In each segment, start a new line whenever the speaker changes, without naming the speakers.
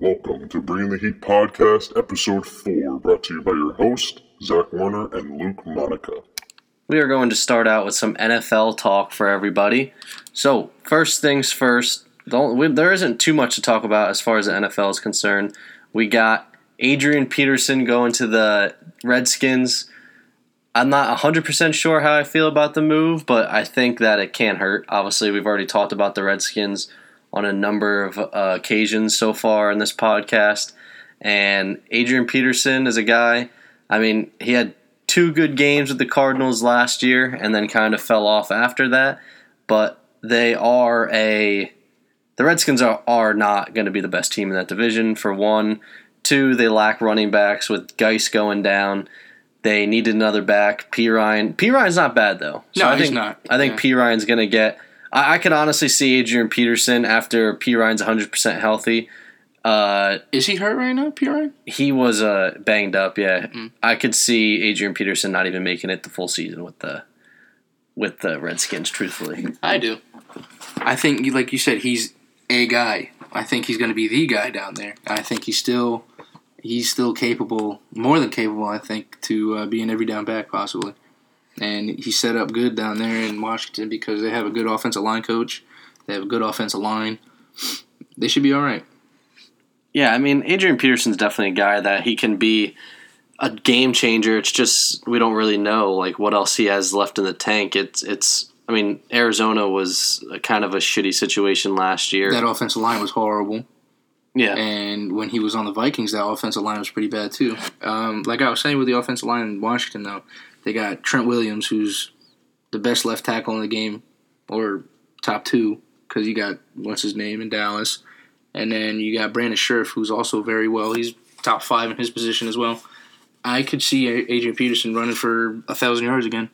Welcome to Bringing the Heat Podcast, Episode 4, brought to you by your host, Zach Warner and Luke Monica.
We are going to start out with some NFL talk for everybody. So, first things first, there isn't too much to talk about as far as the NFL is concerned. We got Adrian Peterson going to the Redskins. I'm not 100% sure how I feel about the move, but I think that it can't hurt. Obviously, we've already talked about the Redskins on a number of uh, occasions so far in this podcast. And Adrian Peterson is a guy, I mean, he had two good games with the Cardinals last year and then kind of fell off after that. But they are a. The Redskins are, are not going to be the best team in that division, for one. Two, they lack running backs with Guice going down. They needed another back. Perine. P. Ryan's not bad, though.
No,
I
he's
think,
not.
I think
Yeah.
Perine's going to get. I, I could honestly see Adrian Peterson after Perine's 100% healthy. Uh,
Is he hurt right now, Perine?
he was uh, banged up. Yeah,
Mm.
I could see Adrian Peterson not even making it the full season with the with the Redskins. Truthfully,
I do. I think, like you said, he's a guy. I think he's going to be the guy down there. I think he's still he's still capable, more than capable. I think to uh, be an every down back possibly. And he set up good down there in Washington because they have a good offensive line coach. They have a good offensive line. They should be all right.
yeah. I mean, Adrian Peterson's definitely a guy that he can be a game changer. It's just we don't really know like what else he has left in the tank. It's it's. I mean, Arizona was a kind of a shitty situation last year.
That offensive line was horrible.
yeah,
And when he was on the Vikings, that offensive line was pretty bad too. Um, like I was saying with the offensive line in Washington, though, they got Trent Williams, who's the best left tackle in the game, or top two, because you got what's his name in Dallas, and then you got Brandon Scherff, who's also very well. He's top five in his position as well. I could see Adrian Peterson running for a thousand yards again.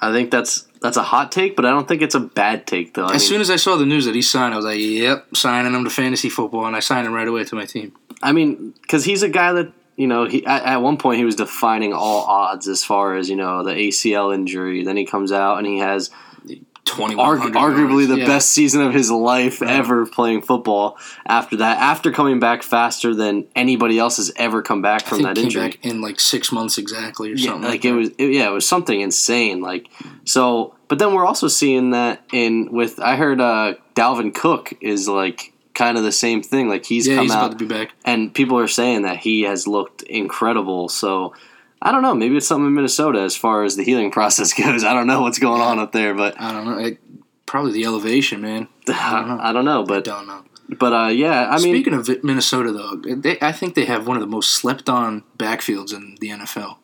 I think that's that's a hot take, but I don't think it's a bad take though. I
As
mean,
soon as I saw the news that he signed, I was like, "Yep, signing him to fantasy football," and I signed him right away to my team.
I mean, because he's a guy that you know he at, at one point he was defining all odds as far as you know the ACL injury. Then he comes out and he has
Twenty
arg- arguably the best season of his life ever playing football. After that, after coming back faster than anybody else has ever come back
I
from
think
that
came
injury.
back in like six months exactly or
Yeah,
something.
like it was, it, yeah, it was something insane. Like so, but then we're also seeing that in with I heard uh, Dalvin Cook is like kind of the same thing. Like he's
yeah,
come
he's
out
about to be back.
and people are saying that he has looked incredible. So I don't know. Maybe it's something in Minnesota as far as the healing process goes. I don't know what's going on up there, but
I don't know. It, probably the elevation, man.
I
don't know.
I don't know.
I
But
don't know.
but uh, yeah, I mean,
Speaking of Minnesota, though, they, I think they have one of the most slept-on backfields in the NFL.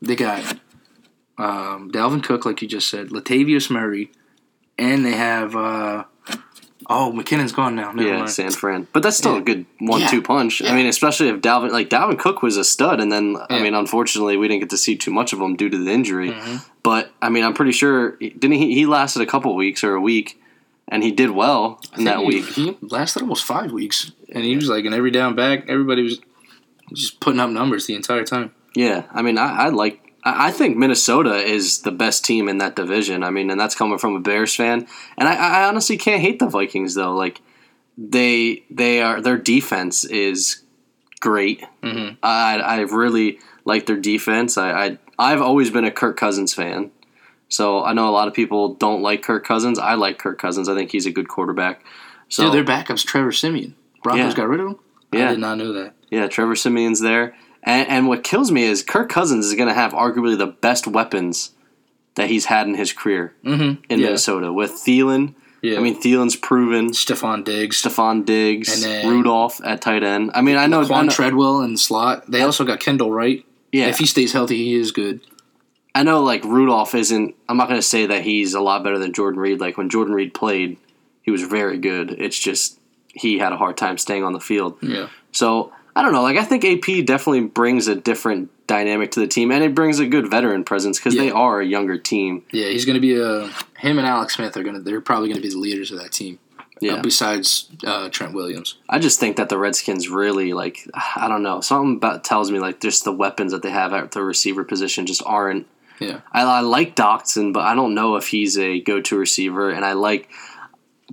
They got um, Dalvin Cook, like you just said, Latavius Murray, and they have uh, oh McKinnon's gone now. Never
yeah,
mind.
San Fran. But that's still
Yeah.
a good one-two
Yeah.
punch.
Yeah.
I mean, especially if Dalvin like Dalvin Cook was a stud, and then I mean, unfortunately, we didn't get to see too much of him due to the injury.
Mhm.
But I mean, I'm pretty sure didn't he? He lasted a couple weeks or a week, and he did well in that
he-
week.
he lasted almost five weeks, and he was like an every down back. Everybody was just putting up numbers the entire time.
Yeah, I mean, I, I like. I think Minnesota is the best team in that division. I mean, and that's coming from a Bears fan. And I, I honestly can't hate the Vikings though. Like they they are their defense is great.
Mhm.
I I really like their defense. I, I I've always been a Kirk Cousins fan. So I know a lot of people don't like Kirk Cousins. I like Kirk Cousins. I think he's a good quarterback. So
Dude, their backup's Trevor Siemian. Broncos
Yeah.
got rid of him.
Yeah.
I did not know that.
Yeah, Trevor Siemian's there. And, and what kills me is Kirk Cousins is going to have arguably the best weapons that he's had in his career
Mm-hmm.
in
yeah.
Minnesota with Thielen.
Yeah.
I mean, Thielen's proven.
Stefon Diggs,
Stefon Diggs, Rudolph at tight end. I mean, I know.
Quan Treadwell in the slot. They also got Kendall Wright.
yeah,
If he stays healthy, he is good.
I know. Like Rudolph isn't. I'm not going to say that he's a lot better than Jordan Reed. Like when Jordan Reed played, he was very good. It's just he had a hard time staying on the field.
Yeah.
So I don't know. Like I think AP definitely brings a different dynamic to the team, and it brings a good veteran presence because they are a younger team.
Yeah, he's going to be a. Him and Alex Smith are going to. They're probably going to be the leaders of that team.
Yeah,
Uh, besides uh, Trent Williams.
I just think that the Redskins really like. I don't know. Something about tells me like just the weapons that they have at the receiver position just aren't.
Yeah.
I, I like Doctson, but I don't know if he's a go-to receiver, and I like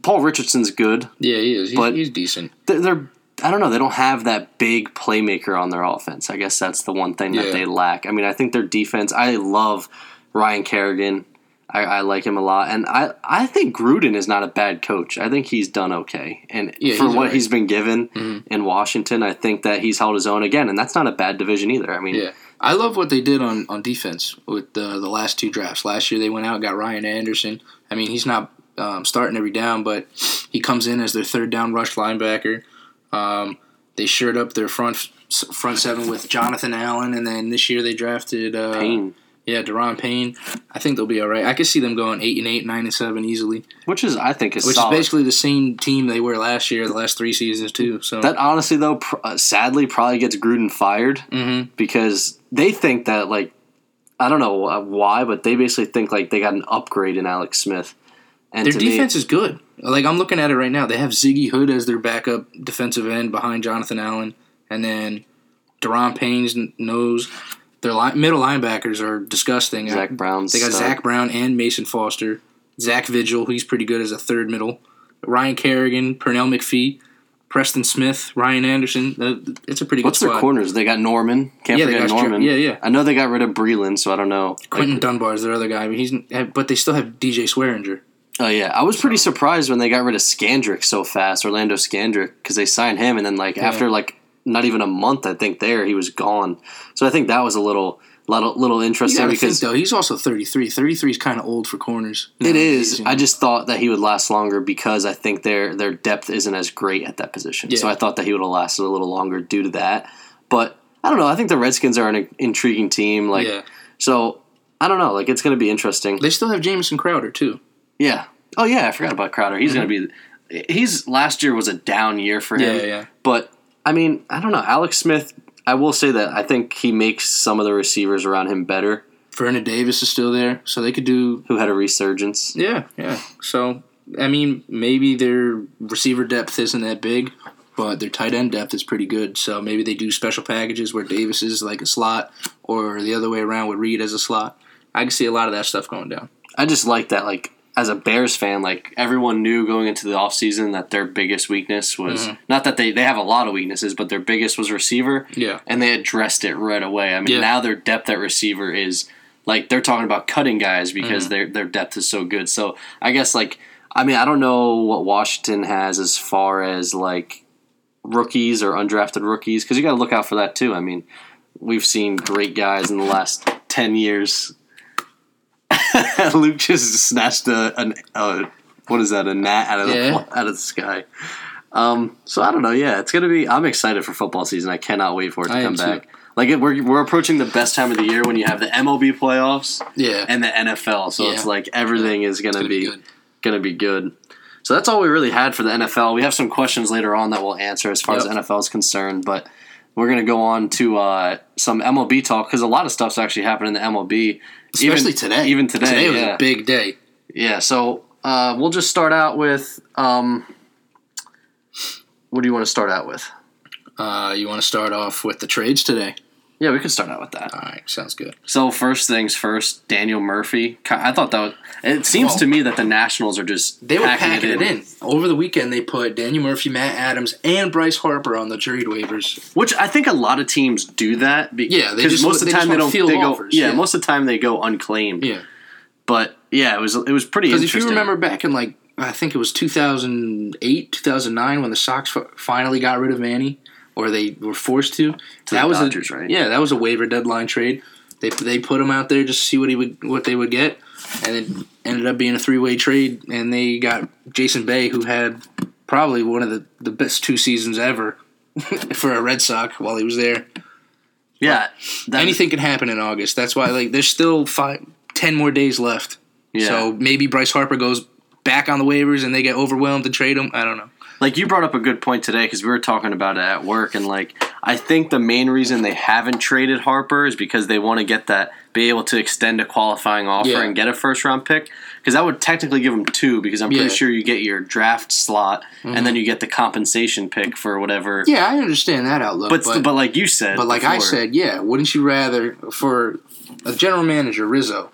Paul Richardson's good.
Yeah, he is. He's,
But-
he's decent.
They're, I don't know. They don't have that big playmaker on their offense. I guess that's the one thing that
Yeah.
they lack. I mean, I think their defense. I love Ryan Kerrigan. I, I like him a lot, and I, I think Gruden is not a bad coach. I think he's done okay, and
Yeah,
for
he's
what
alright.
he's been given
Mhm.
in Washington, I think that he's held his own again, and that's not a bad division either. I mean,
Yeah, I love what they did on, on defense with the the last two drafts. Last year they went out and got Ryan Anderson. I mean, he's not um, starting every down, but he comes in as their third down rush linebacker. Um, they shored up their front front seven with Jonathan Allen, and then this year they drafted uh,
Payne,
Yeah, Da'Ron Payne. I think they'll be all right. I could see them going eight and eight, nine and seven easily,
which is I think is
which
solid.
is basically the same team they were last year, the last three seasons too. So
that honestly though, pr- uh, sadly, probably gets Gruden fired
Mhm.
because they think that like I don't know uh, why, but they basically think like they got an upgrade in Alex Smith. And
Their
to me-
defense is good. Like I'm looking at it right now. They have Ziggy Hood as their backup defensive end behind Jonathan Allen, and then Da'Ron Payne's nose. Their line, middle linebackers are disgusting.
Zach Brown's
They got. Zach Brown and Mason Foster. Zach Vigil, he's pretty good as a third middle. Ryan Kerrigan, Pernell McPhee, Preston Smith, Ryan Anderson. Uh, It's a pretty good.
What's
their
corners? They got Norman. Can't
Yeah, they
forget Norman.
yeah, yeah.
I know they got rid of Breeland, so I don't know.
Quinton
Like,
Dunbar is their other guy. I mean, he's but they still have DJ Swearinger.
Oh yeah, I was pretty surprised when they got rid of Scandrick so fast, Orlando Scandrick, because they signed him, and then like after like not even a month, I think there he was gone. So I think that was a little little, little interesting because
think though, he's also 33. 33 is kind of old for corners.
It is. I just thought that he would last longer because I think their their depth isn't as great at that position. So I thought that he would have lasted a little longer due to that. But I don't know. I think the Redskins are an intriguing team. Like
yeah.
so, I don't know. Like it's going to be interesting.
They still have Jamison Crowder too.
Yeah. Oh yeah, I forgot about Crowder. He's going to be. He's last year was a down year for him.
Mm-hmm. Yeah, yeah.
But I mean, I don't know. Alex Smith. I will say that I think he makes some of the receivers around him better.
Vernon Davis is still there, so they could do.
Who had a resurgence?
Yeah, yeah. So I mean, maybe their receiver depth isn't that big, but their tight end depth is pretty good. So maybe they do special packages where Davis is like a slot, or the other way around with Reed as a slot. I can see a lot of that stuff going down.
I just like that. Like as a Bears fan, like everyone knew going into the offseason that their biggest weakness was
Mhm.
not that they they have a lot of weaknesses, but their biggest was receiver,
Yeah.
and they addressed it right away. I mean,
Yeah.
now their depth at receiver is like they're talking about cutting guys
Mm-hmm.
because their their depth is so good. So I guess like I mean I don't know what Washington has as far as like rookies or undrafted rookies because you got to look out for that too. I mean, we've seen great guys in the last ten years. Luke just snatched a an uh, what is that a gnat out of the out of the sky. Um, so I don't know. Yeah, it's gonna be. I'm excited for football season. I cannot wait for it to
I
come back. Like it, we're we're approaching the best time of the year when you have the MLB playoffs
Yeah.
and the NFL. So it's like everything is gonna,
gonna
be,
be
gonna be good. So that's all we really had for the NFL. We have some questions later on that we'll answer as far as
Yep.
NFL is concerned, but we're gonna go on to uh, some MLB talk because a lot of stuff's actually happened in the MLB.
Especially
even,
today.
Even today,
Today was
yeah.
a big day.
Yeah, so uh, we'll just start out with um, what do you want to start out with?
Uh, you want to start off with the trades today?
Yeah, we can start out with that.
All right, sounds good.
So first things first, Daniel Murphy. I thought that was, it seems
Well,
to me that the Nationals are just
They were
packing,
packing it in. Over the weekend, they put Daniel Murphy, Matt Adams, and Bryce Harper on the trade waivers.
which I think a lot of teams do that. Be-
Yeah, they just-
most of the time they don't. They go, yeah,
yeah.
most of the time they go unclaimed.
Yeah.
But yeah, it was it was pretty
Because
interesting.
if you remember back in like I think it was 2008, 2009 when the Sox finally got rid of Manny, or they were forced to.
To
that
the
was
Dodgers,
a,
right?
Yeah, that was a waiver deadline trade. They they put him out there just to see what he would what they would get, and it ended up being a three way trade. And they got Jason Bay, who had probably one of the, the best two seasons ever for a Red Sox while he was there.
yeah, that,
Anything can happen in August. That's why like there's still five, ten more days left.
Yeah.
So maybe Bryce Harper goes back on the waivers and they get overwhelmed and trade him. I don't know.
Like you brought up a good point today because we were talking about it at work, and like I think the main reason they haven't traded Harper is because they want to get that be able to extend a qualifying offer
Yeah.
and get a first round pick because that would technically give them two because I'm pretty
Yeah. Mm-hmm.
sure you get your draft slot and then you get the compensation pick for whatever.
Yeah, I understand that outlook.
But,
But
but like you said,
but like I said, yeah, wouldn't you rather for a general manager Rizzo?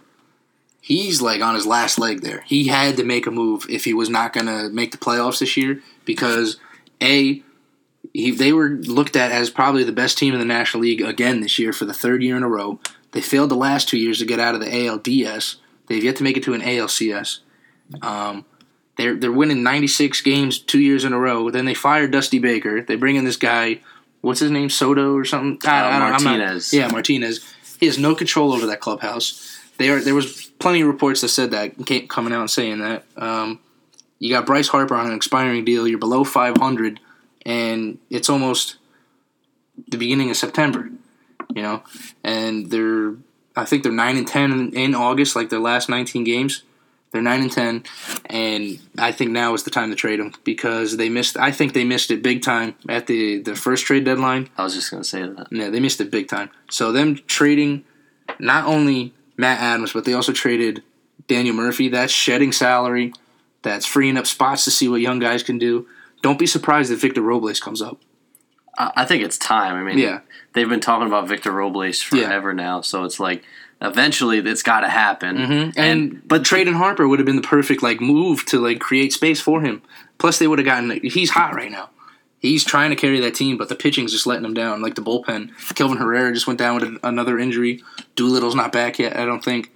He's like on his last leg there. He had to make a move if he was not going to make the playoffs this year because a He, they were looked at as probably the best team in the National League again this year for the third year in a row. They failed the last two years to get out of the ALDS. They've yet to make it to an ALCS. Um, they're they're winning 96 games two years in a row. Then they fired Dusty Baker. They bring in this guy, what's his name, Soto or something? I,
Uh,
I don't- I'm not- yeah, Martinez. He has no control over that clubhouse. They are, there was plenty of reports that said that coming out and saying that. Um, you got Bryce Harper on an expiring deal. You're below 500, and it's almost the beginning of September. You know, and they're I think they're nine and ten in, in August, like their last 19 games. They're nine and ten, and I think now is the time to trade them because they missed. I think they missed it big time at the the first trade deadline.
I was just gonna say that.
Yeah, they missed it big time. So them trading not only Matt Adams, but they also traded Daniel Murphy. That's shedding salary. That's freeing up spots to see what young guys can do. Don't be surprised if Victor Robles comes up.
I, think it's time. I mean,
Yeah.
they've been talking about Victor Robles forever now, so it's like eventually it's got to happen.
Mm-hmm. And, but trading Harper would have been the perfect like move to like create space for him. Plus, they would have gotten. He's hot right now. He's trying to carry that team, but the pitching's just letting him down. Like the bullpen, Kelvin Herrera just went down with an- another injury. Doolittle's not back yet. I don't think.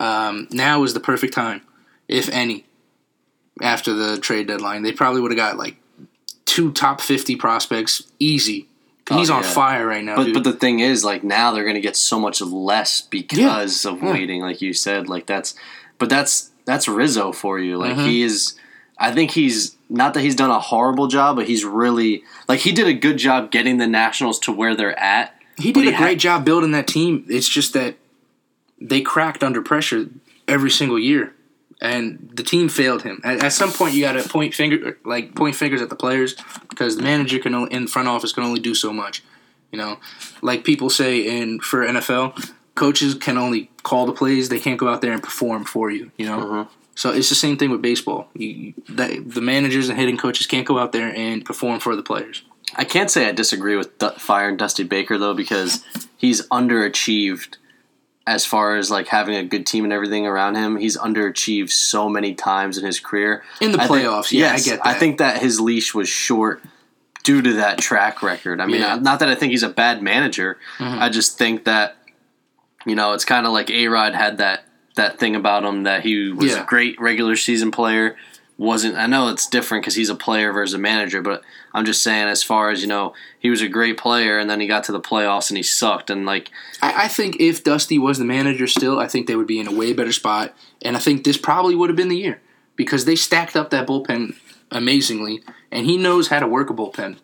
Um, now is the perfect time, if any. After the trade deadline, they probably would have got like two top fifty prospects easy.
Oh,
he's on
yeah.
fire right now,
But
dude.
but the thing is, like now they're gonna get so much less because of
Yeah.
waiting, like you said. Like that's, but that's that's Rizzo for you. Like
Mhm.
he is. I think he's not that he's done a horrible job, but he's really like he did a good job getting the Nationals to where they're at.
He did
he
a great
had-
job building that team. It's just that they cracked under pressure every single year, and the team failed him. At, at some point, you got to point finger like point fingers at the players because the manager can only, in front office can only do so much. You know, like people say in for NFL, coaches can only call the plays; they can't go out there and perform for you. You know.
Mhm.
So it's the same thing with baseball. You, the, the managers and hitting coaches can't go out there and perform for the players.
I can't say I disagree with du- firing Dusty Baker though because he's underachieved as far as like having a good team and everything around him. He's underachieved so many times in his career.
In the
I think-
playoffs, yeah,
yes,
I get that.
I think that his leash was short due to that track record. I mean,
Yeah.
not that I think he's a bad manager.
Mhm.
I just think that you know it's kind of like A Rod had that that thing about him that he was
Yeah.
a great regular season player. Wasn't I know it's different because he's a player versus a manager, but I'm just saying as far as you know, he was a great player and then he got to the playoffs and he sucked and like
I, I think if Dusty was the manager still, I think they would be in a way better spot. And I think this probably would have been the year because they stacked up that bullpen amazingly, and he knows how to work a bullpen.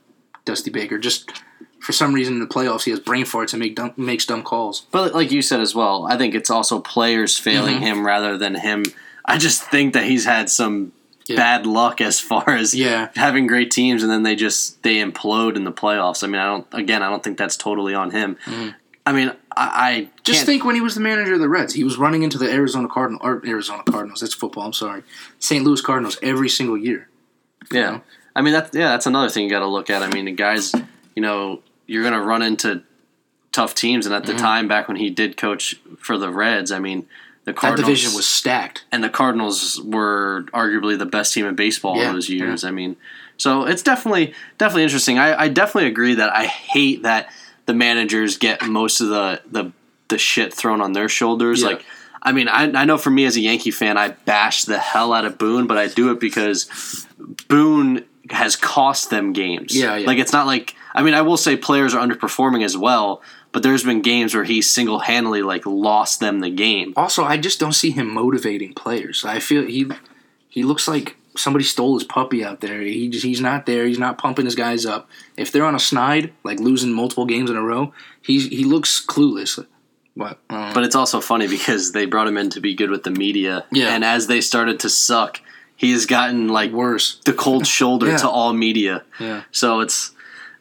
Dusty Baker just for some reason in the playoffs he has brain farts and make dumb, makes dumb calls.
But like you said as well, I think it's also players failing
Mhm.
him rather than him. I just think that he's had some
Yeah.
bad luck as far as
Yeah.
having great teams and then they just they implode in the playoffs. I mean, I don't again, I don't think that's totally on him.
Mhm.
I mean, I, I
Just think when he was the manager of the Reds, he was running into the Arizona Cardinal or Arizona Cardinals. That's football. I'm sorry, St. Louis Cardinals every single year.
Yeah,
know?
I mean that. Yeah, that's another thing you got to look at. I mean, the guys, you know, you're gonna run into tough teams, and at the
Mhm.
time back when he did coach for the Reds, I mean, the
That division was stacked.
and the Cardinals were arguably the best team in baseball
Yeah,
in those years. I mean, so it's definitely definitely interesting. I, I definitely agree that I hate that the managers get most of the the, the shit thrown on their shoulders.
Yeah.
Like, I mean, I, I know for me as a Yankee fan, I bash the hell out of Boone, but I do it because Boone has cost them games.
Yeah, yeah.
Like it's not like I mean, I will say players are underperforming as well. But there's been games where he single handedly like lost them the game.
Also, I just don't see him motivating players. I feel he he looks like somebody stole his puppy out there. He just, he's not there. He's not pumping his guys up. If they're on a snide, like losing multiple games in a row, he's he looks clueless. What? I. Um,
but it's also funny because they brought him in to be good with the media.
Yeah.
And as they started to suck, he has gotten like
worse.
the cold shoulder
Yeah.
to all media.
Yeah.
So it's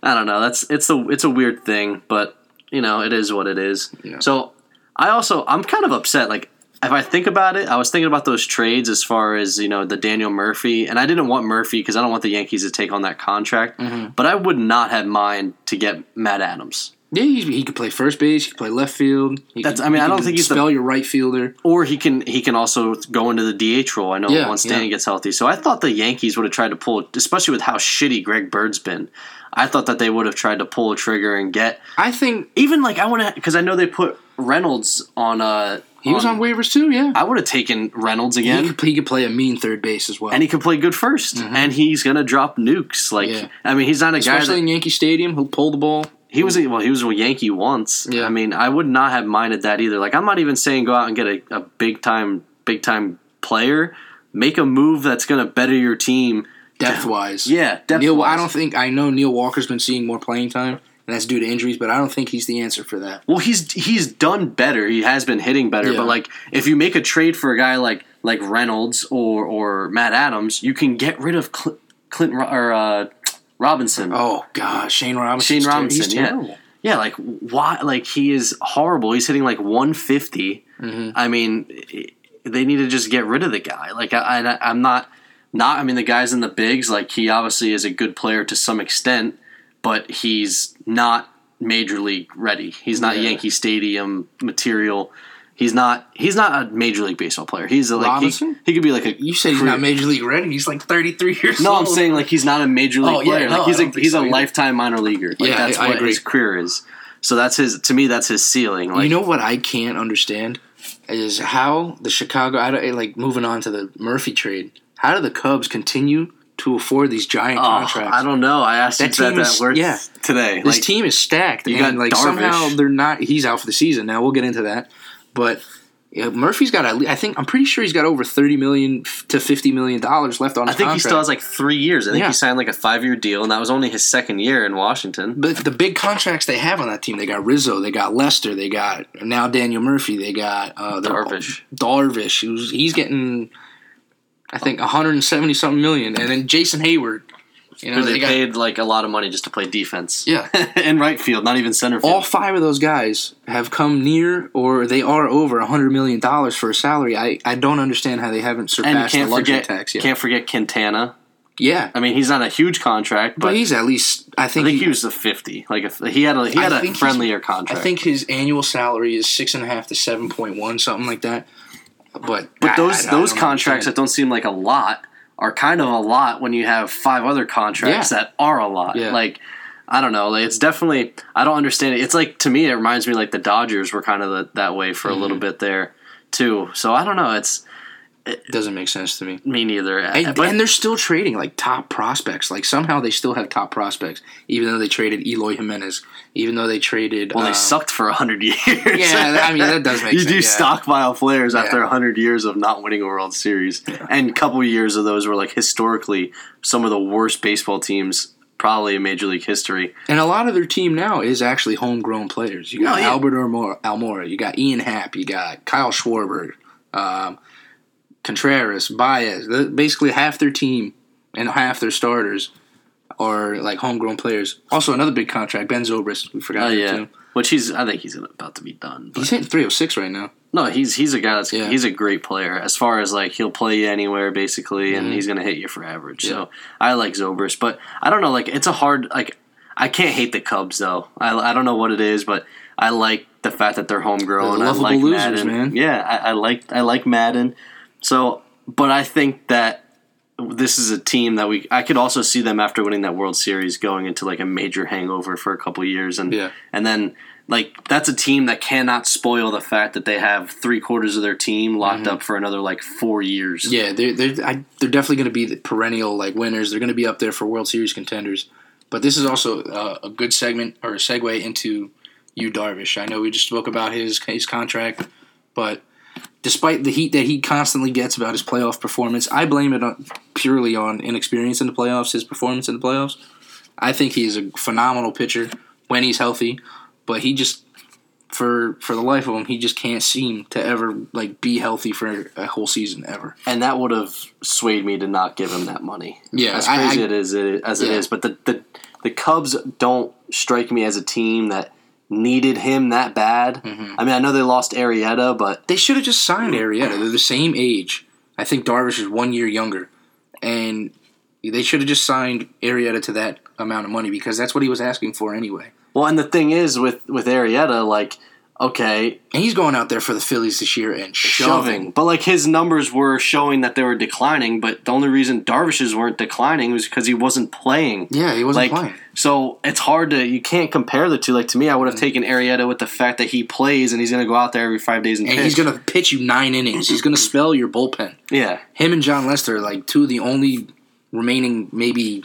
I don't know. That's it's a it's a weird thing, but you know, it is what it is.
Yeah.
So I also I'm kind of upset like if I think about it, I was thinking about those trades as far as, you know, the Daniel Murphy, and I didn't want Murphy because I don't want the Yankees to take on that contract,
Mhm.
but I would not have mind to get Matt Adams.
Yeah, he, he could play first base. He could play left field. He
That's-
could-
I mean, I don't think he's the-
spell your right fielder.
or he can he can also go into the DH role. I know
Yeah,
once Danny
yeah.
gets healthy. So I thought the Yankees would have tried to pull, especially with how shitty Greg Bird's been. I thought that they would have tried to pull a trigger and get
I think
even like I want to because I know they put Reynolds on. Uh,
he was on waivers too. Yeah,
I would have taken Reynolds
he
again.
could, he could play a mean third base as well.
and he could play good 1st and he's gonna drop nukes. Like,
Yeah.
I mean, he's not a guy
Especially
that
in Yankee Stadium, he'll pull the ball.
he was. a- Well, he was a Yankee once.
Yeah.
I mean, I would not have minded that either. Like, I'm not even saying go out and get a, a big time, big time player. Make a move that's gonna better your team.
Depth wise,
Yeah, depth
Neil. I don't think I know Neil Walker's been seeing more playing time, and that's due to injuries. But I don't think he's the answer for that.
Well, he's he's done better. He has been hitting better.
Yeah.
But like, if you make a trade for a guy like like Reynolds or or Matt Adams, you can get rid of Cl- Clint Ro- or uh, Robinson.
Oh God, Shane Robinson.
Shane Robinson, yeah. Yeah, like why? Like he is horrible. He's hitting like 150.
Mm-hmm.
I mean, they need to just get rid of the guy. Like I, I, I'm not, not. I mean, the guys in the bigs. Like he obviously is a good player to some extent, but he's not major league ready. He's not
Yeah.
Yankee Stadium material. He's not. He's not a major league baseball player. He's a, like he,
Robinson?
he could be like a.
You said he's not major league ready. He's like 33 years
no,
old.
I'm saying like he's not a major league
Oh, yeah,
player.
no,
like he's
I
a he's
so
a
either.
lifetime minor leaguer. Like
Yeah,
that's
I- I
what
agree.
his career is. So that's his. To me, that's his ceiling. Like
you know what I can't understand is how the Chicago. I don't, like moving on to the Murphy trade. How do the Cubs continue to afford these giant
oh,
contracts?
I don't know. I asked
That
you that,
team
that
is-
word
yeah.
today.
This
Like,
team is stacked,
you got
like
Darvish.
somehow they're not. He's out for the season. Now we'll get into that, but yeah, Murphy's got. I think I'm pretty sure he's got over 30 million to 50 million dollars left on
I think he still has like three years. I think
Yeah.
he signed like a five year deal, and that was only his second year in Washington.
But the big contracts they have on that team, they got Rizzo, they got Lester, they got now Daniel Murphy, they got uh,
Darvish.
Darvish, who's he's getting, I think, 170 something million, and then Jason Heyward. You know,
Who they,
they got
paid like a lot of money just to play defense.
Yeah.
and right field, not even center field.
all five of those guys have come near or they are over 100 million dollars for a salary. I, I don't understand how they haven't surpassed the luxury
forget
tax yet.
can't forget Quintana.
yeah,
I mean, he's not a huge contract, but,
but he's at least I
I
think,
think
he,
he was a fifty. Like if he had a he
I
had a
think he's-
friendlier
I think his annual salary is six and a half to seven point one, something like that. But
But those
I- I
those contracts
understand.
that don't seem like a lot are kind of a lot when you have five other contracts
Yeah.
that are a lot.
Yeah.
Like I don't know. Like, it's definitely I don't understand it. It's like to me it reminds me like the Dodgers were kind of the, that way for
Mm-hmm.
a little bit there too. So I don't know. It's
doesn't make sense to me.
me neither.
And,
but
and they're still trading like top prospects. Like somehow they still have top prospects, even though they traded Eloy Jimenez, even though they traded.
well, they
um,
sucked for hundred years.
Yeah, I mean that does make
you
sense.
You do
yeah.
stockpile players after
Yeah.
after hundred years of not winning a World Series, and a couple years of those were like historically some of the worst baseball teams probably in Major League history.
And a lot of their team now is actually homegrown players. You got
No, yeah.
Albert Almora, Almora, you got Ian Happ, you got Kyle Schwarber, um, Contreras, Baez, basically half their team and half their starters are like homegrown players. Also, another big contract, Ben Zobrist. We forgot
Oh yeah,
too.
which he's I think he's about to be done. But
He's hitting 306 right now.
no, he's he's a guy that's
Yeah.
he's a great player as far as like he'll play you anywhere basically, and
Mhm.
he's gonna hit you for average.
Yeah.
So I like Zobrist, but I don't know. Like it's a hard like I can't hate the Cubs though. I I don't know what it is, but I like the fact that they're homegrown.
They're
I like
losers,
Maddon.
man.
Yeah, I, I like I like Maddon. So, but I think that this is a team that we I could also see them after winning that World Series going into like a major hangover for a couple years and
Yeah.
and then like that's a team that cannot spoil the fact that they have three quarters of their team locked up for another like four years.
Mm-hmm. Yeah, they're they're I, they're definitely going to be the perennial like winners. They're going to be up there for World Series contenders. But this is also uh, a good segment or a segue into you Darvish. I know we just spoke about his his contract, but despite the heat that he constantly gets about his playoff performance, I blame it on, purely on inexperience in the playoffs. His performance in the playoffs. I think he's a phenomenal pitcher when he's healthy, but he just for for the life of him, he just can't seem to ever like be healthy for a whole season ever.
and that would have swayed me to not give him that money.
Yeah,
as crazy
I-
it is it, as it
Yeah.
is, but the, the the Cubs don't strike me as a team that needed him that bad.
Mm-hmm.
I mean, I know they lost Arrieta, but
They should have just signed Arrieta. They're the same age. I think Darvish is one year younger, and they should have just signed Arrieta to that amount of money because that's what he was asking for anyway.
well, and the thing is with with Arrieta, like Okay,
And he's going out there for the Phillies this year and
shoving.
shoving.
But like his numbers were showing that they were declining, but the only reason Darvish's weren't declining was because he wasn't playing.
Yeah, he wasn't
like
playing.
so it's hard to you can't compare the two. Like to me, I would have mm. taken Arrieta with the fact that he plays and he's going to go out there every five days and,
And he's going to pitch you nine innings. He's going to spell your bullpen.
yeah,
Him and Jon Lester are like two of the only remaining maybe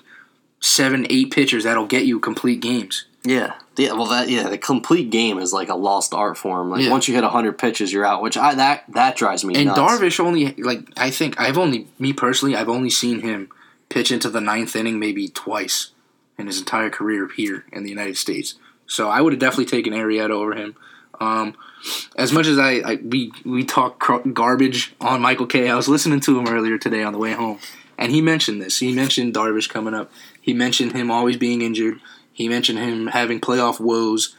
seven, eight pitchers that'll get you complete games.
yeah, yeah. Well, that yeah, the complete game is like a lost art form. Like
Yeah.
once you hit hundred pitches, you're out. Which I that that drives me
And
nuts.
Darvish only like I think I've only me personally I've only seen him pitch into the ninth inning maybe twice in his entire career here in the United States. So I would have definitely taken Arrieta over him. Um, as much as I, I we we talk cr- garbage on Michael Kay, I was listening to him earlier today on the way home, and he mentioned this. He mentioned Darvish coming up. He mentioned him always being injured. He mentioned him having playoff woes.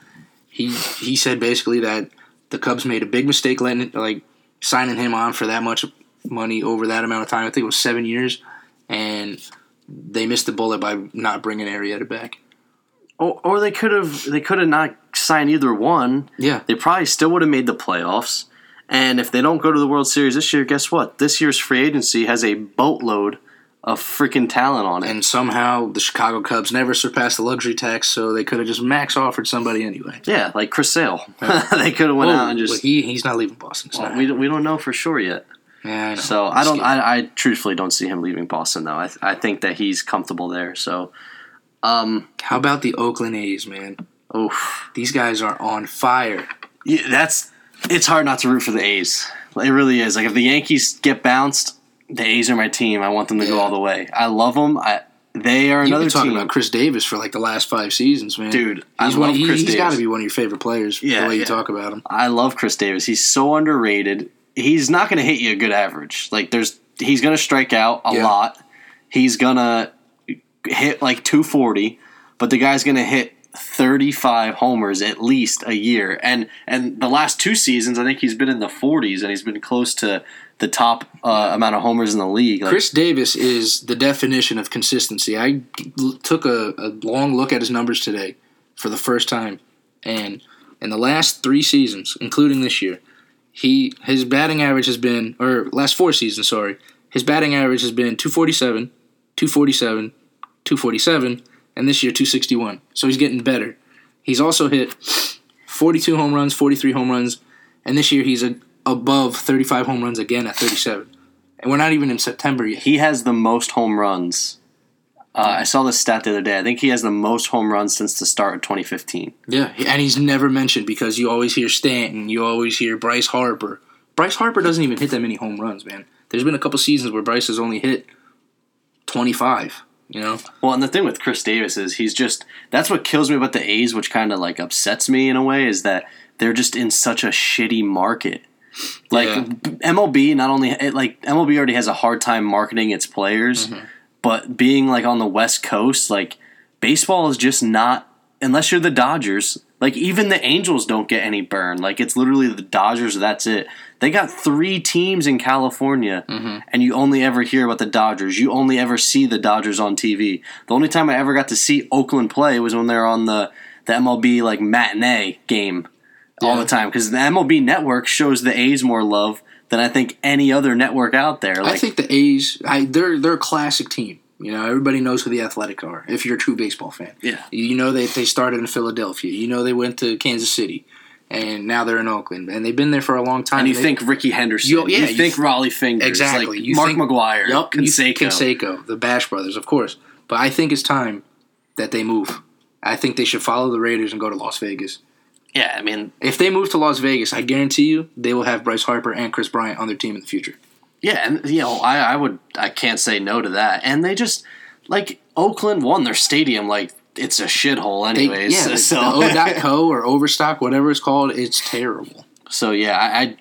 He he said basically that the Cubs made a big mistake letting like signing him on for that much money over that amount of time. I think it was seven years, and they missed the bullet by not bringing Arrieta back.
or, or they could have they could have not signed either one.
Yeah,
They probably still would have made the playoffs. And if they don't go to the World Series this year, guess what? This year's free agency has a boatload of freaking talent on it.
and somehow the Chicago Cubs never surpassed the luxury tax, so they could have just max offered somebody anyway.
yeah, like Chris Sale. they could have went out and just.
he he's not leaving Boston.
Well,
not
we, don't, we don't know for sure yet.
Yeah, I know.
So I don't. I, I truthfully don't see him leaving Boston though. I, I think that he's comfortable there. So, um,
How about the Oakland A's, man?
oof.
These guys are on fire.
Yeah, that's. It's hard not to root for the A's. It really is. Like if the Yankees get bounced, the A's are my team. I want them to go all the way. I love them. I they are
You've
another
been talking
team.
about Khris Davis for like the last five seasons, man.
Dude, I
he's one.
love
He,
Khris
he's got to be one of your favorite players.
Yeah,
the way you talk about him.
I love Khris Davis. He's so underrated. He's not going to hit you a good average. Like there's, he's going to strike out a
Yeah.
lot. He's going to hit like 240, but the guy's going to hit 35 homers at least a year. And and the last two seasons, I think he's been in the 40s, and he's been close to the top uh, amount of homers in the league. Like,
Khris Davis is the definition of consistency. I took a, a long look at his numbers today for the first time, and in the last three seasons, including this year, he his batting average has been, or last four seasons, sorry, his batting average has been 247, 247, 247, and this year 261. So he's getting better. He's also hit 42 home runs, 43 home runs, and this year he's a, above 35 home runs again at 37. And we're not even in September yet.
he has the most home runs. Uh, I saw this stat the other day. I think he has the most home runs since the start of 2015.
Yeah, and he's never mentioned because you always hear Stanton, you always hear Bryce Harper. Bryce Harper doesn't even hit that many home runs, man. There's been a couple seasons where Bryce has only hit 25, you know?
Well, and the thing with Khris Davis is he's just that's what kills me about the A's, which kind of like upsets me in a way, is that they're just in such a shitty market. Like
Yeah.
MLB, not only it, like MLB already has a hard time marketing its players, mm-hmm. but being like on the West Coast, like baseball is just not unless you're the Dodgers. Like even the Angels don't get any burn. Like it's literally the Dodgers. That's it. They got three teams in California, mm-hmm. and you only ever hear about the Dodgers. You only ever see the Dodgers on TV. The only time I ever got to see Oakland play was when they were on the the MLB like matinee game all the time because the MLB network shows the A's more love than I think any other network out there. Like,
I think the A's, I, they're they're a classic team. You know, everybody knows who the Athletic are. If you're a true baseball fan,
Yeah.
you know they they started in Philadelphia. You know they went to Kansas City, and now they're in Oakland, and they've been there for a long time.
and you
They-
think Rickey Henderson,
You- yeah,
you
you
think
th-
Rollie Fingers,
exactly
like
You
Mark
think- McGwire, you-
Canseco.
Canseco, the Bash brothers, of course. But I think it's time that they move. I think they should follow the Raiders and go to Las Vegas.
Yeah, I mean,
If they move to Las Vegas, I guarantee you they will have Bryce Harper and Kris Bryant on their team in the future.
yeah, and you know, I, I would, I can't say no to that. And they just like Oakland won their stadium, like it's a shithole,
They,
anyways.
yeah, the,
so
the O.co or Overstock, whatever it's called, it's terrible.
So yeah, I, I,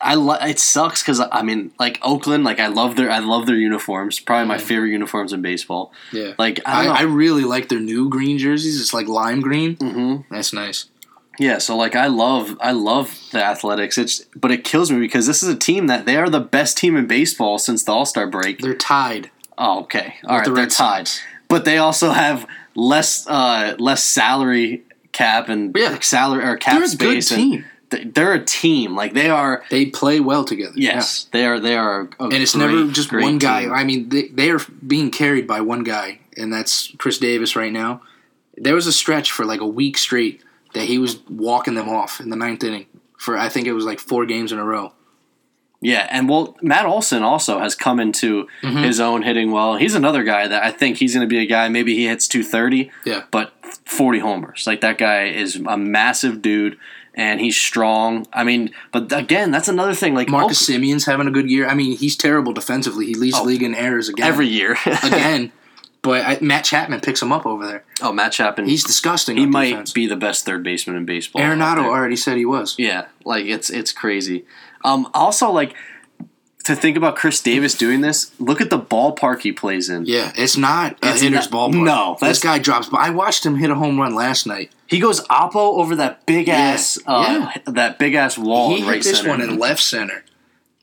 I lo- it sucks because I mean, like Oakland, like I love their, I love their uniforms. Probably my favorite uniforms in baseball.
Yeah.
Like I
I. I really like their new green jerseys. It's like lime green.
Mhm.
That's nice.
Yeah, so like I love I love the Athletics. It's but it kills me because this is a team that they are the best team in baseball since the All Star break.
They're tied.
Oh, okay, all right,
the
they're tied, but they also have less uh less salary cap and
Yeah.
salary or cap
They're a good
space. and
team.
they're a team. Like they are.
They play well together.
Yes, they are. They are. A
and it's
great,
never just one guy.
team.
I mean, they, they are being carried by one guy, and that's Khris Davis right now. There was a stretch for like a week straight that he was walking them off in the ninth inning for I think it was like four games in a row.
Yeah, and well, Matt Olson also has come into
Mm-hmm.
his own hitting well. He's another guy that I think he's going to be a guy. Maybe he hits two thirty.
Yeah.
but forty homers. Like that guy is a massive dude, and he's strong. I mean, but again, that's another thing. Like
Marcus
Oak-
Semien's having a good year. I mean, he's terrible defensively. He leads
Oh.
league in errors again.
every year.
again. But I, Matt Chapman picks him up over there.
oh, Matt Chapman.
He's disgusting.
he might
defense.
be the best third baseman in baseball.
Arenado already said he was.
Yeah, like it's it's crazy. Um, also, like to think about Khris Davis doing this. Look at the ballpark he plays in.
Yeah, it's not a
It's
hitter's
not-
ballpark.
no,
this guy drops. But I watched him hit a home run last night.
He goes oppo over that big
Yeah,
ass, uh, that big ass wall
he
in
hit
right
this
center.
one in left center,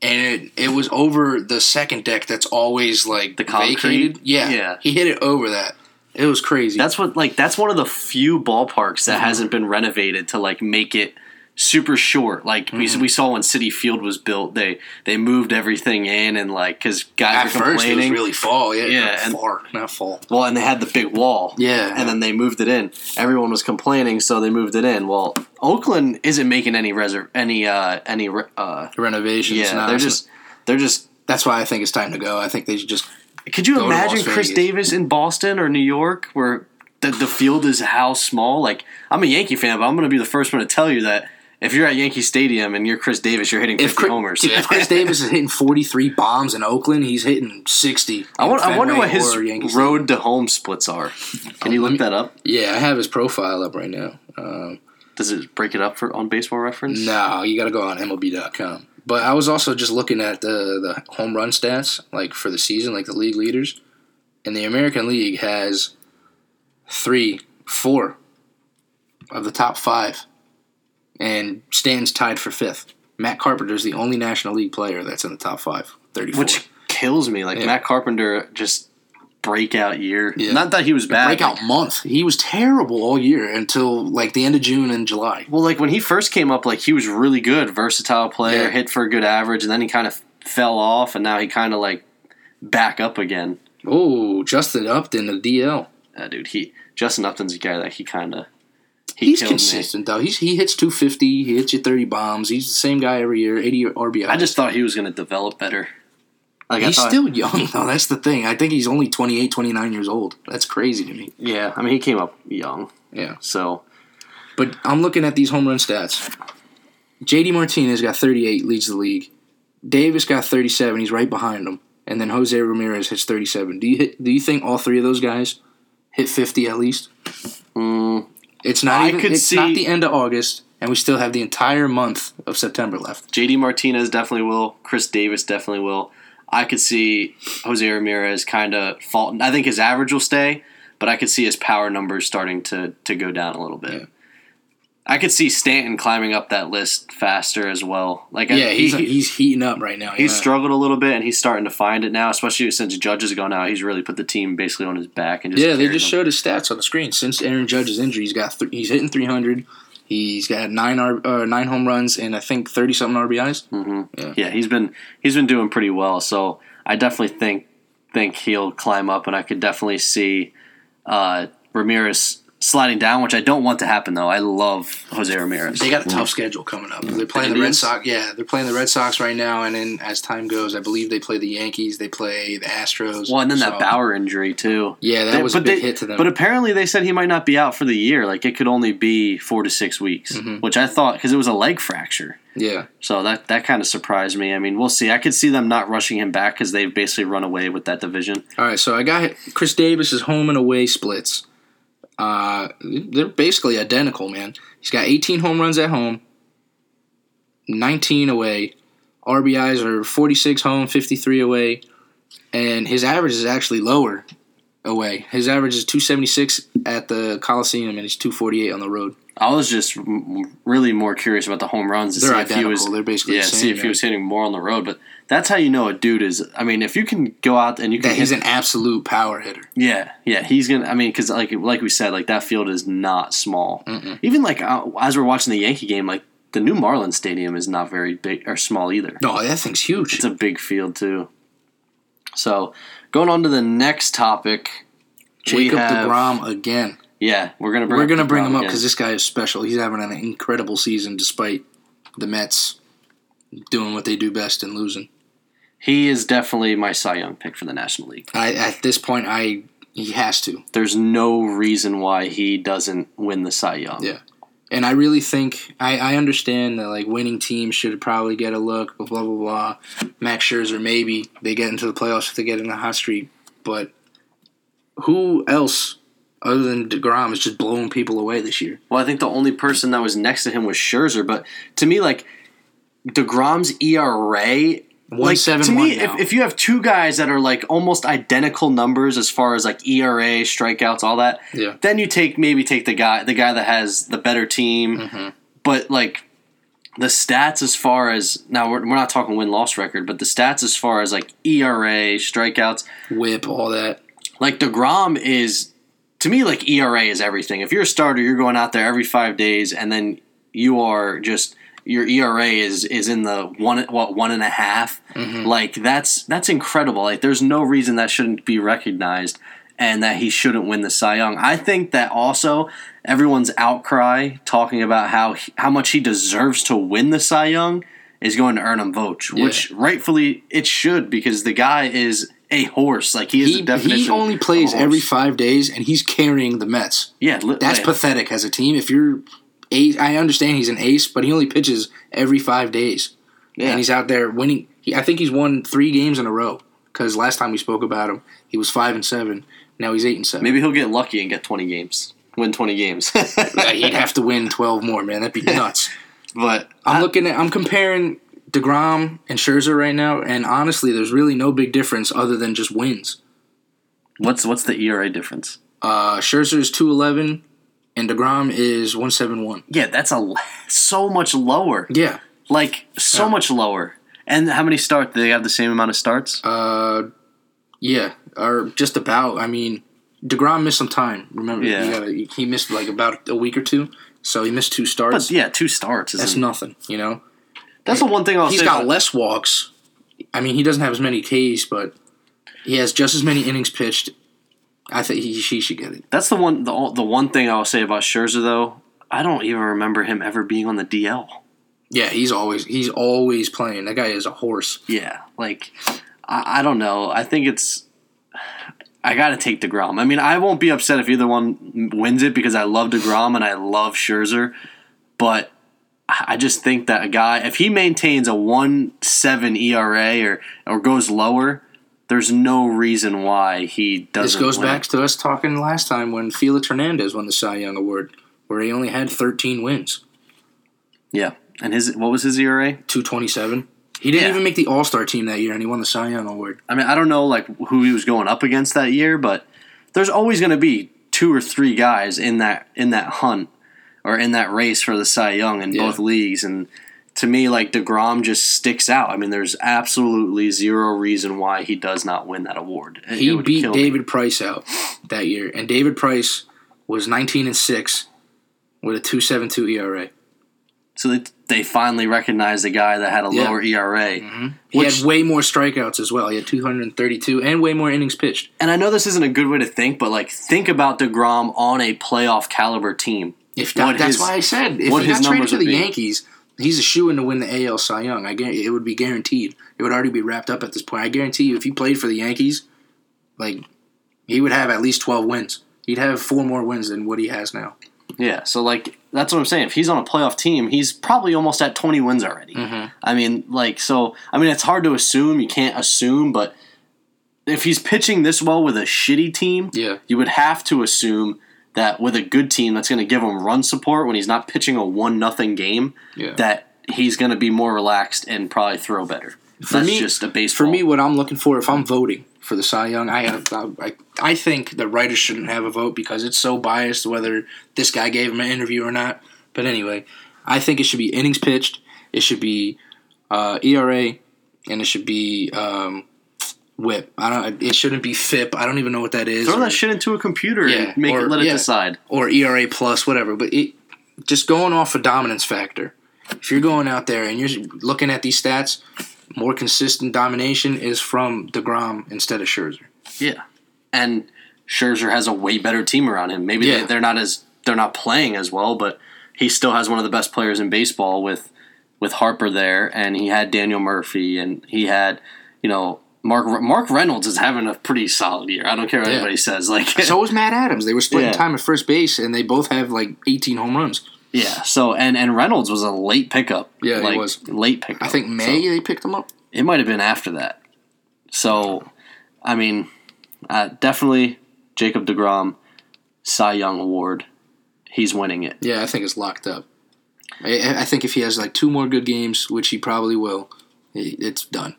and it, it was over the second deck. That's always like
The concrete?
vacated. Yeah,
Yeah.
he hit it over that. It was crazy.
That's what like that's one of the few ballparks that
Mm-hmm.
hasn't been renovated to like make it super short. Like
Mm-hmm.
we, we saw when Citi Field was built, they they moved everything in and like because guys
at
were
first it was
complaining.
really fall. Yeah,
Yeah,
not
and-
far, not fall.
well, and they had the big wall.
Yeah.
and then they moved it in. Everyone was complaining, so they moved it in. Well, Oakland isn't making any reserve any uh any uh
Renovations.
yeah.
no,
they're just they're just.
That's why I think it's time to go. I think they should just.
Could you imagine
Khris.
Davis in Boston or New York where the, the field is how small? Like, I'm a Yankee fan, but I'm going to be the first one to tell you that if you're at Yankee Stadium and you're Khris Davis, you're hitting 50
If Khris,
homers.
dude, if Khris Davis is hitting 43 bombs in Oakland, he's hitting 60.
I, want, I wonder what his
or Yankee Stadium.
road to home splits are. Can you
let
look
me-
that up?
Yeah, I have his profile up right now. Um,
Does it break it up for on baseball reference?
no, you got to go on MLB.com. But I was also just looking at the the home run stats, like for the season, like the league leaders, and the American League has three, four of the top five, and stands tied for fifth. Matt Carpenter is the only National League player that's in the top five. Thirty-four.
Which kills me. Like,
Yeah.
Matt Carpenter just breakout year.
Yeah.
Not that he was bad.
breakout
like-
month. He was terrible all year until like the end of June and July.
Well, like when he first came up, like he was really good, versatile player,
Yeah.
hit for a good average, and then he kind of fell off, and now he kind of like back up again.
Oh, Justin Upton, the DL.
Uh, dude, he Justin Upton's a guy that he kind of he
He's
killed
consistent though. He's he hits 250. He hits you 30 bombs. He's the same guy every year. 80 RBI.
I just thought he was going to develop better. Like
he's
thought,
still young though. That's the thing. I think he's only 28, 29 years old. That's crazy to me.
yeah. I mean, he came up young,
Yeah.
so
But I'm looking at these home run stats. JD Martinez got 38, leads the league. Davis got 37. He's right behind him. And then Jose Ramirez hits 37. Do you hit, do you think all three of those guys hit 50 at least?
mm,
It's not
I
even.
could
it's
see-
not the end of August, and we still have the entire month of September left.
JD Martinez definitely will. Chris Davis definitely will. I could see Jose Ramirez kind of fault. I think his average will stay, but I could see his power numbers starting to to go down a little bit.
Yeah.
I could see Stanton climbing up that list faster as well. Like I-
Yeah, he's
he,
he's heating up right now.
he's
yeah.
struggled a little bit, and he's starting to find it now. Especially since Judge is gone out, he's really put the team basically on his back and just
Yeah, they just
them.
showed his stats on the screen. Since Aaron Judge's injury, he's got th- he's hitting 300. He's got nine R- uh, nine home runs and I think 30 something RBIs.
Mhm.
Yeah.
Yeah. he's been he's been doing pretty well. So I definitely think think he'll climb up, and I could definitely see uh, Ramirez sliding down, which I don't want to happen though. I love Jose Ramirez.
They got a tough schedule coming up. They're playing the,
The
Red Sox. Yeah, they're playing the Red Sox right now, and then as time goes, I believe they play the Yankees. They play the Astros.
well, and then
So-
that Bauer injury too.
Yeah, that
They-
was a
but
big
they-
hit to them.
But apparently they said he might not be out for the year. Like it could only be four to six weeks,
Mhm.
which I thought because it was a leg fracture.
yeah,
So that that kind of surprised me. I mean, we'll see. I could see them not rushing him back because they've basically run away with that division.
All right, so I got Khris Davis's home and away splits. Uh, they're basically identical, man. He's got 18 home runs at home, 19 away. RBIs are 46 home, 53 away, and his average is actually lower away. His average is 276 at the Coliseum, and he's 248 on the road.
I was just really more curious about the home runs to
They're
see if he was
They're basically
yeah,
the
see
same,
if he was hitting more on the road. But that's how you know a dude is. I mean, if you can go out and you can
That he's
hit,
an absolute power hitter.
yeah, yeah, he's gonna. I mean, because like like we said, like that field is not small.
Mm-mm.
Even like uh, as we're watching the Yankee game, like the new Marlins Stadium is not very big or small either.
No, that thing's huge.
It's a big field too. So, going on to the next topic,
Jacob
have-
Degrom again.
Yeah, we're gonna bring
We're gonna bring him up because this guy is special. He's having an incredible season despite the Mets doing what they do best and losing.
He is definitely my Cy Young pick for the National League.
I at this point, I he has to.
There's no reason why he doesn't win the Cy Young.
Yeah. And I really think I, I understand that like winning teams should probably get a look, blah blah blah. blah. Max Scherzer maybe they get into the playoffs if they get in the hot streak, but who else other than Degrom is just blowing people away this year?
Well, I think the only person that was next to him was Scherzer, but to me, like Degrom's ERA,
One
like
seven
to
one
me, if, if you have two guys that are like almost identical numbers as far as like ERA, strikeouts, all that,
Yeah.
then you take maybe take the guy the guy that has the better team,
Mm-hmm.
but like the stats as far as now we're, we're not talking win loss record, but the stats as far as like ERA, strikeouts,
Whip, all that.
like Degrom is to me like ERA is everything. If you're a starter, you're going out there every five days, and then you are just your ERA is is in the one what one and a half. Mm-hmm. Like that's that's incredible. Like there's no reason that shouldn't be recognized and that he shouldn't win the Cy Young. I think that also everyone's outcry talking about how he- how much he deserves to win the Cy Young is going to earn him votes, which rightfully it should because the guy is a horse. Like he is
He, he only plays every five days, and he's carrying the Mets.
Yeah, li-
That's
yeah.
pathetic as a team. If you're ace, I understand he's an ace, but he only pitches every five days,
Yeah.
and he's out there winning. He, I think he's won three games in a row. Because last time we spoke about him, he was five and seven. Now he's eight and seven.
Maybe he'll get lucky and get 20 games. Win 20 games.
He'd have to win twelve more, man. That'd be nuts.
but
I'm
I-
looking at. I'm comparing Degrom and Scherzer right now, and honestly, there's really no big difference other than just wins.
what's what's the ERA difference?
Uh, Scherzer is two eleven, and Degrom is one seven one.
Yeah, that's a so much lower.
Yeah.
Like so
Yeah.
much lower. And how many starts? Do they have the same amount of starts?
Uh, yeah, or just about. I mean, Degrom missed some time. Remember,
Yeah.
he, gotta, he missed like about a week or two, so he missed two starts.
But yeah, two starts.
That's nothing, you know.
that's the one thing I'll
He's got
about-
less walks. I mean, he doesn't have as many Ks, but he has just as many innings pitched. I think he, he should get it.
that's the one. The, the one thing I'll say about Scherzer though, I don't even remember him ever being on the DL.
Yeah, he's always he's always playing. That guy is a horse.
Yeah, like I, I don't know. I think it's. I got to take Degrom. I mean, I won't be upset if either one wins it because I love Degrom and I love Scherzer, but I I just think that a guy if he maintains a one seven ERA or or goes lower, there's no reason why he doesn't.
This goes
win.
back to us talking last time when Felix Hernandez won the Cy Young Award, where he only had 13 wins,
Yeah, and his what was his ERA?
227. He didn't
Yeah.
even make the All Star team that year, and he won the Cy Young Award.
I mean, I don't know like who he was going up against that year, but there's always going to be two or three guys in that in that hunt or in that race for the Cy Young in
Yeah.
both leagues, and to me, like Degrom just sticks out. I mean, there's absolutely zero reason why he does not win that award. It-
He
it
beat
kill me.
David Price out that year, and David Price was 19 and six with a 2.72 ERA.
So they, they finally recognized the guy that had a
Yeah.
lower ERA. Mm-hmm.
He
Which-
had way more strikeouts as well. He had 232 and way more innings pitched.
And I know this isn't a good way to think, but like think about Degrom on a playoff caliber team.
If that, that's
his-
why I said if
what
he
his
got traded to the
be.
Yankees, he's a shoe in to win the AL Cy Young. I guarantee, it would be guaranteed. It would already be wrapped up at this point. I guarantee you, if he played for the Yankees, like he would have at least 12 wins. He'd have four more wins than what he has now.
Yeah, so like that's what I'm saying. If he's on a playoff team, he's probably almost at 20 wins already.
Mm-hmm.
I mean, like so. I mean, it's hard to assume. You can't assume, but if he's pitching this well with a shitty team,
Yeah.
you would have to assume that with a good team that's going to give him run support when he's not pitching a one nothing game,
Yeah.
that he's going to be more relaxed and probably throw better.
For
that's
me-
just a baseball.
For me, what I'm looking for, if I'm voting for the Cy Young, I I, I think the writers shouldn't have a vote because it's so biased whether this guy gave him an interview or not. But anyway, I think it should be innings pitched, it should be uh, ERA, and it should be um, WHIP. I don't. It shouldn't be FIP. I don't even know what that is.
throw
or,
that shit into a computer
Yeah,
and make
or-
it let it
yeah.
decide.
or ERA plus, whatever. But it just going off a dominance factor. if you're going out there and you're looking at these stats, more consistent domination is from Degrom instead of Scherzer.
Yeah, and Scherzer has a way better team around him. Maybe
Yeah.
they, they're not as they're not playing as well, but he still has one of the best players in baseball with with Harper there, and he had Daniel Murphy, and he had you know Mark Mark Reynolds is having a pretty solid year. I don't care what
Yeah.
anybody says. Like
So was Matt Adams. They were splitting
Yeah.
time at first base, and they both have like 18 home runs.
yeah, so and and Reynolds was a late pickup.
Yeah, he
like,
was.
late pickup.
I think
So-
May they picked him up.
It might have been after that. So, I mean, uh, definitely Jacob DeGrom, Cy Young Award. He's winning it.
Yeah, I think it's locked up. I, I think if he has like two more good games, which he probably will, it's done.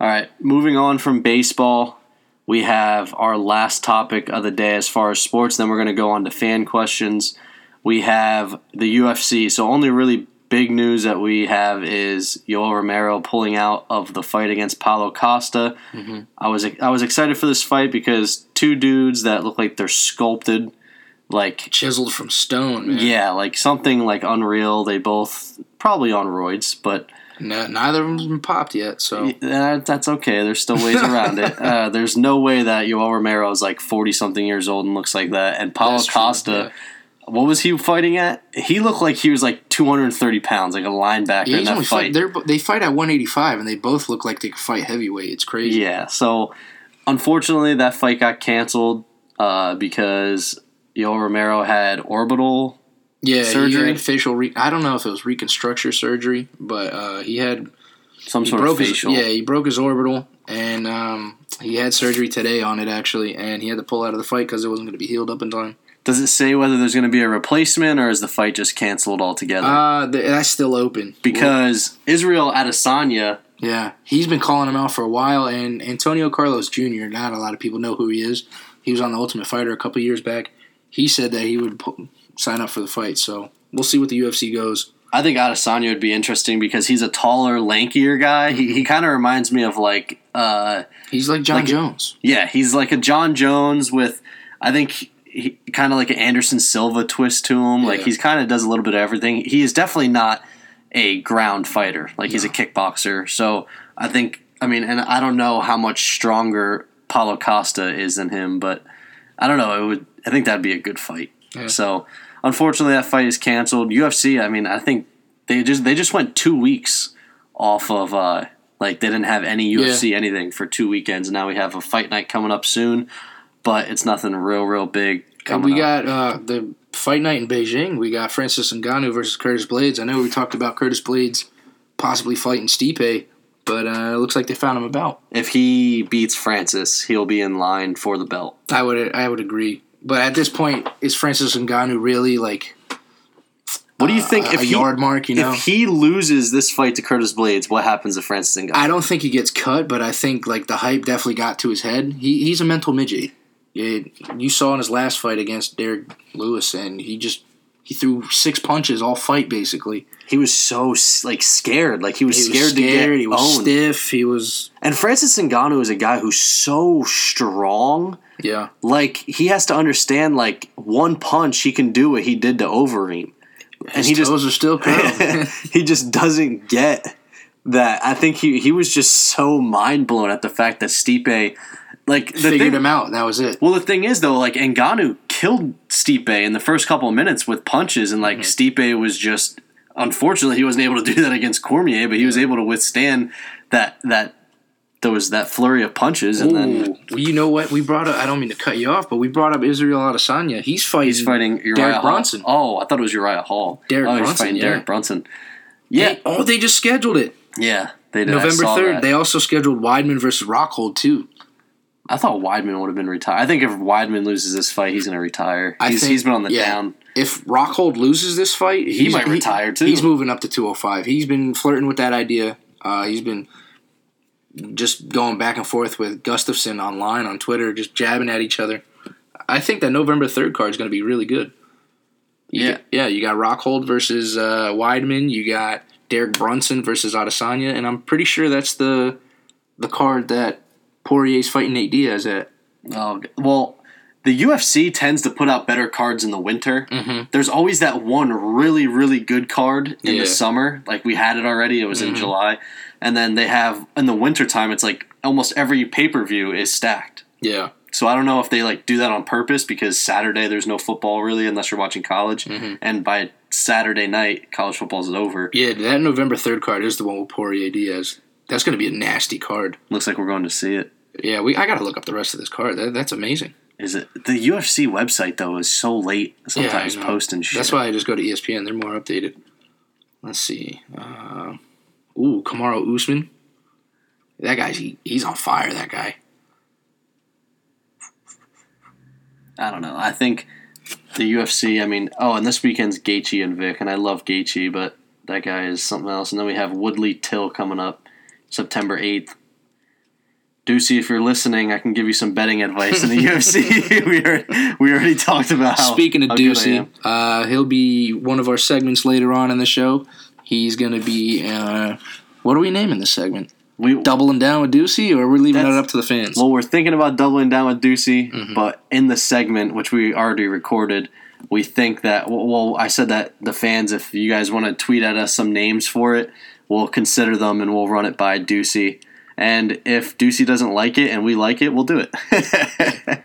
All right, moving on from baseball, we have our last topic of the day as far as sports. Then we're going to go on to fan questions. We have the UFC. So, only really big news that we have is Yoel Romero pulling out of the fight against Paulo Costa. Mm-hmm. I was I was excited for this fight because two dudes that look like they're sculpted, like
Chiseled from stone, man.
yeah, like something like unreal. They both probably on roids, but
No, neither of them's been popped yet, so
uh, that's okay. There's still ways around it. Uh, there's no way that Yoel Romero is like 40 something years old and looks like that. And Paulo
That's true,
Costa,
yeah.
what was he fighting at? He looked like he was like 230 pounds, like a linebacker
Yeah,
in that fight.
fight. They fight at 185, and they both look like they could fight heavyweight. It's crazy.
Yeah, so unfortunately that fight got canceled uh, because Yoel Romero had orbital.
Yeah,
Surgery?
He had facial. Re- I don't know if it was reconstruction surgery, but uh, he had
Some
he
sort
broke
of
his
facial.
yeah he broke his orbital, and um, he had surgery today on it actually, and he had to pull out of the fight because it wasn't going to be healed up in time.
Does it say whether there's going to be a replacement or is the fight just canceled altogether?
Uh, th- that's still open
because Israel Adesanya
Yeah, he's been calling him out for a while, and Antonio Carlos Jr. Not a lot of people know who he is. He was on the Ultimate Fighter a couple years back. He said that he would sign up for the fight, so we'll see what the UFC goes.
I think Adesanya would be interesting because he's a taller, lankier guy. He, he kind of reminds me of like, uh,
He's like Jon
Like-
Jones.
yeah, he's like a Jon Jones with, I think, he, kind of like an Anderson Silva twist to him. Like he's kind of does a little bit of everything. He is definitely not a ground fighter. Like he's a kickboxer. So I think, I mean, and I don't know how much stronger Paulo Costa is than him, but I don't know. It would. I think that'd be a good fight.
Yeah.
So unfortunately, that fight is canceled. UFC. I mean, I think they just they just went two weeks off of uh like they didn't have any UFC anything for two weekends. And Now we have a fight night coming up soon, but it's nothing real real big.
And we
up.
got uh, the fight night in Beijing. We got Francis Ngannou versus Curtis Blaydes. I know we talked about Curtis Blaydes possibly fighting Stipe, but uh, it looks like they found him about.
if he beats Francis, he'll be in line for the belt.
I would I would agree, but at this point, is Francis Ngannou really like
What do you uh, think
a,
if
a
he
yard mark? You know,
if he loses this fight to Curtis Blaydes? What happens to Francis Ngannou?
I don't think he gets cut, but I think like the hype definitely got to his head. He he's a mental midget. Yeah, you saw in his last fight against Derrick Lewis, and he just he threw six punches all fight basically.
He was so like scared, like he was,
He was
scared, to get
He was
owned.
stiff. He was
And Francis Ngannou is a guy who's so strong.
Yeah.
Like he has to understand, like one punch, he can do what he did to Overeem, and
His
he just
toes are still curled.
he just doesn't get that. I think he he was just so mind blown at the fact that Stipe, like the
Figured
thing,
him out. That was it.
Well, the thing is, though, like Ngannou killed Stipe in the first couple of minutes with punches, and
Mm-hmm.
like Stipe was just unfortunately he wasn't able to do that against Cormier, but he was able to withstand that that there was that flurry of punches, and then
well, you know what? We brought up. I don't mean to cut you off, but we brought up Israel Adesanya. He's fighting.
he's fighting Uriah
Derek
Hall.
Brunson.
Oh, I thought it was Uriah Hall.
Derek
oh, he's fighting
yeah.
Derek Brunson. Yeah,
They- oh, they just scheduled it.
yeah, they did.
November third. They also scheduled Weidman versus Rockhold too.
I thought Weidman would have been retired. I think if Weidman loses this fight, he's going to retire.
I
He's,
think-
he's been on the
yeah.
down.
If Rockhold loses this fight, he
might retire, too.
He's moving up to 205. He's been flirting with that idea. Uh, he's been just going back and forth with Gustafsson online on Twitter, just jabbing at each other. I think that November third card is going to be really good. You
Yeah.
got- yeah. You got Rockhold versus uh, Weidman. You got Derek Brunson versus Adesanya, and I'm pretty sure that's the the card that Poirier's fighting Nate Diaz at.
Oh, well, the UFC tends to put out better cards in the winter.
Mhm.
There's always that one really, really good card in
Yeah.
the summer. Like we had it already. It was in
Mhm.
July. And then they have in the wintertime, it's like almost every pay per view is stacked.
Yeah.
So I don't know if they like do that on purpose because Saturday there's no football really unless you're watching college,
Mhm.
and by Saturday night college football is over.
Yeah, that November 3rd card is the one with Poirier Diaz. That's going to be a nasty card.
Looks like we're going to see it.
Yeah, we. I got to look up the rest of this card. That, that's amazing.
Is it the UFC website though is so late sometimes
know.
posting shit.
That's why I just go to ESPN. They're more updated. Let's see. Uh, ooh, Kamaru Usman. That guy's he, he's on fire. That guy.
I don't know. I think the UFC. I mean, oh, and this weekend's Gaethje and Vick, and I love Gaethje, but that guy is something else. And then we have Woodley Till coming up September eighth. Ducey, if you're listening, I can give you some betting advice in the UFC. we already, we already talked about how.
Speaking of
how good I
Ducey, uh, he'll be one of our segments later on in the show. He's going to be. Uh, what are we naming this segment?
we
Doubling down with Ducey, or we're leaving that up to the fans?
Well, we're thinking about doubling down with Ducey,
Mhm.
but in the segment, which we already recorded, we think that, well, well, I said that the fans, if you guys want to tweet at us some names for it, we'll consider them and we'll run it by Ducey. And if Ducey doesn't like it and we like it, we'll do it.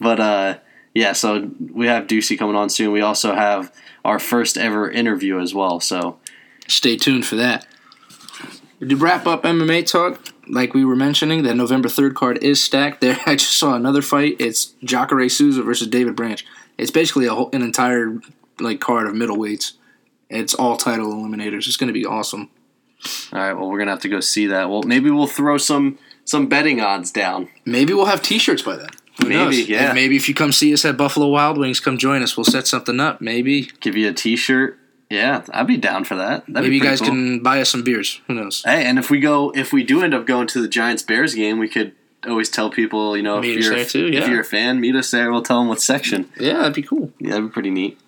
but, uh, yeah, so we have Ducey coming on soon. We also have our first ever interview as well. So,
Stay tuned for that. To wrap up MMA talk, like we were mentioning, that November 3rd card is stacked. There, I just saw another fight. It's Jacare Souza versus David Branch. It's basically a whole, an entire like card of middleweights. It's all title eliminators. It's going to be awesome.
all right, well, we're going to have to go see that. Well, maybe we'll throw some some betting odds down.
Maybe we'll have T-shirts by then. Who
Maybe,
knows?
yeah.
And maybe if you come see us at Buffalo Wild Wings, come join us. We'll set something up. Maybe.
give you a T-shirt. Yeah, I'd be down for that. That'd
maybe
be
you guys
cool.
can buy us some beers. Who knows?
Hey, and if we go, if we do end up going to the Giants Bears game, we could always tell people, you know,
Meet
if you're
there too,
if you're a fan, meet us there. We'll tell them what section.
Yeah, that'd be cool.
Yeah, that'd be pretty neat.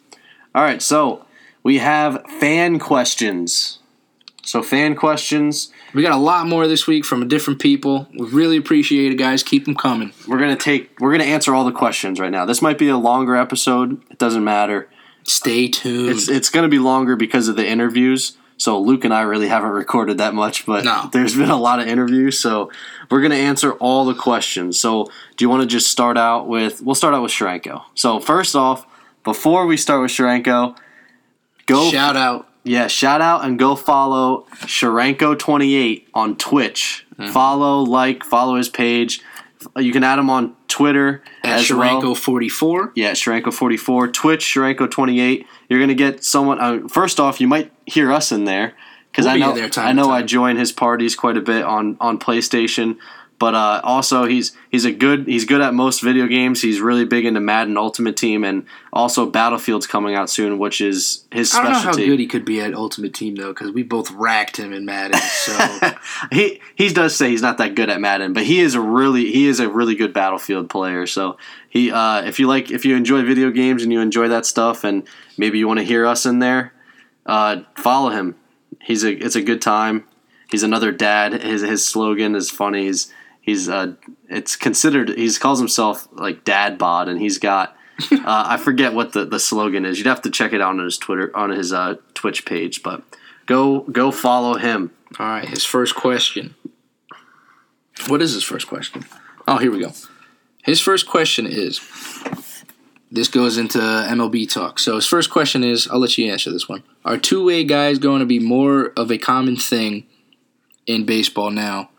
All right, so we have fan questions. So fan questions.
We got a lot more this week from different people. We really appreciate it, guys. Keep them coming.
We're gonna take. We're gonna answer all the questions right now. This might be a longer episode. It doesn't matter.
Stay tuned.
It's it's gonna be longer because of the interviews. So Luke and I really haven't recorded that much, but
No.
there's been a lot of interviews. So we're gonna answer all the questions. So do you want to just start out with? We'll start out with Sharenko. So first off, before we start with Sharenko, go
Shout out.
yeah, shout out and go follow Sharenko28 on Twitch.
Mm-hmm.
Follow, like, follow his page. You can add him on Twitter
At
as well.
Sharenko44.
Yeah, Sharenko44, Twitch, Sharenko28. You're gonna get someone. Uh, first off, you might hear us in there because
We'll
I know I
to
know I join his parties quite a bit on on PlayStation. But uh, also, he's he's a good he's good at most video games. He's really big into Madden Ultimate Team, and also Battlefield's coming out soon, which is his specialty.
I don't know how good he could be at Ultimate Team though, because we both racked him in Madden. So
he he does say he's not that good at Madden, but he is a really he is a really good Battlefield player. So he uh, if you like if you enjoy video games and you enjoy that stuff, and maybe you want to hear us in there, uh, follow him. He's a it's a good time. He's another dad. His his slogan is funny. He's he's uh, it's considered he calls himself like dad bod, and he's got. uh, I forget what the, the slogan is. You'd have to check it out on his Twitter on his uh, Twitch page, but go go follow him.
all right, his first question. What is his first question? Oh, here we go. His first question is. This goes into MLB talk. So his first question is, I'll let you answer this one. Are two-way guys going to be more of a common thing in baseball now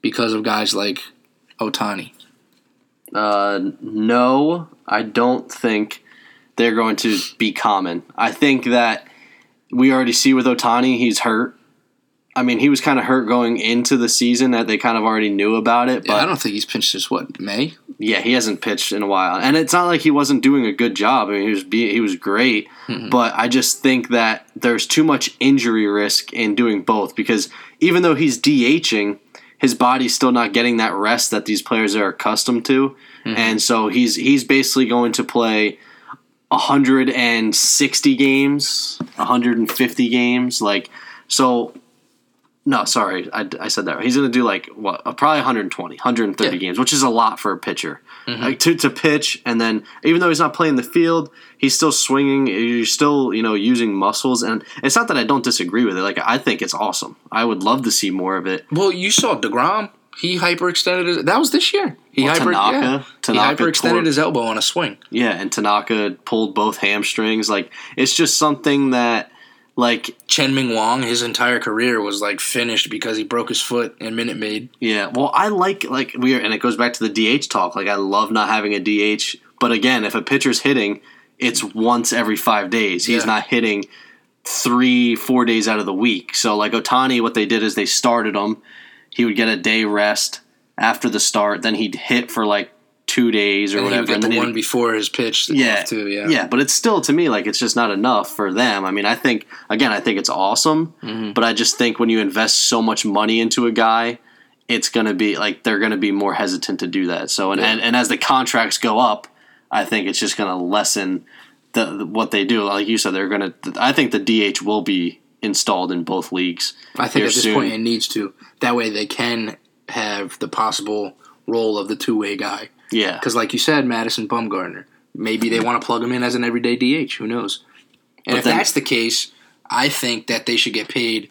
because of guys like Otani?
Uh, no, I don't think they're going to be common. I think that we already see with Otani, he's hurt. I mean, he was kind of hurt going into the season that they kind of already knew about it,
Yeah, I don't think he's pitched since what May.
yeah, he hasn't pitched in a while, and it's not like he wasn't doing a good job. I mean, he was be- he was great,
Mhm.
but I just think that there's too much injury risk in doing both because even though he's DHing, his body's still not getting that rest that these players are accustomed to, and so he's he's basically going to play 160 games, 150 games, like so. No, sorry, I, I said that. He's going to do like what, uh, probably 120, 130
Yeah.
games, which is a lot for a pitcher. Mm-hmm. like to, to pitch, and then even though he's not playing the field, he's still swinging. You're still you know using muscles, and it's not that I don't disagree with it. Like I think it's awesome. I would love to see more of it.
Well, you saw Degrom. He hyperextended his. That was this year. He
Well,
hyper.
Tanaka-
yeah.
Tanaka
he hyperextended
tore-
his elbow on a swing.
Yeah, and Tanaka pulled both hamstrings. Like it's just something that like
Chien-Ming Wang, his entire career was like finished because he broke his foot in Minute Maid.
Yeah, well, I like like we are, and it goes back to the DH talk. Like I love not having a DH, but again, if a pitcher's hitting, it's once every five days. He's
Yeah.
not hitting three, four days out of the week. So like Otani, what they did is they started him. He would get a day rest after the start, then he'd hit for like two days or
And
whatever, and
the
then
one before his pitch.
yeah,
too. Yeah.
yeah, but it's still to me like it's just not enough for them. I mean, I think again, I think it's awesome,
Mm-hmm.
but I just think when you invest so much money into a guy, it's gonna be like they're gonna be more hesitant to do that. So and and, and as the contracts go up, I think it's just gonna lessen the, the- what they do. Like you said, they're gonna. I think the DH will be installed in both leagues.
I think at this
soon.
point it needs to. That way they can have the possible role of the two way guy.
Yeah,
Because, like you said, Madison Bumgarner, maybe they want to plug him in as an everyday DH. Who knows? And
But
if
then-
that's the case, I think that they should get paid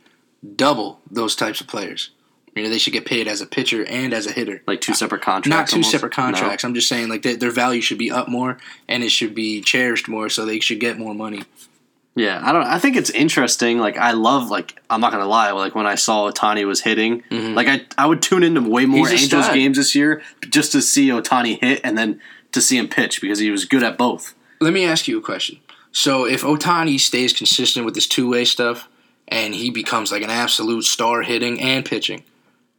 double those types of players. You know, they should get paid as a pitcher and as a hitter.
like two uh, separate contracts.
Not two
almost.
separate
No.
contracts. I'm just saying, like their, their value should be up more, and it should be cherished more, so they should get more money.
Yeah, I don't. I think it's interesting. Like I love. Like I'm not gonna lie. Like when I saw Otani was hitting, like I I would tune into way more
Mm-hmm.
Angels
stud.
games this year just to see Otani hit and then to see him pitch because he was good at both.
Let me ask you a question. So if Otani stays consistent with this two way stuff and he becomes like an absolute star hitting and pitching,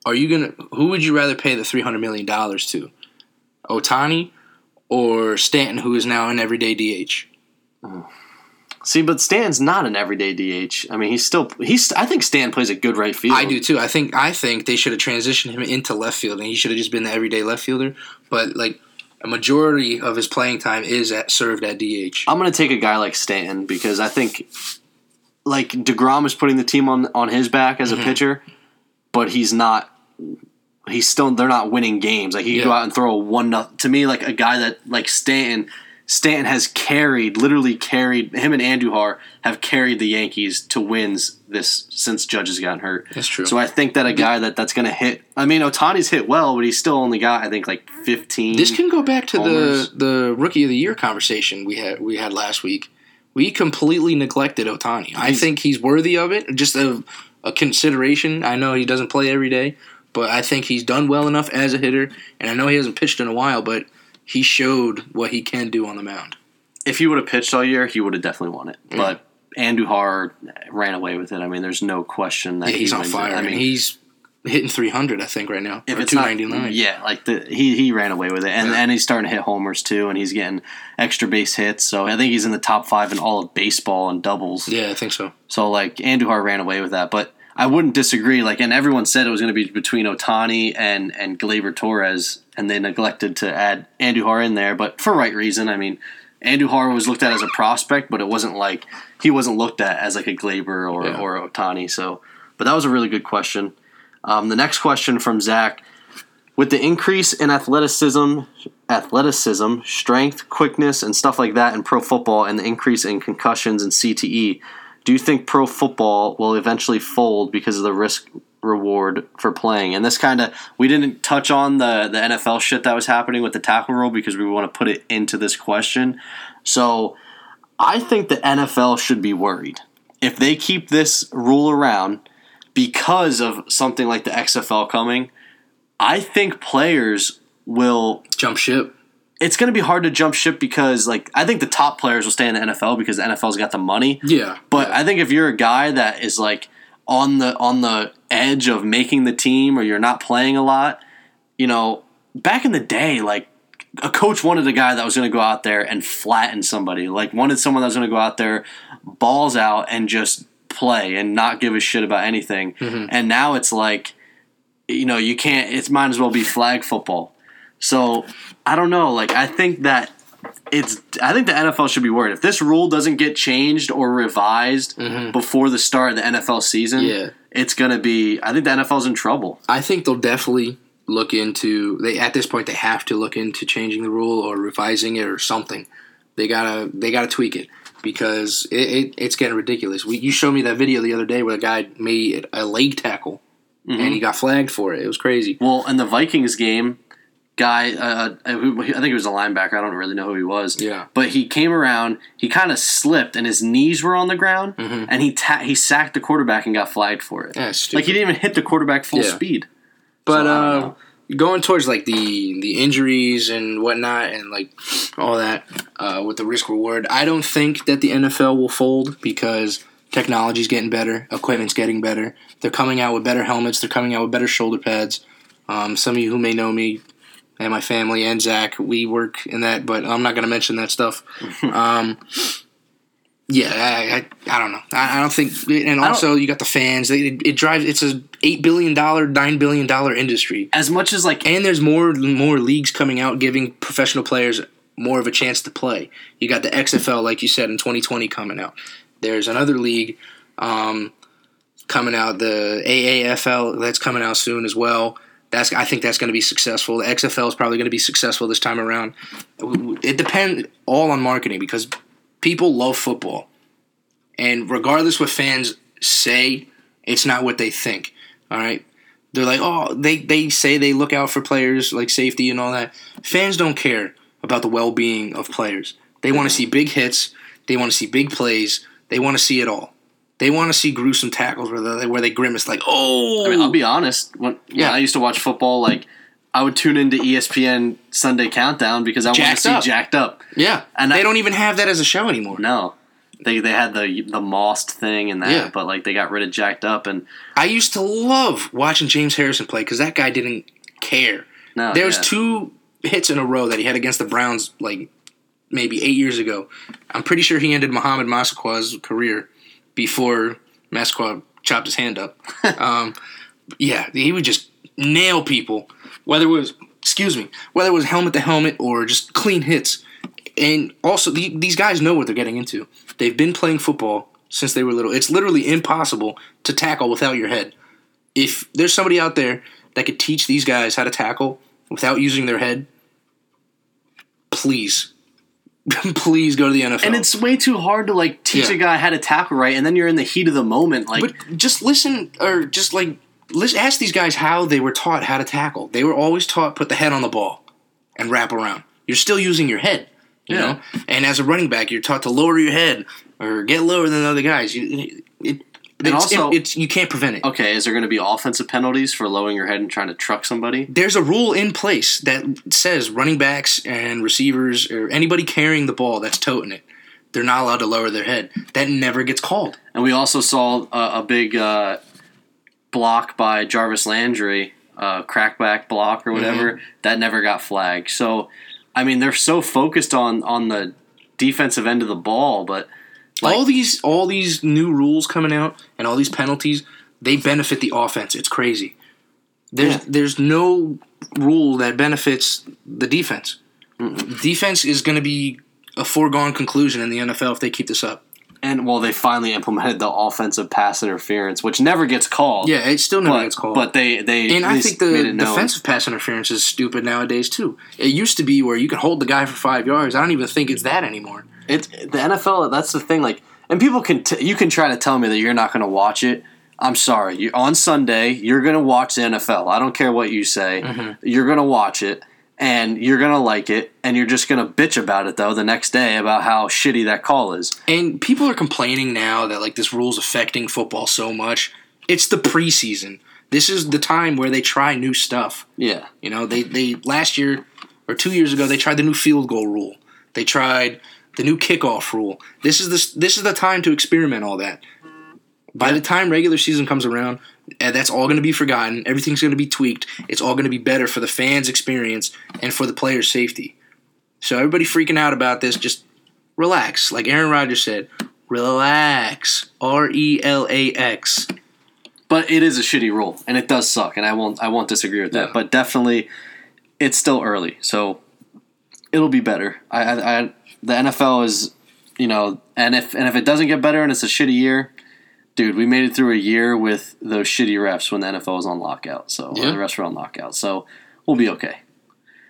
are you gonna who would you rather pay the three hundred million dollars to? Otani or Stanton who is now an everyday DH?
See, but Stan's not an everyday DH. I mean, he's still he's. I think Stan plays a good right field.
I do too. I think I think they should have transitioned him into left field and he should have just been the everyday left fielder. But like a majority of his playing time is at served at DH.
I'm gonna take a guy like Stanton because I think like Degrom is putting the team on on his back as
Mm-hmm.
a pitcher, but he's not. He's still. They're not winning games. Like he can go out and throw a one. To me, like a guy that like Stanton. Stanton has carried, literally carried him and Andujar have carried the Yankees to wins this since Judge has gotten hurt.
That's true.
So I think that a guy that that's going to hit. I mean, Otani's hit well, but he's still only got I think like 15.
This can go back to
Homers.
the the rookie of the year conversation we had we had last week. We completely neglected Otani. I think he's worthy of it, just a, a consideration. I know he doesn't play every day, but I think he's done well enough as a hitter, and I know he hasn't pitched in a while, but he showed what he can do on the mound.
if he would have pitched all year, he would have definitely won it.
Mm.
But Andujar ran away with it. I mean, there's no question that
Yeah,
he
he's on
wins it.
fire.
I mean,
he's hitting 300, I think, right now.
if
or
it's not,
299.
yeah, like the he he ran away with it, and
Yeah.
and he's starting to hit homers too, and he's getting extra base hits. So I think he's in the top five in all of baseball and doubles.
yeah, I think so.
So like Andujar ran away with that, but I wouldn't disagree. Like, and everyone said it was going to be between Otani and and Gleyber Torres, and they neglected to add Andujar in there, but for right reason. I mean, Andujar was looked at as a prospect, but it wasn't like he wasn't looked at as like a Gleyber or
Yeah.
or Otani. So, but that was a really good question. Um, the next question from Zach. With the increase in athleticism, athleticism, strength, quickness, and stuff like that in pro football, and the increase in concussions and CTE, do you think pro football will eventually fold because of the risk reward for playing? And this kind of we didn't touch on the the NFL shit that was happening with the tackle rule because we want to put it into this question. So I think the NFL should be worried if they keep this rule around because of something like the XFL coming. I think players will
Jump ship.
It's going to be hard to jump ship because like I think the top players will stay in the NFL because the NFL's got the money.
Yeah.
But
yeah.
I think if you're a guy that is like on the on the edge of making the team or you're not playing a lot, you know, back in the day like a coach wanted a guy that was going to go out there and flatten somebody. Like wanted someone that was going to go out there balls out and just play and not give a shit about anything. Mm-hmm. And now it's like you know, you can't it might as well be flag football. So, I don't know, like I think that it's I think the NFL should be worried if this rule doesn't get changed or revised mm-hmm. before the start of the NFL season.
Yeah.
it's gonna be. I think the NFL's in trouble.
I think they'll definitely look into they at this point they have to look into changing the rule or revising it or something. They gotta they gotta tweak it because it, it it's getting ridiculous. We, you showed me that video the other day where the guy made a leg tackle mm-hmm. and he got flagged for it. It was crazy.
Well, in the Vikings game, guy, uh, uh, who- I think he was a linebacker. I don't really know who he was.
Yeah.
But he came around. He kind of slipped, and his knees were on the ground, and he ta- he sacked the quarterback and got flagged for it.
Yeah,
like he didn't even hit the quarterback full
Yeah.
speed.
But
So,
uh, going towards like the the injuries and whatnot, and like all that uh, with the risk reward, I don't think that the NFL will fold because technology's getting better, equipment's getting better. They're coming out with better helmets. They're coming out with better shoulder pads. Um, some of you who may know me and my family and Zach, we work in that, but I'm not going to mention that stuff. um, yeah, I, I, I don't know. I, I don't think, and also you got the fans. They, it, it drives. It's a eight billion dollar, nine billion dollar industry
As much as like
and there's more more leagues coming out giving professional players more of a chance to play. You got the XFL, like you said, in 2020 coming out. There's another league um, coming out, the AAFL, that's coming out soon as well. That's I think that's going to be successful. The XFL is probably going to be successful this time around. It depends all on marketing because people love football, and regardless what fans say, it's not what they think. All right, they're like, oh, they they say they look out for players like safety and all that. Fans don't care about the well being of players. They want to see big hits. They want to see big plays. They want to see it all. They want to see gruesome tackles where they where they grimace like, oh.
I mean, I'll be oh! honest. When, yeah,
Yeah.
I used to watch football. Like, I would tune into ESPN Sunday Countdown because I want to see
Up.
jacked up.
yeah,
And
they
I-
don't even have that as a show anymore.
No, they they had the the Mossed thing and that,
Yeah.
but like they got rid of jacked up and
I used to love watching James Harrison play because that guy didn't care.
no.
There was
yeah.
two hits in a row that he had against the Browns like maybe eight years ago. I'm pretty sure he ended Mohamed Massaquoi's career before Massaquoi chopped his hand up. um, yeah, he would just nail people, whether it was excuse me, whether it was helmet to helmet or just clean hits. And also, the, these guys know what they're getting into. They've been playing football since they were little. It's literally impossible to tackle without your head. If there's somebody out there that could teach these guys how to tackle without using their head, please, please go to the NFL.
And it's way too hard to like teach
Yeah.
a guy how to tackle right, and then you're in the heat of the moment. Like,
but just listen or just like ask these guys how they were taught how to tackle. They were always taught put the head on the ball and wrap around. You're still using your head, you
Yeah.
know. And as a running back, you're taught to lower your head or get lower than the other guys. You, it, it's,
also-
it's you can't prevent it.
okay, is there going to be offensive penalties for lowering your head and trying to truck somebody?
there's a rule in place that says running backs and receivers or anybody carrying the ball that's toting it, they're not allowed to lower their head. That never gets called.
And we also saw a, a big uh, block by Jarvis Landry, uh, crackback block or whatever,
Mm-hmm.
that never got flagged. So, I mean, they're so focused on on the defensive end of the ball, but Like-
all these all these new rules coming out and all these penalties, they benefit the offense. It's crazy. There's
Yeah.
there's no rule that benefits the defense. Defense is going to be a foregone conclusion in the NFL if they keep this up.
and well, they finally implemented the offensive pass interference, which never gets called.
Yeah, it still never
but,
gets called.
but they they
And I think the
made it known.
defensive pass interference is stupid nowadays too. It used to be where you could hold the guy for five yards. I don't even think it's that anymore.
It's the NFL. That's the thing. Like, and people can t- you can try to tell me that you're not going to watch it. I'm sorry. You on Sunday, you're going to watch the NFL. I don't care what you say.
Mm-hmm.
You're going to watch it, and you're going to like it, and you're just going to bitch about it though the next day about how shitty that call is.
And people are complaining now that like this rule's affecting football so much. It's the preseason. This is the time where they try new stuff.
Yeah.
You know, they they last year or two years ago they tried the new field goal rule. They tried the new kickoff rule. This is the this is the time to experiment all that. By the time regular season comes around, eh, that's all going to be forgotten. Everything's going to be tweaked. It's all going to be better for the fans' experience and for the players' safety. So everybody freaking out about this, just relax. Like Aaron Rodgers said, relax. R E L A X.
But it is a shitty rule, and it does suck, and I won't I won't disagree with that.
Yeah.
But definitely, it's still early, so it'll be better. I, I, I the NFL is, you know, and if and if it doesn't get better and it's a shitty year, dude, we made it through a year with those shitty refs when the NFL was on lockout. So
Yeah.
the refs were on lockout. So we'll be okay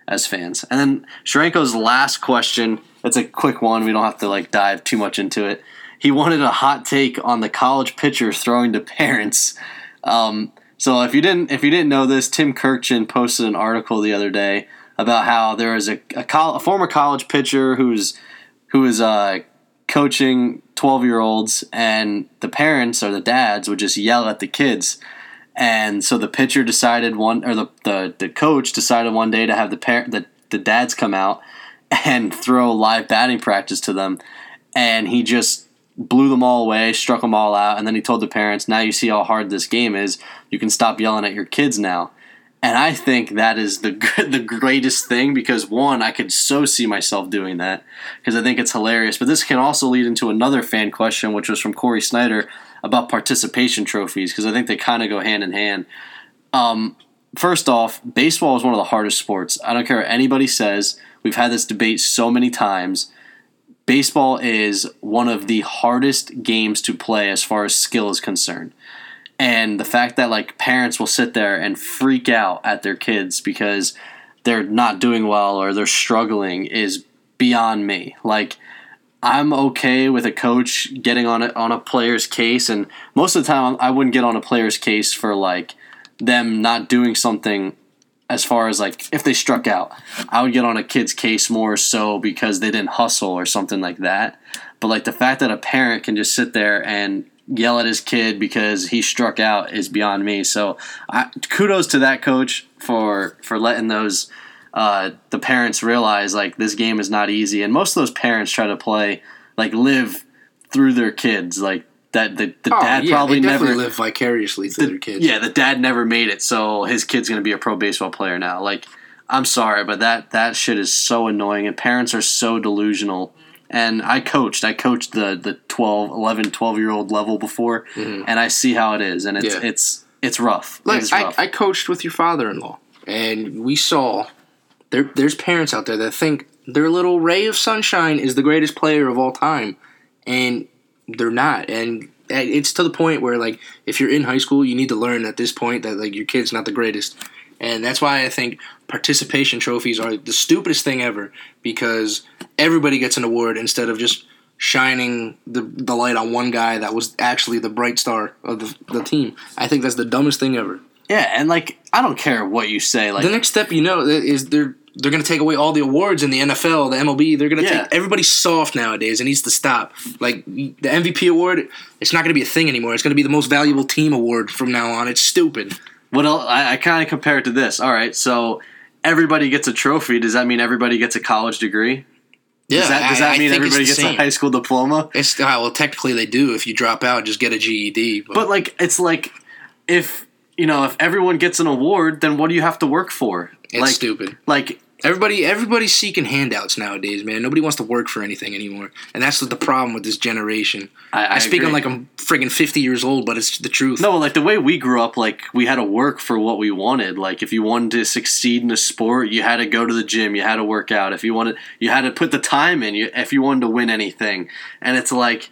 as fans. And then Sharenko's last question. It's a quick one. We don't have to like dive too much into it. He wanted a hot take on the college pitchers throwing to parents. Um, so if you didn't if you didn't know this, Tim Kurkjian posted an article the other day about how there is a a, col- a former college pitcher who's who is uh, coaching 12 year olds and the parents or the dads would just yell at the kids. And so the pitcher decided one or the, the, the coach decided one day to have the parent the, the dads come out and throw live batting practice to them. And he just blew them all away struck them all out. And then he told the parents now you see how hard this game is. You can stop yelling at your kids now and I think that is the the greatest thing because one, I could so see myself doing that because I think it's hilarious. But this can also lead into another fan question, which was from Corey Snyder about participation trophies because I think they kind of go hand in hand. Um, first off, baseball is one of the hardest sports. I don't care what anybody says. We've had this debate so many times. Baseball is one of the hardest games to play as far as skill is concerned and the fact that like parents will sit there and freak out at their kids because they're not doing well or they're struggling is beyond me. Like i'm okay with a coach getting on a, on a player's case and most of the time i wouldn't get on a player's case for like them not doing something as far as like if they struck out. I would get on a kid's case more so because they didn't hustle or something like that. But like the fact that a parent can just sit there and yell at his kid because he struck out is beyond me. So I, kudos to that coach for for letting those uh, the parents realize like this game is not easy. And most of those parents try to play like live through their kids like that. The, the
Oh,
dad
yeah,
probably
they
never
live vicariously through their kids.
yeah, the dad never made it, so his kid's gonna be a pro baseball player now. Like, I'm sorry, but that that shit is so annoying, and parents are so delusional. And I coached, I coached the the 12, 11, 12 year old level before, and I see how it is, and it's
Mm-hmm. Yeah.
it's it's rough.
Like
it's
I. I coached with your father-in-law, and we saw there. There's parents out there that think their little ray of sunshine is the greatest player of all time, and they're not. And it's to the point where like if you're in high school, you need to learn at this point that like your kid's not the greatest. And that's why I think participation trophies are the stupidest thing ever because everybody gets an award instead of just shining the, the light on one guy that was actually the bright star of the, the team. I think that's the dumbest thing ever.
yeah, and like I don't care what you say, like
The next step, you know, is they're they're going to take away all the awards in the NFL, the MLB. They're going to
Yeah.
take everybody's soft nowadays. It needs to stop. Like the MVP award, it's not going to be a thing anymore. It's going to be the most valuable team award from now on. It's stupid.
What else? I, I kind of compare it to this. All right, so everybody gets a trophy. Does that mean everybody gets a college degree?
Yeah,
Does that, does that
I
mean
it's
everybody gets a high school diploma?
It's uh, well, technically they do. If you drop out, just get a GED. But,
But like, it's like if you know if everyone gets an award, then what do you have to work for?
it's
like,
stupid.
Like,
Everybody, everybody's seeking handouts nowadays, man. Nobody wants to work for anything anymore, and that's the problem with this generation.
I, I,
I, speak on like I'm friggin' fifty years old, but it's the truth.
no, like the way we grew up, like we had to work for what we wanted. Like if you wanted to succeed in a sport, you had to go to the gym, you had to work out. If you wanted, you had to put the time in. You, if you wanted to win anything, and it's like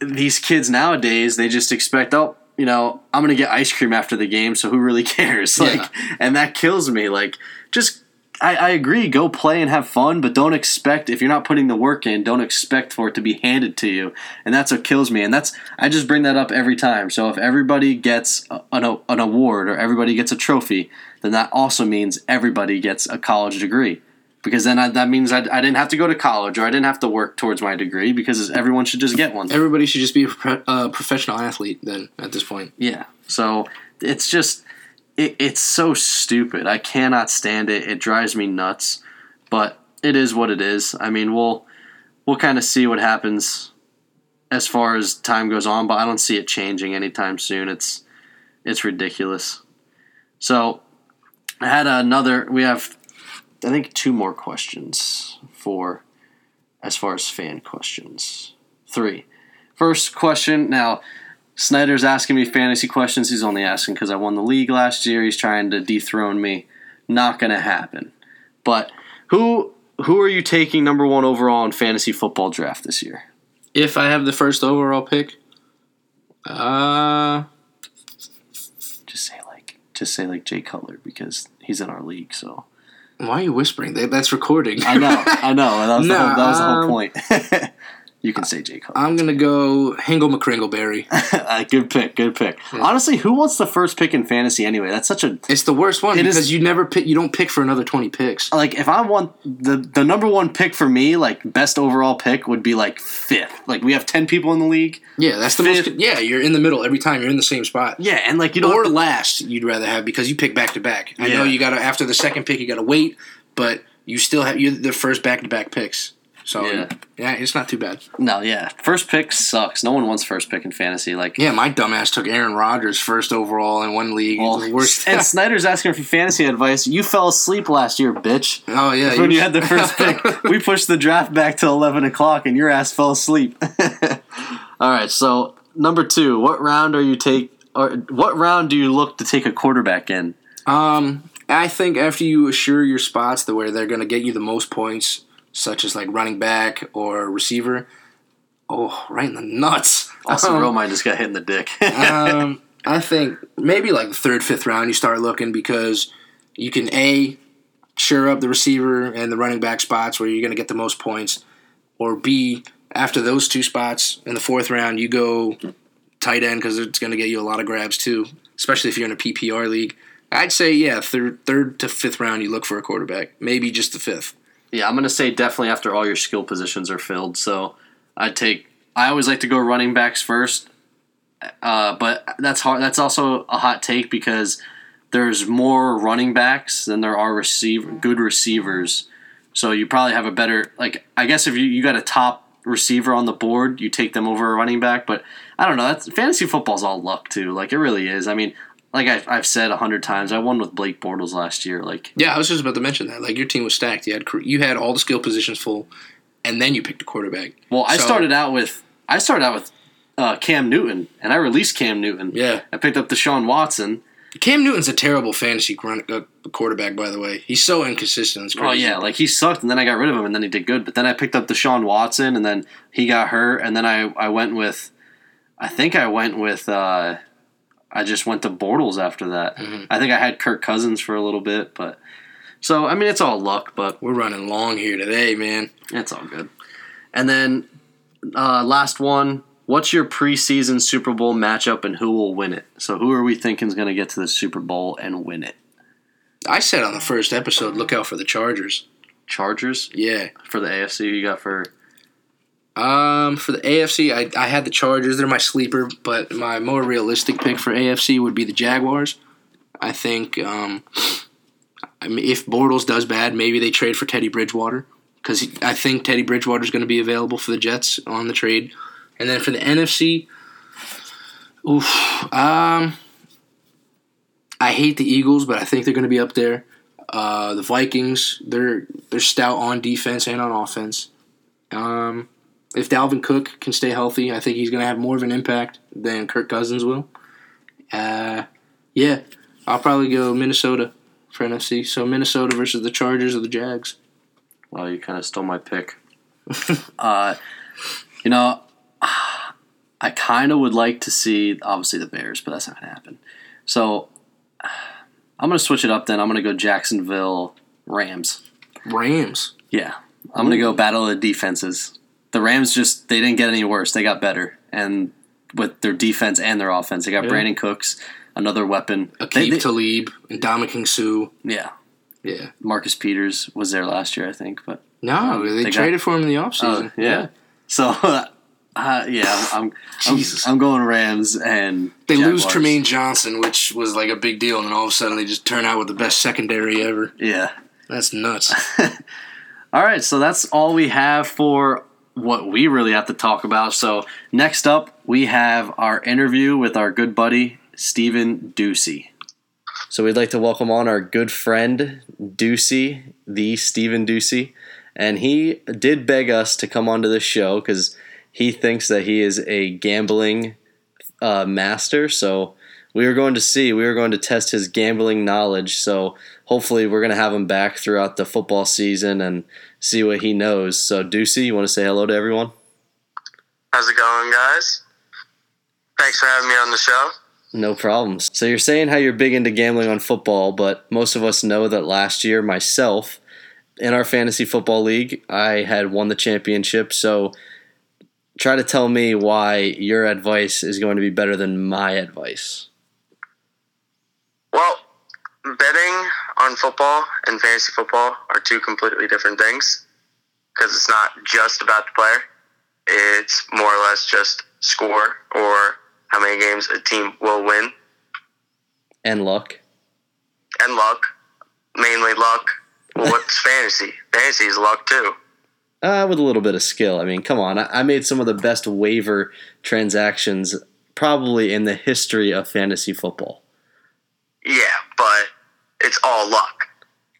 these kids nowadays, they just expect, oh, you know, I'm gonna get ice cream after the game, so who really cares? Like,
Yeah.
and that kills me. Like, just. I, I agree. Go play and have fun, but don't expect if you're not putting the work in. Don't expect for it to be handed to you, and that's what kills me. And that's I just bring that up every time. So if everybody gets an, an award or everybody gets a trophy, then that also means everybody gets a college degree. Because then I, that means I, I didn't have to go to college or I didn't have to work towards my degree because everyone should just get one.
Everybody should just be a pro- uh, professional athlete then. At this point,
Yeah. So it's just it, it's so stupid. I cannot stand it. It drives me nuts. But it is what it is. I mean, we'll we'll kind of see what happens as far as time goes on, but I don't see it changing anytime soon. It's it's ridiculous. So I had another we have I think two more questions for as far as fan questions. Three. First question now Snyder's asking me fantasy questions. He's only asking because I won the league last year. He's trying to dethrone me. Not gonna happen. But who who are you taking number one overall in fantasy football draft this year?
if I have the first overall pick, Uh,
Just say like, just say like Jay Cutler because he's in our league. So
why are you whispering? That's recording.
I know, I know. That was, the, whole, that was the whole
um,
point. you can say Cutler.
I'm gonna go Hingle McCringleberry.
Uh, good pick, good pick. Honestly, who wants the first pick in fantasy anyway? That's such a
It's the worst one
It is-
because you never pick. You don't pick for another twenty picks.
like if I want the the number one pick for me, like best overall pick would be like fifth. Like we have ten people in the league.
Yeah, that's the
Fifth.
most. Yeah, you're in the middle every time. You're in the same spot.
Yeah, and like you don't.
Or last, you'd rather have because you pick back to back. I
Yeah.
know you got to after the second pick, you got to wait, but you still have you're the first back to back picks. So
Yeah.
yeah. it's not too bad.
no, yeah, first pick sucks. No one wants first pick in fantasy. Like
Yeah, my dumbass took Aaron Rodgers first overall in one league.
well,
the worst.
and Snyder's asking for fantasy advice. You fell asleep last year, bitch.
oh yeah,
when you had the first pick, we pushed the draft back to eleven o'clock, and your ass fell asleep. All right, so number two, what round are you take? Or what round do you look to take a quarterback in?
Um, I think after you assure your spots the where they're going to get you the most points, such as like running back or receiver. Oh, right in the nuts.
Also,
Um,
Romine just got hit in the dick.
um, I think maybe like the third, fifth round, you start looking because you can a sure up the receiver and the running back spots where you're going to get the most points, or b after those two spots in the fourth round, you go tight end because it's going to get you a lot of grabs too, especially if you're in a PPR league. I'd say yeah, third, third to fifth round, you look for a quarterback, maybe just the fifth.
Yeah, I'm gonna say definitely after all your skill positions are filled. So I'd take. I always like to go running backs first, uh, but that's hard. That's also a hot take because there's more running backs than there are receiver good receivers. So you probably have a better like. I guess if you, you got a top receiver on the board, you take them over a running back. But I don't know. That's fantasy football's all luck too. Like it really is. I mean, like I've, I've said a hundred times, I won with Blake Bortles last year. Like
Yeah, I was just about to mention that. Like your team was stacked. You had you had all the skill positions full, and then you picked a quarterback.
Well, I
So-
started out with I started out with uh, Cam Newton, and I released Cam Newton.
Yeah.
I picked up Deshaun Watson.
Cam Newton's a terrible fantasy uh, quarterback, by the way. He's so inconsistent. It's crazy.
Oh yeah, like he sucked, and then I got rid of him, and then he did good. But then I picked up Deshaun Watson, and then he got hurt, and then I I went with, I think I went with. Uh, I just went to Bortles after that.
Mhm.
I think I had Kirk Cousins for a little bit, but so I mean it's all luck, but
We're running long here today, man.
it's all good. And then uh, last one. What's your preseason Super Bowl matchup and who will win it? So who are we thinking is going to get to the Super Bowl and win it?
I said on the first episode, look out for the Chargers.
Chargers
Yeah.
for the AFC. You got for
Um, for the AFC, I, I had the Chargers. They're my sleeper, but my more realistic pick for AFC would be the Jaguars. I think um, I mean, if Bortles does bad, maybe they trade for Teddy Bridgewater because I think Teddy Bridgewater is going to be available for the Jets on the trade. And then for the NFC, oof, um, I hate the Eagles, but I think they're going to be up there. Uh, the Vikings, they're they're stout on defense and on offense. Um, if Dalvin Cook can stay healthy, I think he's going to have more of an impact than Kirk Cousins will. Uh, yeah, I'll probably go Minnesota for NFC. So Minnesota versus the Chargers or the Jags.
well, you kind of stole my pick. uh, you know, I kind of would like to see obviously the Bears, but that's not going to happen. So I'm going to switch it up. Then I'm going to go Jacksonville Rams.
Rams.
Yeah, I'm gonna go battle of the defenses. The Rams just they didn't get any worse; they got better, and with their defense and their offense, they got
Yeah.
Brandin Cooks, another weapon.
Aqib
they-
Talib and Ndamukong Suh.
yeah,
Yeah.
Marcus Peters was there last year, I think, but
No,
Um,
they,
they got-
traded for him in the offseason.
oh, yeah. So, uh, yeah, I'm I'm. I'm going Rams, and
They lose
Jaguars.
Trumaine Johnson, which was like a big deal, and then all of a sudden they just turn out with the best secondary ever.
Yeah.
That's nuts.
All right, so that's all we have for what we really have to talk about. So next up, we have our interview with our good buddy Stephen Ducey. So we'd like to welcome on our good friend Ducey, the Stephen Ducey, and he did beg us to come onto the show because he thinks that he is a gambling uh, master. So we are going to see, we are going to test his gambling knowledge. So hopefully we're going to have him back throughout the football season and see what he knows. So Ducey, you want to say hello to everyone?
How's it going, guys? Thanks for having me on the show.
No problems. So you're saying how you're big into gambling on football, but most of us know that last year, myself, in our fantasy football league, I had won the championship. So try to tell me why your advice is going to be better than my advice.
Well, betting on football and fantasy football are two completely different things because it's not just about the player. It's more or less just score or how many games a team will win
And luck.
and luck, mainly luck. Well, what's fantasy? Fantasy is luck too.
Uh, with a little bit of skill. I mean, come on. I, I made some of the best waiver transactions probably in the history of fantasy football.
Yeah, but it's all luck.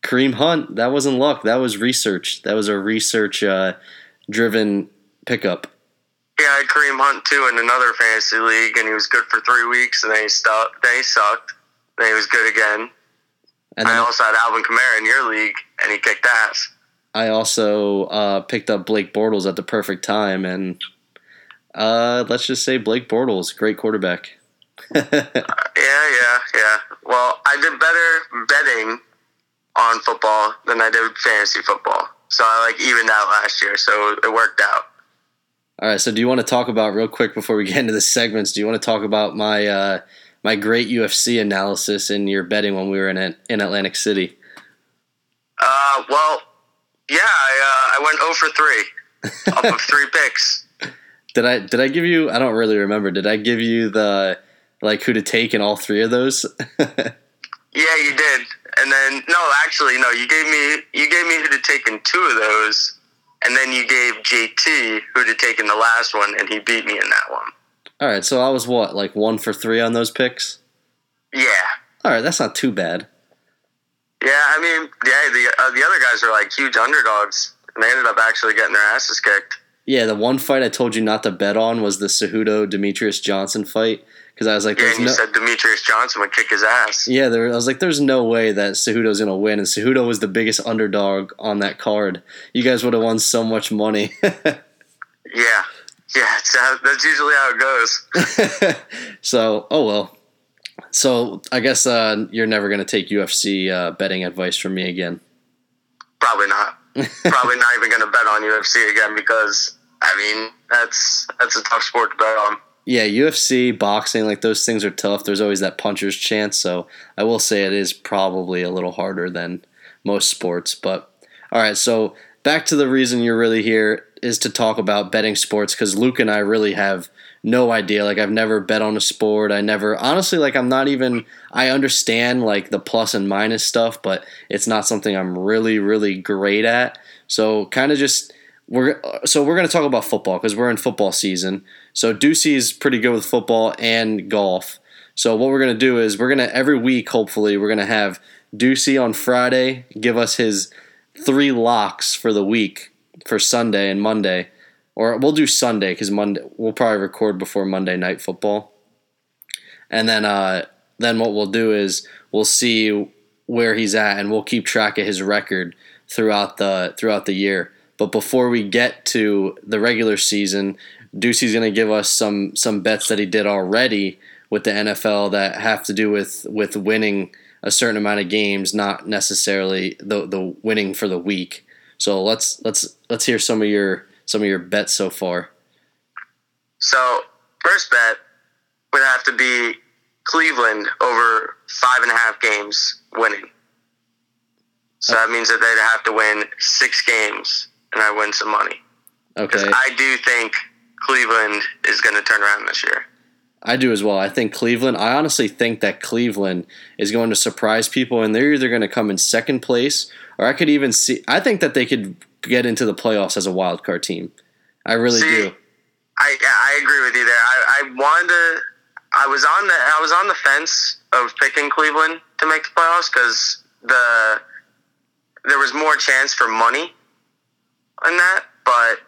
Kareem Hunt, that wasn't luck. That was research. That was a research uh, driven pickup.
Yeah, I had Kareem Hunt too in another fantasy league, and he was good for three weeks, and then he stuck. Then he sucked. Then he was good again.
And
I also had Alvin Kamara in your league, and he kicked ass.
I also uh, picked up Blake Bortles at the perfect time, and uh, let's just say Blake Bortles, great quarterback.
Yeah, yeah, yeah. Well, I did better betting on football than I did fantasy football. So I like evened out last year, so it worked out.
All right, so do you want to talk about real quick before we get into the segments? Do you want to talk about my uh, my great UFC analysis in your betting when we were in in Atlantic City?
Uh, well, yeah, I, uh, I went 0 for 3 off of three picks.
Did I did I give you? I don't really remember. Did I give you the like who to take in all three of those?
Yeah, you did. And then no, actually, no. You gave me you gave me who to take in two of those, and then you gave JT who to take in the last one, and he beat me in that one.
all right, so I was what like one for three on those picks.
Yeah,
All right, that's not too bad.
yeah. I mean, yeah. The uh, the other guys are like huge underdogs, and they ended up actually getting their asses kicked.
Yeah, the one fight I told you not to bet on was the Cejudo Demetrious Johnson fight because I was like,
Yeah,
"There's
and you
no."
said Demetrious Johnson would kick his ass.
Yeah, there, I was like, "There's no way that Cejudo's gonna win," and Cejudo was the biggest underdog on that card. You guys would have won so much money.
Yeah, yeah. It's, uh, that's usually how it goes.
so, oh well. So I guess uh, you're never gonna take UFC uh, betting advice from me again.
Probably not. Probably not even going to bet on UFC again because I mean that's that's a tough sport to bet on.
Yeah, UFC, boxing, like those things are tough. There's always that puncher's chance. So I will say it is probably a little harder than most sports. But all right, so back to the reason you're really here is to talk about betting sports because Luke and I really have no idea. Like I've never bet on a sport. I never honestly like I'm not even I understand like the plus and minus stuff, but it's not something I'm really really great at. So kind of just we're so we're going to talk about football because we're in football season. So Ducey is pretty good with football and golf. So what we're going to do is we're going to every week hopefully we're going to have Ducey on Friday give us his three locks for the week for Sunday and Monday. Or we'll do Sunday because Monday we'll probably record before Monday night football. And then uh, then what we'll do is we'll see where he's at and we'll keep track of his record throughout the throughout the year. But before we get to the regular season, Ducey's going to give us some some bets that he did already with the NFL that have to do with with winning a certain amount of games, not necessarily the the winning for the week. So let's let's let's hear some of your some of your bets so far.
So first bet would have to be Cleveland over five and a half games winning. So uh, that means that they'd have to win six games, and I win some money.
Okay,
I do think Cleveland is going to turn around this year.
I do as well. I think Cleveland. I honestly think that Cleveland is going to surprise people, and they're either going to come in second place, or I could even see. I think that they could get into the playoffs as a wild card team. I really
See,
do.
I I agree with you there. I, I wanted to. I was on the I was on the fence of picking Cleveland to make the playoffs because the there was more chance for money in that. But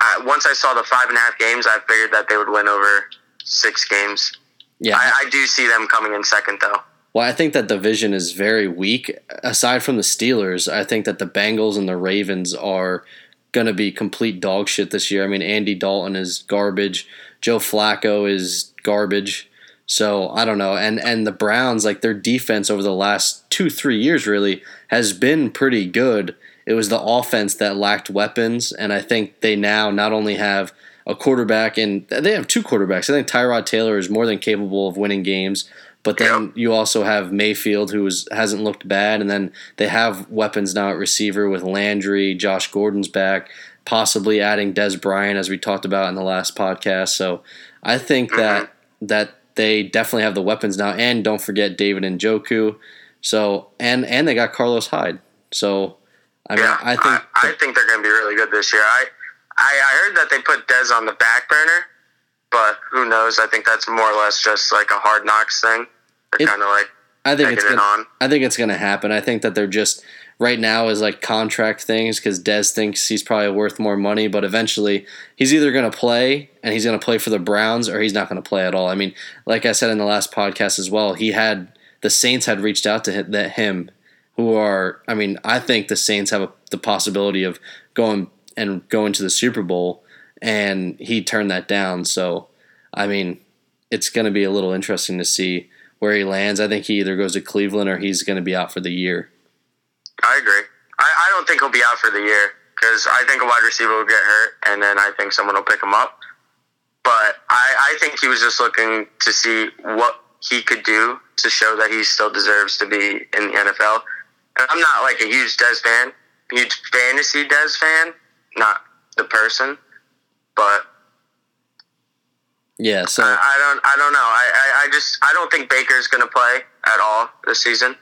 I, once I saw the five and a half games, I figured that they would win over six games.
Yeah.
I, I do see them coming in second though.
Well, I think that division is very weak. Aside from the Steelers, I think that the Bengals and the Ravens are going to be complete dog shit this year. I mean, Andy Dalton is garbage. Joe Flacco is garbage. So I don't know. And and the Browns, like their defense over the last two three years, really has been pretty good. It was the offense that lacked weapons, and I think they now not only have a quarterback and they have two quarterbacks. I think Tyrod Taylor is more than capable of winning games. But then you also have Mayfield, who is, hasn't looked bad, and then they have weapons now at receiver with Landry, Josh Gordon's back, possibly adding Dez Bryant, as we talked about in the last podcast. So I think
Mm-hmm.
that that they definitely have the weapons now, and don't forget David Njoku. So and and they got Carlos Hyde. So I mean,
Yeah,
I think
I, I think they're going to be really good this year. I, I I heard that they put Dez on the back burner, but who knows? I think that's more or less just like a hard knocks thing. They're kind of like
I think it's
taking it
gonna,
on.
I think it's going to happen. I think that they're just right now is like contract things because Dez thinks he's probably worth more money, but eventually he's either going to play and he's going to play for the Browns or he's not going to play at all. I mean, like I said in the last podcast as well, he had the Saints had reached out to him who are. I mean, I think the Saints have a, the possibility of going and going to the Super Bowl, and he turned that down. So, I mean, it's going to be a little interesting to see where he lands. I think he either goes to Cleveland or he's going to be out for the year.
I agree. I, I don't think he'll be out for the year because I think a wide receiver will get hurt, and then I think someone will pick him up. But I, I think he was just looking to see what he could do to show that he still deserves to be in the NFL. And I'm not like a huge Dez fan, huge fantasy Dez fan, not the person, but
Yeah, so
I, I don't I don't know. I, I, I just I don't think Baker's going to play at all this season.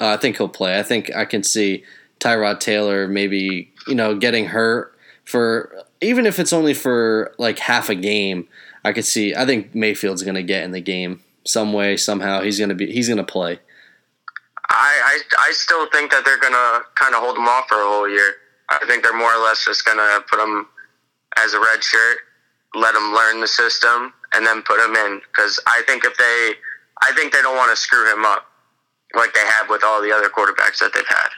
uh, I think he'll play. I think I can see Tyrod Taylor maybe you know getting hurt for even if it's only for like half a game. I could see. I think Mayfield's going to get in the game some way somehow. He's going to be. He's going to play.
I, I, still think that they're going to kind of hold him off for a whole year. I think they're more or less just going to put him as a red shirt, let him learn the system, and then put him in. Because I think if they, I think they don't want to screw him up like they have with all the other quarterbacks that they've had.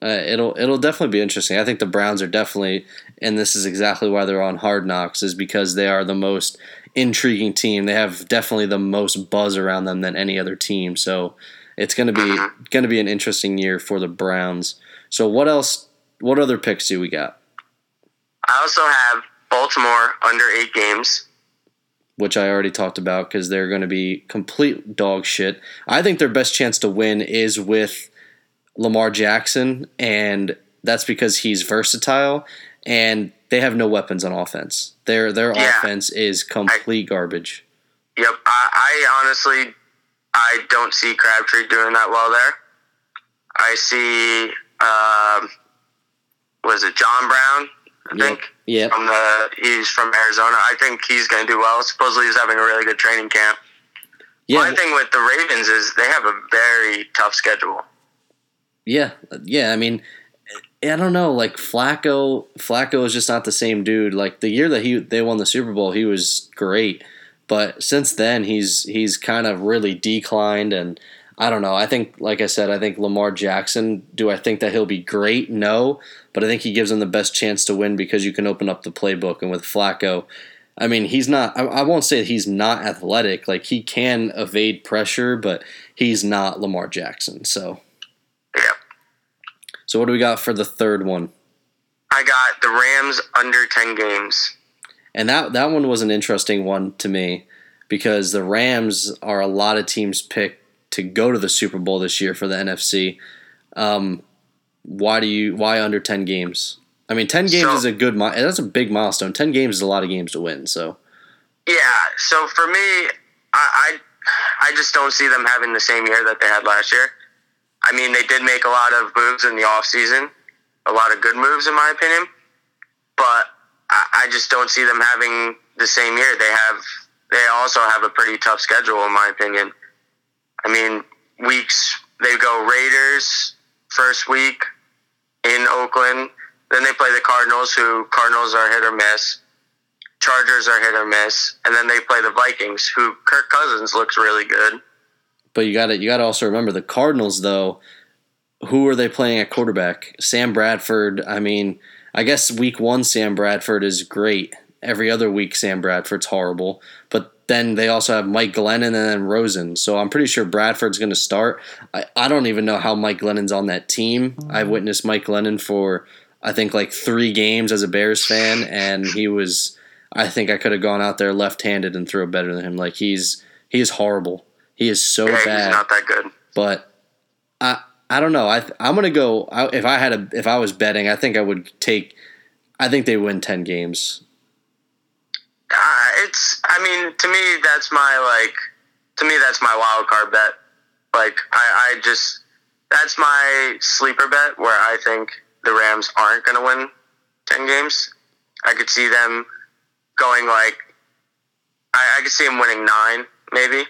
Uh, it'll it'll definitely be interesting. I think the Browns are definitely, and this is exactly why they're on Hard Knocks, is because they are the most intriguing team. They have definitely the most buzz around them than any other team. So it's going to be uh-huh. going to be an interesting year for the Browns. So what else? What other picks do we got?
I also have Baltimore under eight games.
Which I already talked about because they're going to be complete dog shit. I think their best chance to win is with Lamar Jackson, and that's because he's versatile and they have no weapons on offense. Their their
Yeah.
offense is complete garbage.
Yep. I, I honestly, I don't see Crabtree doing that well there. I see, um, was it John Brown? I
Yep.
think
Yep.
from the he's from Arizona. I think he's going to do well. Supposedly he's having a really good training camp.
Yeah,
My thing with the Ravens is they have a very tough schedule.
yeah, yeah. I mean, I don't know. Like Flacco, Flacco is just not the same dude. Like the year that he they won the Super Bowl, he was great, but since then he's he's kind of really declined. And I don't know. I think, like I said, I think Lamar Jackson. Do I think that he'll be great? No, but I think he gives him the best chance to win because you can open up the playbook. And with Flacco, I mean, he's not. I, won't say he's not athletic. Like he can evade pressure, but he's not Lamar Jackson. So. So what do we got for the third one?
I got the Rams under 10 games.
And that that one was an interesting one to me because the Rams are a lot of teams pick to go to the Super Bowl this year for the NFC. Um, why do you why under ten games? I mean, ten games
So-
is a good that's a big milestone. Ten games is a lot of games to win. So
Yeah, so for me, I, I I just don't see them having the same year that they had last year. I mean, they did make a lot of moves in the offseason, a lot of good moves, in my opinion, but I, just don't see them having the same year. They have, they also have a pretty tough schedule, in my opinion. I mean, weeks, they go Raiders first week in Oakland, then they play the Cardinals, who Cardinals are hit or miss. Chargers are hit or miss, and then they play the Vikings, who Kirk Cousins looks really good.
but you got to you got to also remember the Cardinals though. Who are they playing at quarterback? Sam Bradford. I mean, I guess week one Sam Bradford is great. Every other week Sam Bradford's horrible. But then they also have Mike Glennon and then Rosen. So I'm pretty sure Bradford's going to start. I, I don't even know how Mike Glennon's on that team. I've witnessed Mike Glennon for I think like three games as a Bears fan, and he was. I think I could have gone out there left-handed and throw better than him. Like he's he is horrible. He is so
Yeah,
bad.
he's not that good.
but I I don't know. I I'm gonna go. I, if I had a if I was betting, I think I would take. I think they win ten games.
Uh, it's. I mean, to me, that's my like. To me, that's my wild card bet. Like, I, I just that's my sleeper bet where I think the Rams aren't going to win ten games. I could see them going like. I, I could see them winning nine, maybe.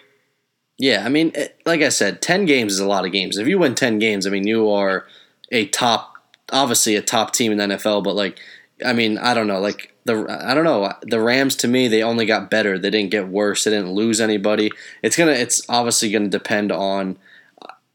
Yeah, I mean, it, like I said, ten games is a lot of games. If you win ten games, I mean, you are a top, obviously a top team in the NFL. But like, I mean, I don't know, like the I don't know the Rams to me, they only got better. They didn't get worse. They didn't lose anybody. It's gonna, it's obviously gonna depend on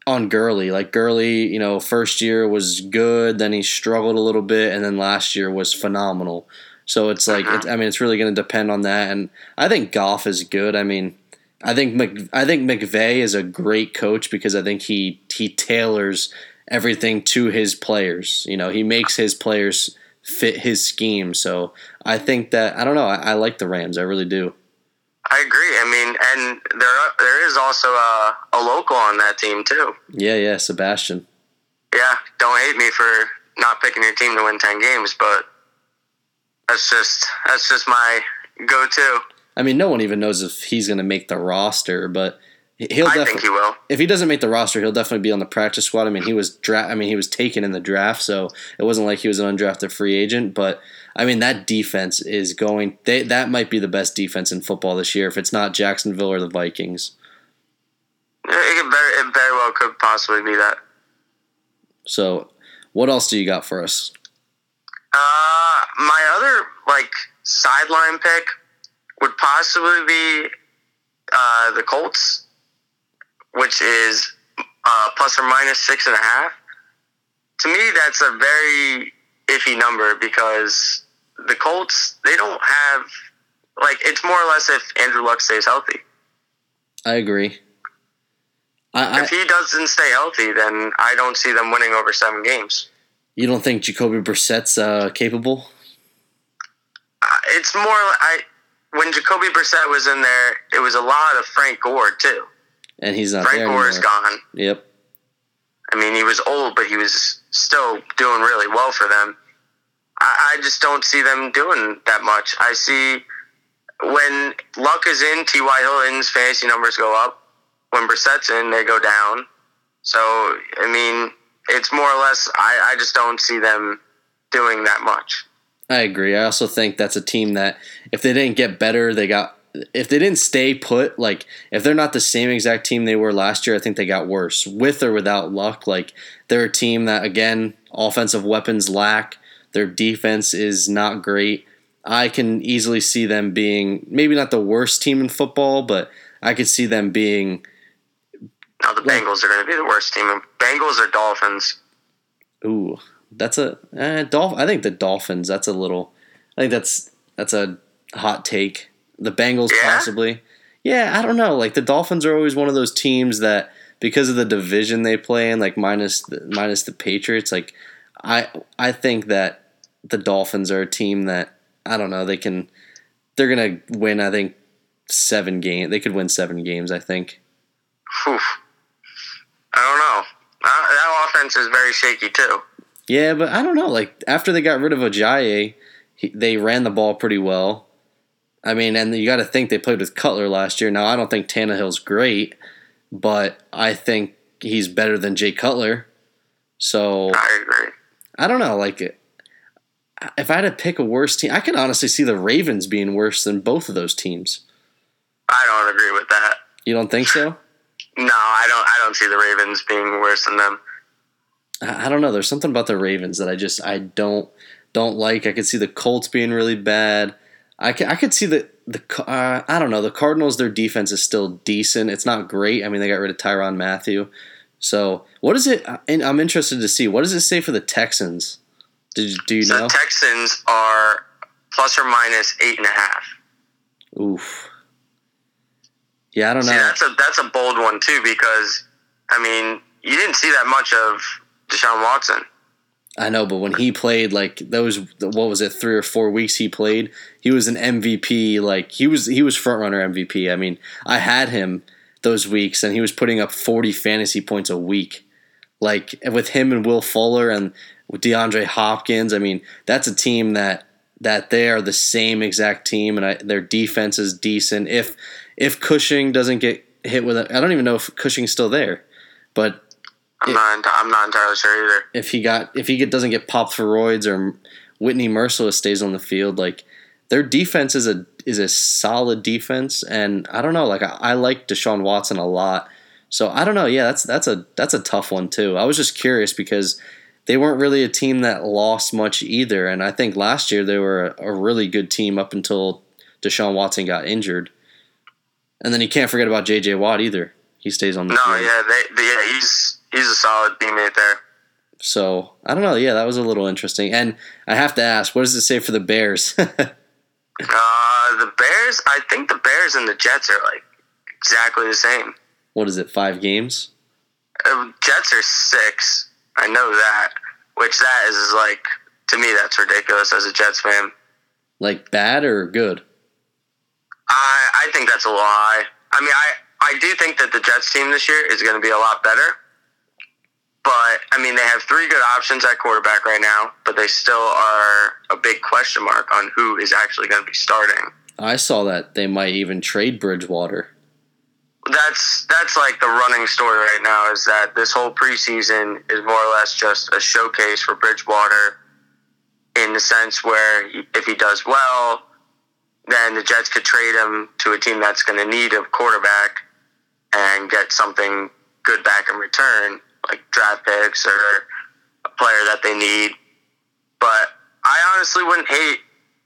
on Gurley. Like Gurley, you know, first year was good, then he struggled a little bit, and then last year was phenomenal. So it's like, it, uh-huh. I mean, it's really going to depend on that. And I think Goff is good. I mean, I think Mc, I think McVay is a great coach because I think he he tailors everything to his players. You know, he makes his players fit his scheme. So I think that I don't know. I, I like the Rams. I really do.
I agree. I mean, and there there is also a, a local on that team too.
Yeah, yeah, Sebastian.
Yeah, don't hate me for not picking your team to win ten games, but that's just that's just my go-to.
I mean, no one even knows if he's going to make the roster, but he'll
I think he will.
If he doesn't make the roster, he'll definitely be on the practice squad. I mean, he was dra- I mean, he was taken in the draft, so it wasn't like he was an undrafted free agent. But I mean, that defense is going. They, that might be the best defense in football this year. If it's not Jacksonville or the Vikings.
It, could very, it very well could possibly be that.
So, what else do you got for us?
Uh, my other like sideline pick would possibly be uh, the Colts, which is uh, plus or minus six and a half. To me, that's a very iffy number because the Colts they don't have like it's more or less if Andrew Luck stays healthy.
I agree. I,
If he doesn't stay healthy, then I don't see them winning over seven games.
you don't think Jacoby Brissett's uh, capable?
Uh, it's more I when Jacoby Brissett was in there, it was a lot of Frank Gore too.
And he's not there.
Frank Gore is gone.
Yep.
I mean, he was old, but he was still doing really well for them. I, I just don't see them doing that much. I see when Luck is in, T.Y. Hilton's fantasy numbers go up. When Brissett's in, they go down. So, I mean, it's more or less, I, I just don't see them doing that much.
I agree. I also think that's a team that if they didn't get better, they got if they didn't stay put, like if they're not the same exact team they were last year, I think they got worse with or without luck. Like they're a team that again, offensive weapons lack. Their defense is not great. I can easily see them being maybe not the worst team in football, but I could see them being
Now, the Bengals are going to be the worst team. Bengals or Dolphins?
Ooh, that's a eh, Dolph. I think the Dolphins. That's a little. I think that's that's a hot take. The Bengals
Yeah?
possibly. Yeah, I don't know. Like the Dolphins are always one of those teams that because of the division they play in, like minus the, minus the Patriots. Like I I think that the Dolphins are a team that I don't know. They can. They're gonna win. I think seven game. They could win seven games. I think.
Oof. I don't know. Uh, that offense is very shaky, too.
Yeah, but I don't know. Like after they got rid of Ajayi, he, they ran the ball pretty well. I mean, and you got to think they played with Cutler last year. Now I don't think Tannehill's great, but I think he's better than Jay Cutler. So
I agree.
I don't know. Like if I had to pick a worse team, I can honestly see the Ravens being worse than both of those teams.
I don't agree with that.
You don't think so?
No, I don't. I don't see the Ravens being worse than them.
I I don't know. There's something about the Ravens that I just I don't don't like. I could see the Colts being really bad. I could, I could see the the uh, I don't know the Cardinals. Their defense is still decent. It's not great. I mean, they got rid of Tyrann Mathieu. So what is it? And I'm interested to see what does it say for the Texans. Did do you
So
know?
the Texans are plus or minus eight and a half.
Oof. Yeah, I don't know.
See, that's a that's a bold one too because I mean you didn't see that much of Deshaun Watson.
I know, but when he played, like those, what was it, three or four weeks he played, he was an MVP. Like he was, he was front runner MVP. I mean, I had him those weeks, and he was putting up forty fantasy points a week. Like with him and Will Fuller and with DeAndre Hopkins, I mean, that's a team that that they are the same exact team, and I, their defense is decent. If if Cushing doesn't get hit with it, I don't even know if Cushing's still there, but
I'm not. enti- I'm not entirely sure either.
if he got if he get, doesn't get popped for roids or Whitney Mercilus stays on the field, like their defense is a is a solid defense, and I don't know, like I, I like Deshaun Watson a lot, so I don't know, yeah, that's that's a that's a tough one too. I was just curious because they weren't really a team that lost much either, and I think last year they were a, a really good team up until Deshaun Watson got injured, and then you can't forget about J.J. Watt either. He stays on the
No,
field.
yeah, they, they, yeah, he's he's a solid teammate there.
So I don't know. Yeah, that was a little interesting. And I have to ask, what does it say for the Bears?
Uh, the Bears. I think the Bears and the Jets are like exactly the same.
what is it? Five games?
Uh, Jets are six. I know that. Which that is like to me that's ridiculous as a Jets fan.
Like bad or good?
I I think that's a lie. I mean, I I do think that the Jets team this year is going to be a lot better. But I mean, they have three good options at quarterback right now, but they still are a big question mark on who is actually going to be starting.
I saw that they might even trade Bridgewater.
That's that's like the running story right now is that this whole preseason is more or less just a showcase for Bridgewater in the sense where he, if he does well, then the Jets could trade him to a team that's going to need a quarterback and get something good back in return, like draft picks or a player that they need. But I honestly wouldn't hate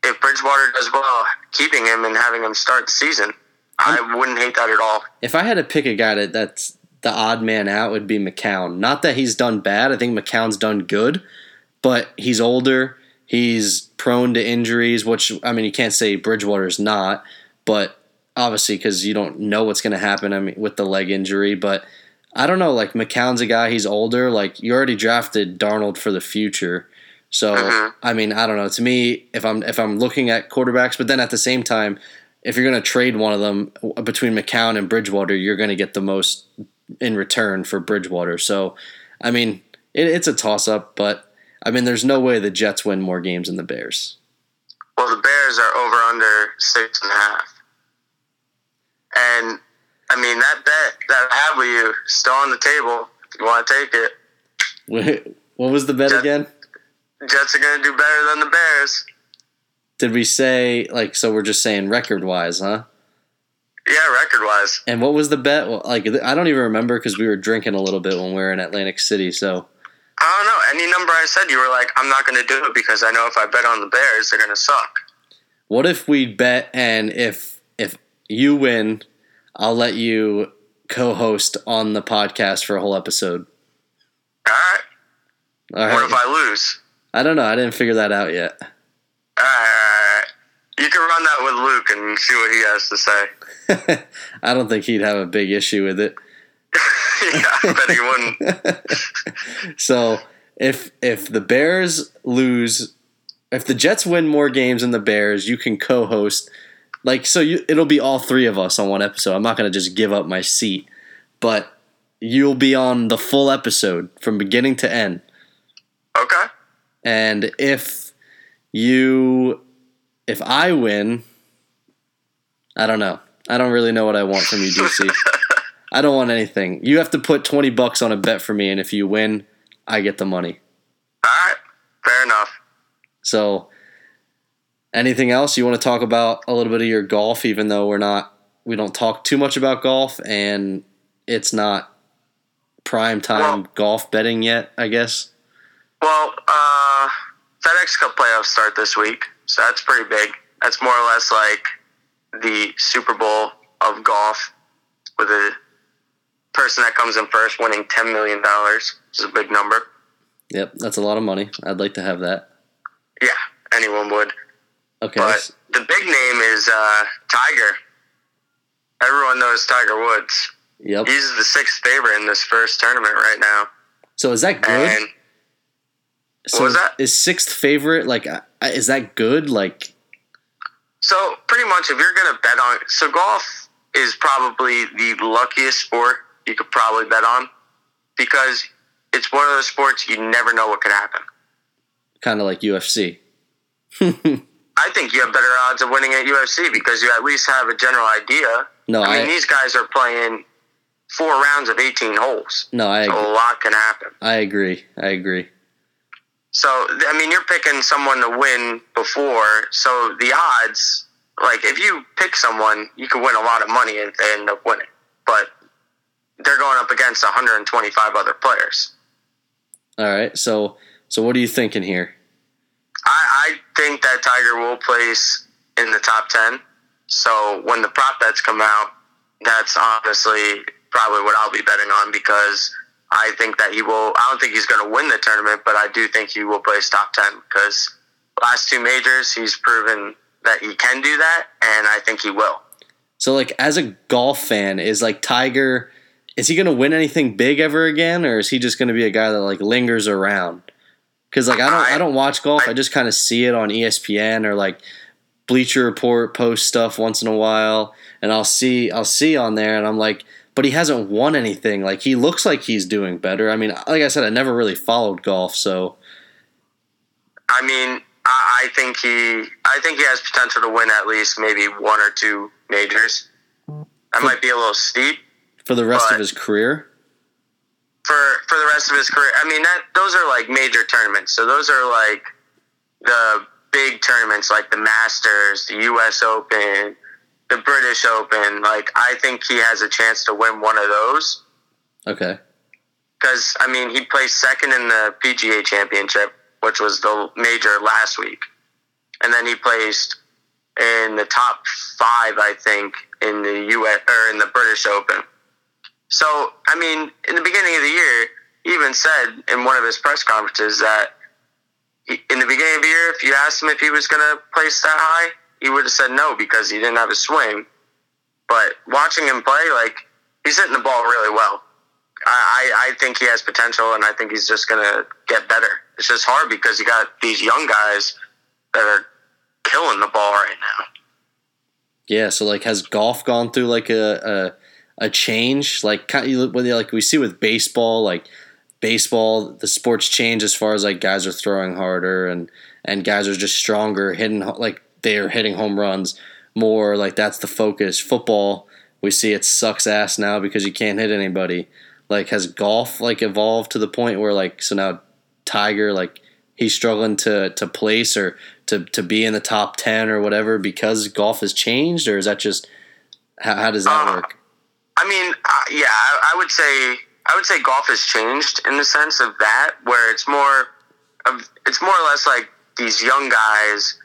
if Bridgewater does well, keeping him and having him start the season. I wouldn't hate that at all.
If I had to pick a guy that, that's the odd man out, would be McCown. Not that he's done bad. I think McCown's done good, but he's older. He's prone to injuries, which I mean, you can't say Bridgewater's not, but obviously because you don't know what's going to happen. I mean, with the leg injury, but I don't know. Like McCown's a guy. He's older. Like you already drafted Darnold for the future. So
Mhm.
I mean, I don't know. To me, if I'm if I'm looking at quarterbacks, but then at the same time, if you're going to trade one of them between McCown and Bridgewater, you're going to get the most in return for Bridgewater. So, I mean, it, it's a toss up, but I mean, there's no way the Jets win more games than the Bears.
Well, the Bears are over under six and a half. And I mean that bet that I have with you still on the table. You want to take it,
Wh- What was the bet
Jet-
again?
Jets are going to do better than the Bears.
Did we say like so? We're just saying record wise, huh?
Yeah, record wise.
And what was the bet? Well, like I don't even remember because we were drinking a little bit when we were in Atlantic City. So
I don't know. Any number I said, you were like, I'm not going to do it because I know if I bet on the Bears, they're going to suck.
what if we bet and if if you win, I'll let you co-host on the podcast for a whole episode.
All right.
All right.
What if I lose?
I don't know. I didn't figure that out yet.
All right. You can run that with Luke and see what he has to say.
I don't think he'd have a big issue with it.
yeah, I bet he wouldn't.
So if if the Bears lose, if the Jets win more games than the Bears, you can co-host. Like so, you, it'll be all three of us on one episode. I'm not gonna just give up my seat, but you'll be on the full episode from beginning to end.
Okay.
And if you, if I win, I don't know. I don't really know what I want from you, DC. I don't want anything. You have to put twenty bucks on a bet for me, and if you win, I get the money.
All right. Fair enough.
So, anything else you want to talk about? A little bit of your golf, even though we're not, we don't talk too much about golf, and it's not prime time
Well-
golf betting yet. I guess.
Well, uh, FedEx Cup playoffs start this week, so that's pretty big. That's more or less like the Super Bowl of golf, with a person that comes in first winning ten million dollars, which is a big number.
Yep, that's a lot of money. I'd like to have that.
Yeah, anyone would.
Okay.
But the big name is uh, Tiger. Everyone knows Tiger Woods.
Yep.
He's the sixth favorite in this first tournament right now.
So is that good?
And
so
was that?
is sixth favorite like uh, is that good? Like
so pretty much if you're gonna bet on so golf is probably the luckiest sport you could probably bet on because it's one of those sports you never know what could happen.
kind of like UFC.
I think you have better odds of winning at UFC because you at least have a general idea.
No,
I mean,
I
these guys are playing four rounds of 18 holes.
no, I
So a lot can happen.
I agree. I agree.
So, I mean, you're picking someone to win before. So the odds, like, if you pick someone, you could win a lot of money if they end up winning. But they're going up against 125 other players.
All right. So so what are you thinking here?
I, I think that Tiger will place in the top 10. So when the prop bets come out, that's honestly probably what I'll be betting on because I think that he will. I don't think he's going to win the tournament, but I do think he will place top 10 because last two majors, he's proven that he can do that, and I think he will.
So like as a golf fan, is like Tiger is he going to win anything big ever again or is he just going to be a guy that like lingers around? Cuz like I don't I don't watch golf. I just kind of see it on ESPN or like Bleacher Report post stuff once in a while and I'll see I'll see on there and I'm like but he hasn't won anything. Like he looks like he's doing better. I mean, like I said, I never really followed golf, so
I mean, I, I think he, I think he has potential to win at least maybe one or two majors. That might be a little steep,
for the rest of his career,
for for the rest of his career. I mean, that those are like major tournaments. So those are like the big tournaments, like the Masters, the U.S. Open, the British Open. Like, I think he has a chance to win one of those
okay.
because I mean, he placed second in the PGA Championship, which was the major last week, and then he placed in the top five, I think, in the U.S. or in the British Open. So, I mean, in the beginning of the year, he even said in one of his press conferences that in the beginning of the year, if you asked him if he was going to place that high, he would have said no because he didn't have a swing. But watching him play, like he's hitting the ball really well. I, I, I think he has potential, and I think he's just going to get better. It's just hard because you got these young guys that are killing the ball right now.
Yeah, so like, has golf gone through like a a, a change? Like, like we see with baseball, like baseball, the sports change as far as like guys are throwing harder and and guys are just stronger, hitting like they're hitting home runs more. Like that's the focus. Football, we see it sucks ass now because you can't hit anybody. Like, has golf like evolved to the point where like so now Tiger like he's struggling to to place or to to be in the top ten or whatever because golf has changed, or is that just how, how does that work?
I mean, uh, yeah, I, I would say I would say golf has changed in the sense of that, where it's more of it's more or less like these young guys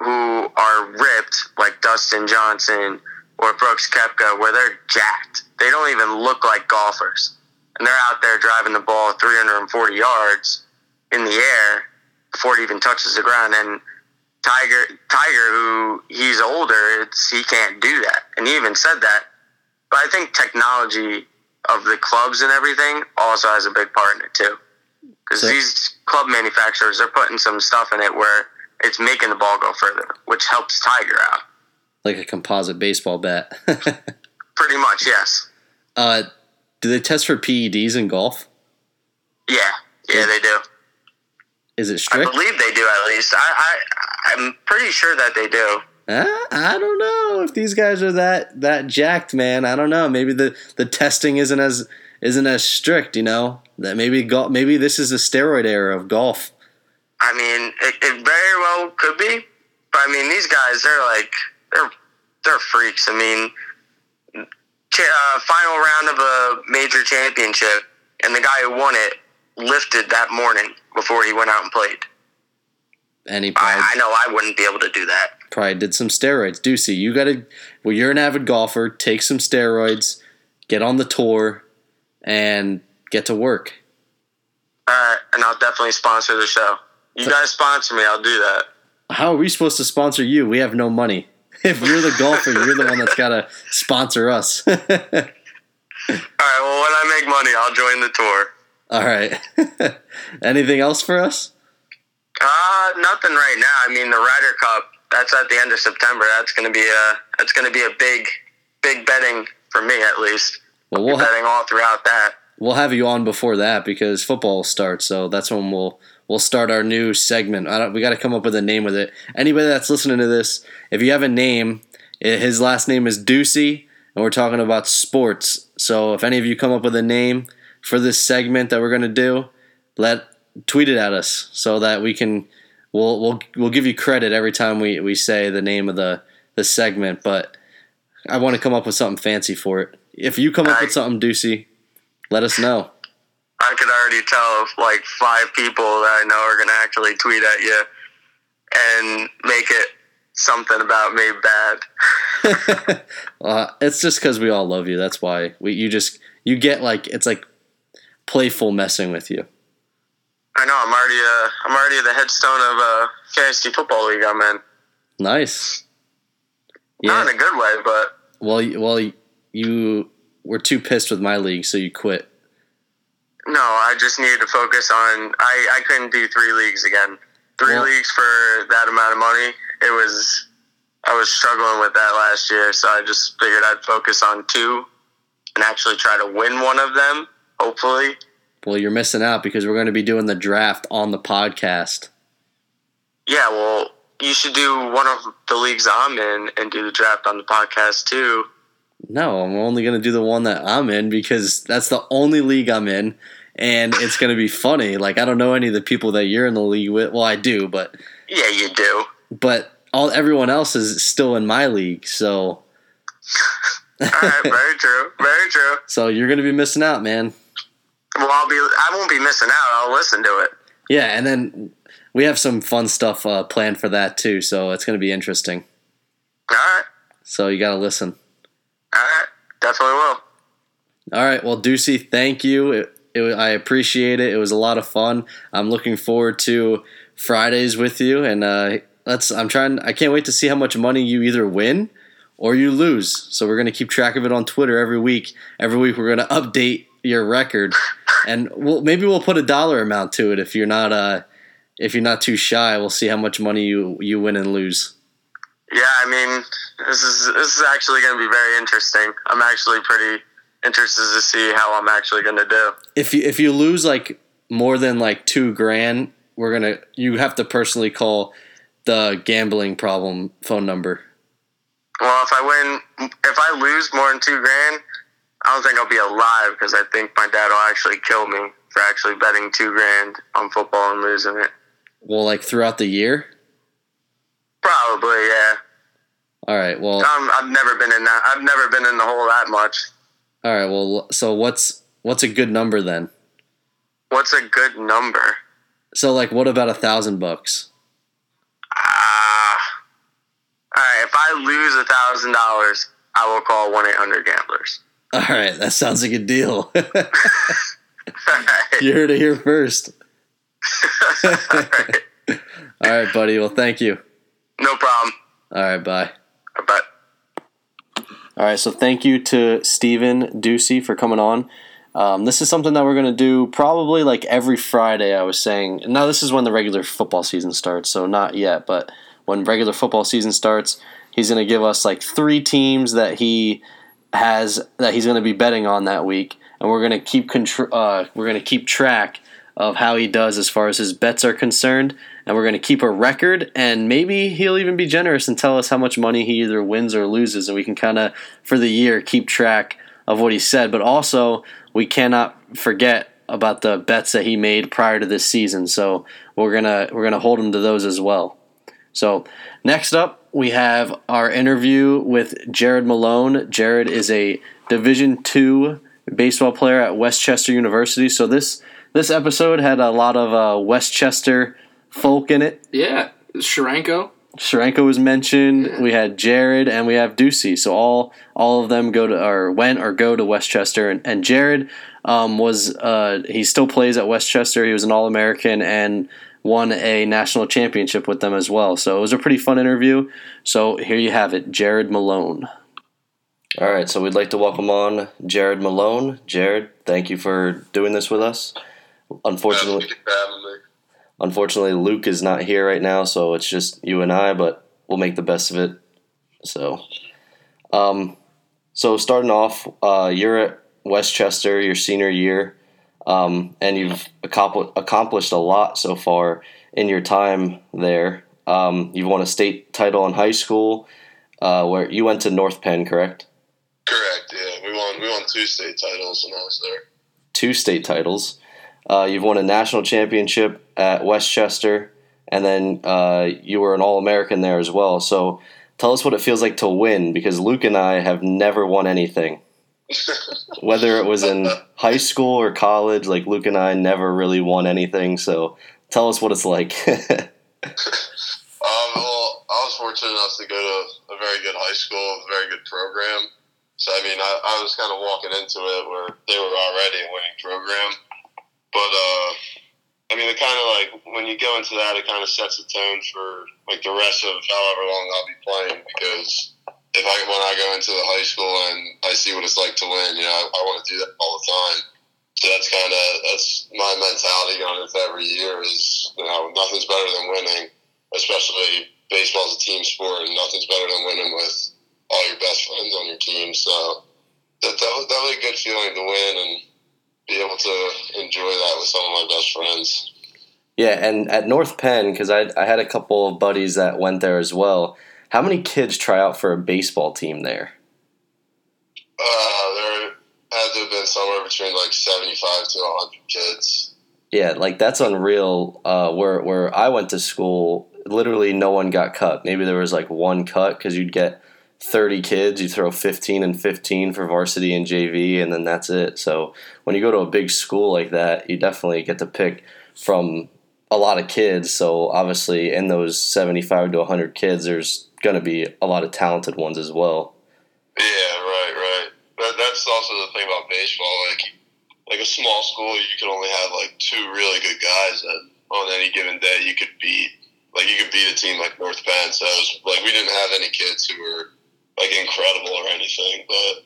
who are ripped, like Dustin Johnson or Brooks Koepka, where they're jacked. They don't even look like golfers, and they're out there driving the ball 340 yards in the air before it even touches the ground. And Tiger, Tiger, who he's older, it's, he can't do that, and he even said that. But I think technology of the clubs and everything also has a big part in it too. Because these club manufacturers are putting some stuff in it where it's making the ball go further, which helps Tiger out.
Like a composite baseball bat.
Pretty much, yes.
uh, do they test for PEDs in golf?
Yeah, yeah, they do.
Is it strict?
I believe they do at least. I, I, I'm pretty sure that they do.
Uh, I don't know if these guys are that that jacked, man. I don't know. Maybe the, the testing isn't as isn't as strict. You know that maybe golf. Maybe this is the steroid era of golf.
I mean, it, it very well could be, but I mean, these guys, they're like, they're they're freaks. I mean, uh, final round of a major championship, and the guy who won it lifted that morning before he went out and played.
And he probably,
I, I know I wouldn't be able to do that.
Probably did some steroids. Ducey, you got to. Well, you're an avid golfer. Take some steroids. Get on the tour, and get to work.
All right, and I'll definitely sponsor the show. You guys sponsor me, I'll do that.
How are we supposed to sponsor you? We have no money. if you're the golfer, you're the one that's got to sponsor us.
All right. Well, when I make money, I'll join the tour.
All right. Anything else for us?
Uh, nothing right now. I mean, the Ryder Cup. That's at the end of September. That's gonna be a. That's gonna be a big, big betting for me at least.
Well, we'll ha-
betting all throughout that.
we'll have you on before that because football starts. So that's when we'll we'll start our new segment. I don't, we got to come up with a name with it. Anybody that's listening to this, if you have a name, his last name is Ducey, and we're talking about sports. So if any of you come up with a name for this segment that we're gonna do, let tweet it at us so that we can we'll we'll we'll give you credit every time we we say the name of the the segment. But I want to come up with something fancy for it. If you come up with something, Ducey, let us know.
I could already tell if like five people that I know are gonna actually tweet at you and make it something about me bad.
uh, it's just because we all love you. That's why we you just you get like it's like playful messing with you.
I know I'm already uh I'm already the headstone of a fantasy football league I'm in.
Nice.
Not in a good way, but
Well, you- well, you were too pissed with my league, so you quit.
no, I just needed to focus on I, I couldn't do three leagues again. Three
Well-
leagues for that amount of money. It was I was struggling with that last year, so I just figured I'd focus on two and actually try to win one of them, hopefully.
Well, you're missing out because we're going to be doing the draft on the podcast.
Yeah, well, you should do one of the leagues I'm in and do the draft on the podcast too.
No, I'm only going to do the one that I'm in because that's the only league I'm in, and it's going to be funny. Like I don't know any of the people that you're in the league with. Well, I do, but
Yeah, you do.
but all everyone else is still in my league, so
All right, very true, very true.
so you're going to be missing out, man.
Well, I'll be. I won't be missing out. I'll listen to it.
Yeah, and then we have some fun stuff uh, planned for that too, so it's going to be interesting.
All right,
So you got to listen.
all right, definitely will.
All right, well, Ducey, thank you. It, it, I appreciate it. It was a lot of fun. I'm looking forward to Fridays with you, and uh, let's. I'm trying. I can't wait to see how much money you either win or you lose. So we're gonna keep track of it on Twitter every week. Every week we're gonna update your record, and we'll maybe we'll put a dollar amount to it if you're not uh if you're not too shy. We'll see how much money you you win and lose.
Yeah, I mean, this is this is actually going to be very interesting. I'm actually pretty interested to see how I'm actually going to do.
if you if you lose like more than like two grand, we're gonna you have to personally call the gambling problem phone number.
Well, if I win, if I lose more than two grand, I don't think I'll be alive because I think my dad will actually kill me for actually betting two grand on football and losing it.
Well, like throughout the year.
Probably, yeah.
All right. Well,
Um, I've never been in that. I've never been in the hole that much.
all right. Well, so what's what's a good number then?
What's a good number?
So like, what about a thousand bucks?
Ah. all right. If I lose a thousand dollars, I will call one eight hundred gamblers.
All right, that sounds like a deal.
Right.
you heard it here first.
All right.
All right, buddy. Well, thank you.
No problem.
All right, bye.
But
All right, so thank you to Steven Ducey for coming on. Um, this is something that we're going to do probably like every Friday, I was saying. Now, this is when the regular football season starts, so not yet, but when regular football season starts, he's going to give us like three teams that he has that he's going to be betting on that week, and we're going to keep contr- uh, we're going to keep track of how he does as far as his bets are concerned, and we're going to keep a record, and maybe he'll even be generous and tell us how much money he either wins or loses, and we can kind of for the year keep track of what he said. But also, we cannot forget about the bets that he made prior to this season, so we're gonna we're gonna hold him to those as well. So next up, we have our interview with Jared Malone. Jared is a Division two baseball player at West Chester University. So this this episode had a lot of uh, West Chester folk in it.
Yeah, Sharanko.
Sharenko was mentioned. We had Jared and we have Ducey. So all all of them go to or went or go to West Chester. And, and Jared um, was uh, he still plays at West Chester. He was an All American and won a national championship with them as well. So it was a pretty fun interview. So here you have it, Jared Malone. All right, so we'd like to welcome on Jared Malone. Jared, thank you for doing this with us. Unfortunately, unfortunately, Luke is not here right now, so it's just you and I. But we'll make the best of it. So, um, so starting off, uh, you're at West Chester, your senior year, um, and you've accompli- accomplished a lot so far in your time there. Um, you've won a state title in high school, uh, where you went to North Penn, correct?
Correct. Yeah, we won. We won two state titles when I was there.
Two state titles. Uh, you've won a national championship at West Chester, and then uh, you were an All American there as well. So, tell us what it feels like to win, because Luke and I have never won anything. Whether it was in high school or college, like Luke and I never really won anything. So, tell us what it's like.
um, well, I was fortunate enough to go to a very good high school, a very good program so I mean, I, I was kind of walking into it where they were already a winning program, but uh, I mean, it kind of like when you go into that, it kind of sets the tone for like the rest of however long I'll be playing. Because if I when I go into the high school and I see what it's like to win, you know, I, I want to do that all the time. So that's kind of that's my mentality going into every year is you know nothing's better than winning, especially baseball's a team sport, and nothing's better than winning with all your best friends on your team. So that, that was definitely a good feeling to win and be able to enjoy that with some of my best friends.
Yeah, and at North Penn, because I, I had a couple of buddies that went there as well. How many kids try out for a baseball team there?
Uh, there had to have been somewhere between like 75 to 100 kids.
Yeah, like that's unreal. Uh, where where I went to school, literally no one got cut. Maybe there was like one cut because you'd get 30 kids, you throw 15 and 15 for varsity and JV, and then that's it. So when you go to a big school like that, you definitely get to pick from a lot of kids. So obviously, in those 75 to 100 kids, there's going to be a lot of talented ones as well.
Yeah, right, right. That, that's also the thing about baseball. Like, like a small school, you could only have like two really good guys that on any given day you could beat. Like you could beat a team like North Penn. So it was, like we didn't have any kids who were like incredible or anything, but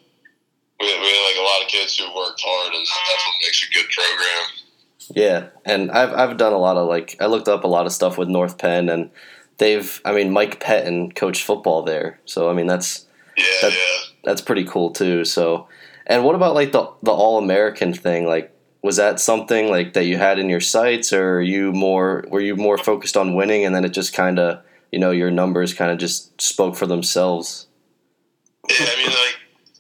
we, we had like a lot of kids who worked hard, and that's what makes a good program.
Yeah, and I've I've done a lot of like I looked up a lot of stuff with North Penn, and they've I mean Mike Pettine coached football there, so I mean that's
yeah,
that,
yeah.
that's pretty cool too. So, and what about like the the All American thing? Like, was that something like that you had in your sights, or you more were you more focused on winning, and then it just kind of you know your numbers kind of just spoke for themselves?
Yeah, I mean, like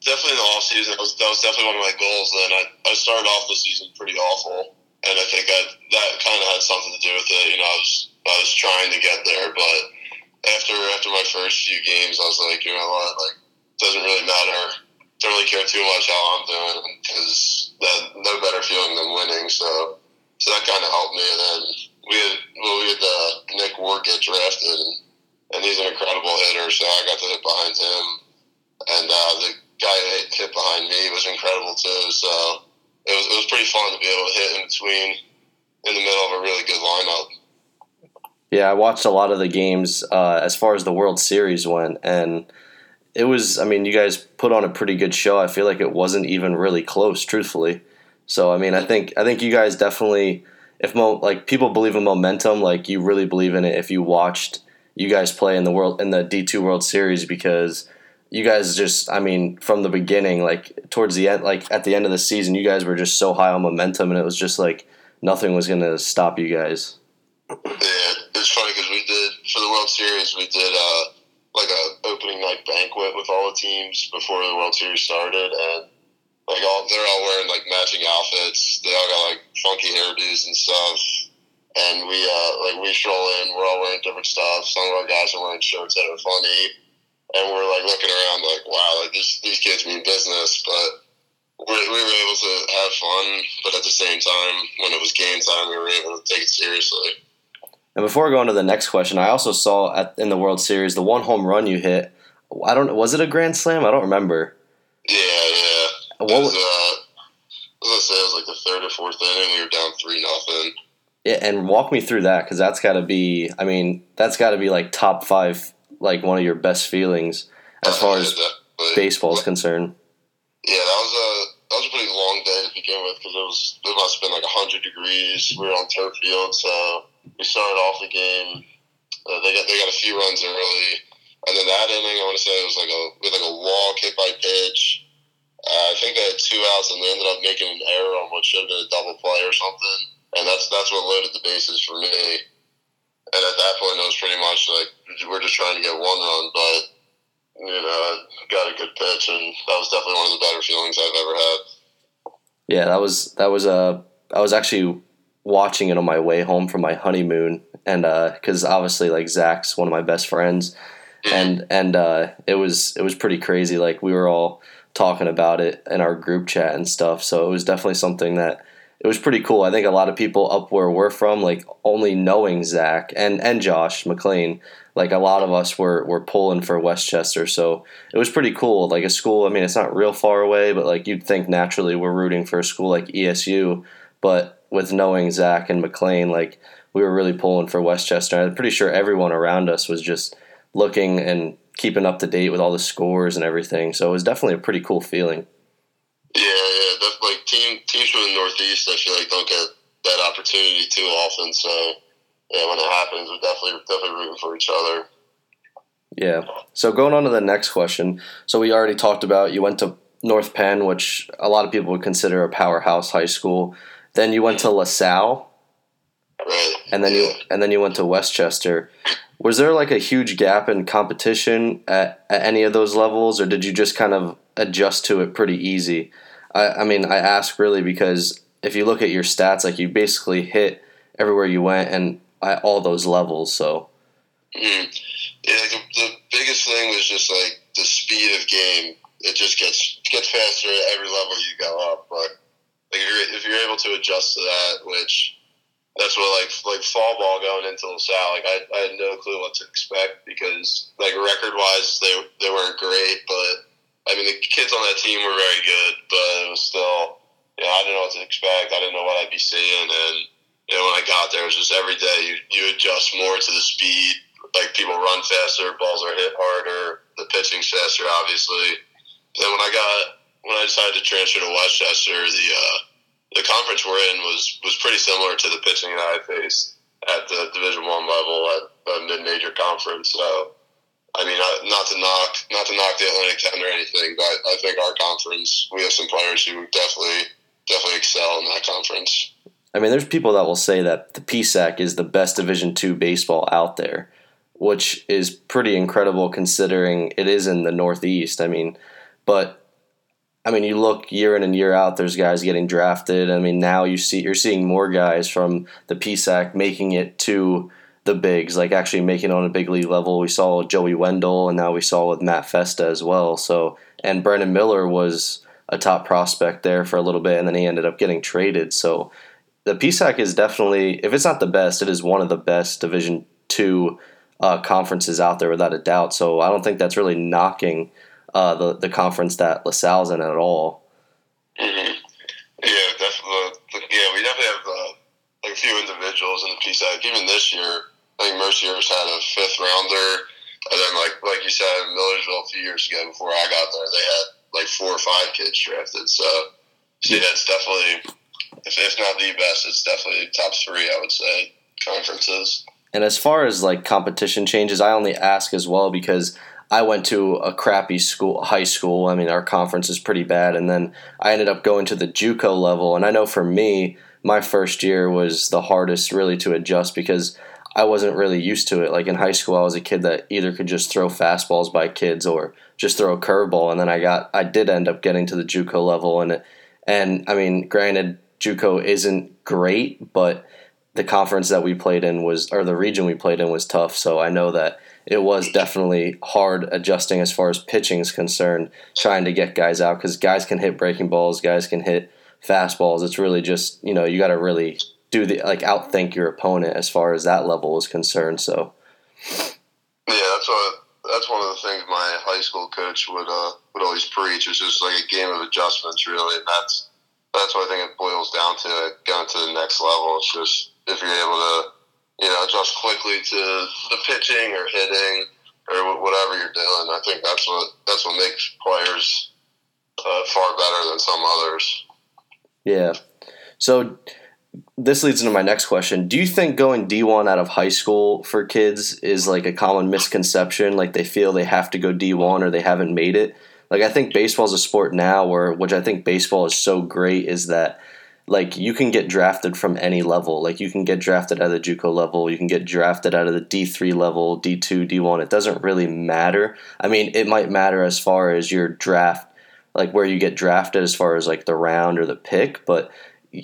definitely in the off season, that was, that was definitely one of my goals. And I, I started off the season pretty awful, and I think I, that kind of had something to do with it. You know, I was I was trying to get there, but after after my first few games, I was like, you know what, like doesn't really matter. Don't really care too much how I'm doing because that no better feeling than winning. So so that kind of helped me. And then we had well, we had uh, Nick Ward get drafted, and, and he's an incredible hitter. So I got to hit behind him and uh, the guy that hit behind me was incredible too. So it was it was pretty fun to be able to hit in between, in the middle of a really good lineup.
Yeah, I watched a lot of the games uh, as far as the World Series went, and it was. I mean, you guys put on a pretty good show. I feel like it wasn't even really close, truthfully. So I mean, I think I think you guys definitely, if mo- like people believe in momentum, like you really believe in it if you watched you guys play in the world in the D two World Series because you guys just I mean from the beginning like towards the end like at the end of the season you guys were just so high on momentum and it was just like nothing was going to stop you guys.
Yeah, it's funny because we did for the World Series we did uh, like a opening night banquet with all the teams before the World Series started and like all they're all wearing like matching outfits. They all got like funky hairdos and stuff. And we uh like we stroll in, we're all wearing different stuff. Some of our guys are wearing shirts that are funny and we're like looking around like, wow, like these these kids mean business, but we, we were able to have fun, but at the same time, when it was game time, we were able to take it seriously.
And before going to the next question, I also saw at, in the World Series the one home run you hit. I don't was it a grand slam? I don't remember.
Yeah, yeah.
What
it was, uh, I was gonna say it was like the third or fourth inning. We were down three nothing.
Yeah, and walk me through that because that's got to be. I mean, that's got to be like top five, like one of your best feelings as far as baseball is concerned.
Yeah, that was a that was a pretty long day to begin with because it was it must have been like hundred degrees. We were on turf field, so we started off the game. Uh, they got they got a few runs early, and then that inning, I want to say it was like a with like a walk hit by pitch. Uh, I think they had two outs, and they ended up making an error on what should have been a double play or something, and that's that's what loaded the bases for me. And at that point, it was pretty much like we're just trying to get one run, but you know, got a good pitch, and that was definitely one of the better feelings I've ever had.
Yeah, that was that was uh, I was actually watching it on my way home from my honeymoon, and because obviously like Zach's one of my best friends, and and uh, it was it was pretty crazy. Like we were all talking about it in our group chat and stuff. So it was definitely something that it was pretty cool. I think a lot of people up where we're from, like only knowing Zach and and Josh McLean, like a lot of us were were pulling for West Chester. So it was pretty cool. Like a school. I mean, it's not real far away, but like you'd think naturally we're rooting for a school like ESU, but with knowing Zach and McLean, like we were really pulling for West Chester. I'm pretty sure everyone around us was just looking and keeping up to date with all the scores and everything. So it was definitely a pretty cool feeling.
Yeah, yeah, that's like team teams from the Northeast. Feel like don't get that opportunity too often. So yeah, when it happens, we're definitely definitely rooting for each other.
Yeah. So going on to the next question. So we already talked about you went to North Penn, which a lot of people would consider a powerhouse high school. Then you went to LaSalle,
Right.
and then you and then you went to West Chester. Was there like a huge gap in competition at, at any of those levels, or did you just kind of adjust to it pretty easy? I, I mean, I ask really because if you look at your stats, like you basically hit everywhere you went and at all those levels. So
Mm. Yeah, the, the biggest thing was just like the speed of game. It just gets gets faster at every level you go up. But like if you're, able to adjust to that, which that's what like like fall ball going into LaSalle, like I, I had no clue what to expect because like record wise they they weren't great, but I mean the kids on that team were very good, but it was still you know I didn't know what to expect. I didn't know what I'd be seeing, and you know when I got there, it was just every day you you adjust more to the speed. Like people run faster, balls are hit harder, the pitching's faster, obviously. Then when I got when I decided to transfer to West Chester, the uh, the conference we're in was was pretty similar to the pitching that I faced at the Division One level at a mid major conference. So, I mean, not, not to knock not to knock the Atlantic Ten or anything, but I think our conference we have some players who definitely definitely excel in that conference.
I mean, there's people that will say that the PSAC is the best Division two baseball out there, which is pretty incredible considering it is in the Northeast. I mean, but I mean, you look year in and year out. There's guys getting drafted. I mean, now you see you're seeing more guys from the PSAC making it to the bigs, like actually making it on a big league level. We saw Joey Wendle, and now we saw with Matt Festa as well. So, and Brendan Miller was a top prospect there for a little bit, and then he ended up getting traded. So, the PSAC is definitely, if it's not the best, it is one of the best Division two uh, conferences out there without a doubt. So, I don't think that's really knocking uh, the the conference that LaSalle's in at all.
Mm-hmm. Yeah, definitely. Yeah, we definitely have uh, like a few individuals in the PSAC. Even this year, I think Mercyhurst had a fifth rounder, and then like like you said, in Millersville a few years ago before I got there, they had like four or five kids drafted. So, so yeah, it's definitely if, if not the best, it's definitely top three. I would say conferences.
And as far as like competition changes, I only ask as well because I went to a crappy school, high school. I mean, our conference is pretty bad, and then I ended up going to the JUCO level. And I know for me, my first year was the hardest really to adjust because I wasn't really used to it. Like in high school, I was a kid that either could just throw fastballs by kids or just throw a curveball. And then I got, I did end up getting to the JUCO level, and it, and I mean, granted, JUCO isn't great, but the conference that we played in was, or the region we played in was tough. So I know that it was definitely hard adjusting as far as pitching is concerned, trying to get guys out because guys can hit breaking balls, guys can hit fastballs. It's really just you know you got to really do the like outthink your opponent as far as that level is concerned. So
yeah, that's what that's one of the things my high school coach would uh, would always preach. It's just like a game of adjustments, really, and that's that's what I think it boils down to. Going to the next level, it's just if you're able to, you know, adjust quickly to the pitching or hitting or whatever you're doing. I think that's what that's what makes players uh, far better than some others.
Yeah. So this leads into my next question. Do you think going D1 out of high school for kids is like a common misconception? Like they feel they have to go D1 or they haven't made it? Like I think baseball is a sport now where which I think baseball is so great is that like you can get drafted from any level. Like you can get drafted out of the JUCO level, you can get drafted out of the D3 level, D2, D1. It doesn't really matter. I mean, it might matter as far as your draft like where you get drafted as far as like the round or the pick, but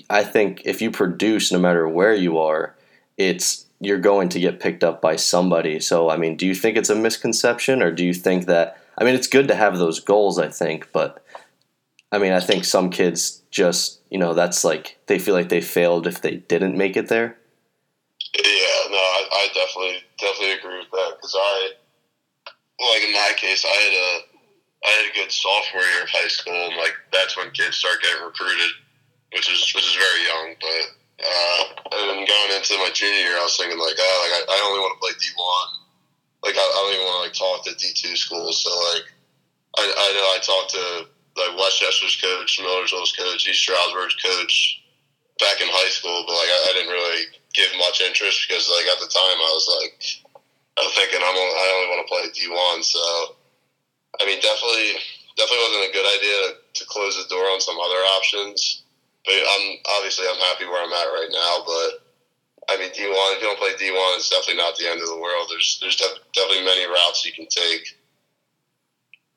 I think if you produce no matter where you are, it's you're going to get picked up by somebody. So I mean, do you think it's a misconception or do you think that I mean, it's good to have those goals, I think, but I mean, I think some kids just, you know, that's like they feel like they failed if they didn't make it there.
Yeah, no, I, I definitely definitely agree with that because I, like in my case, I had a I had a good sophomore year of high school, and like that's when kids start getting recruited, which is which is very young. But uh, and going into my junior year, I was thinking like, oh, like I, I only want to play D one. Like I, I don't even want to like talk to D two schools. So like I, I know I talked to like West Chester's coach, Millersville's coach, East Stroudsburg's coach back in high school, but like I, I didn't really give much interest because like at the time I was like I was thinking I'm only, I only want to play D one, so I mean, definitely, definitely wasn't a good idea to, close the door on some other options. But I'm obviously I'm happy where I'm at right now. But I mean, D one. If you don't play D one, it's definitely not the end of the world. There's there's def- definitely many routes you can take.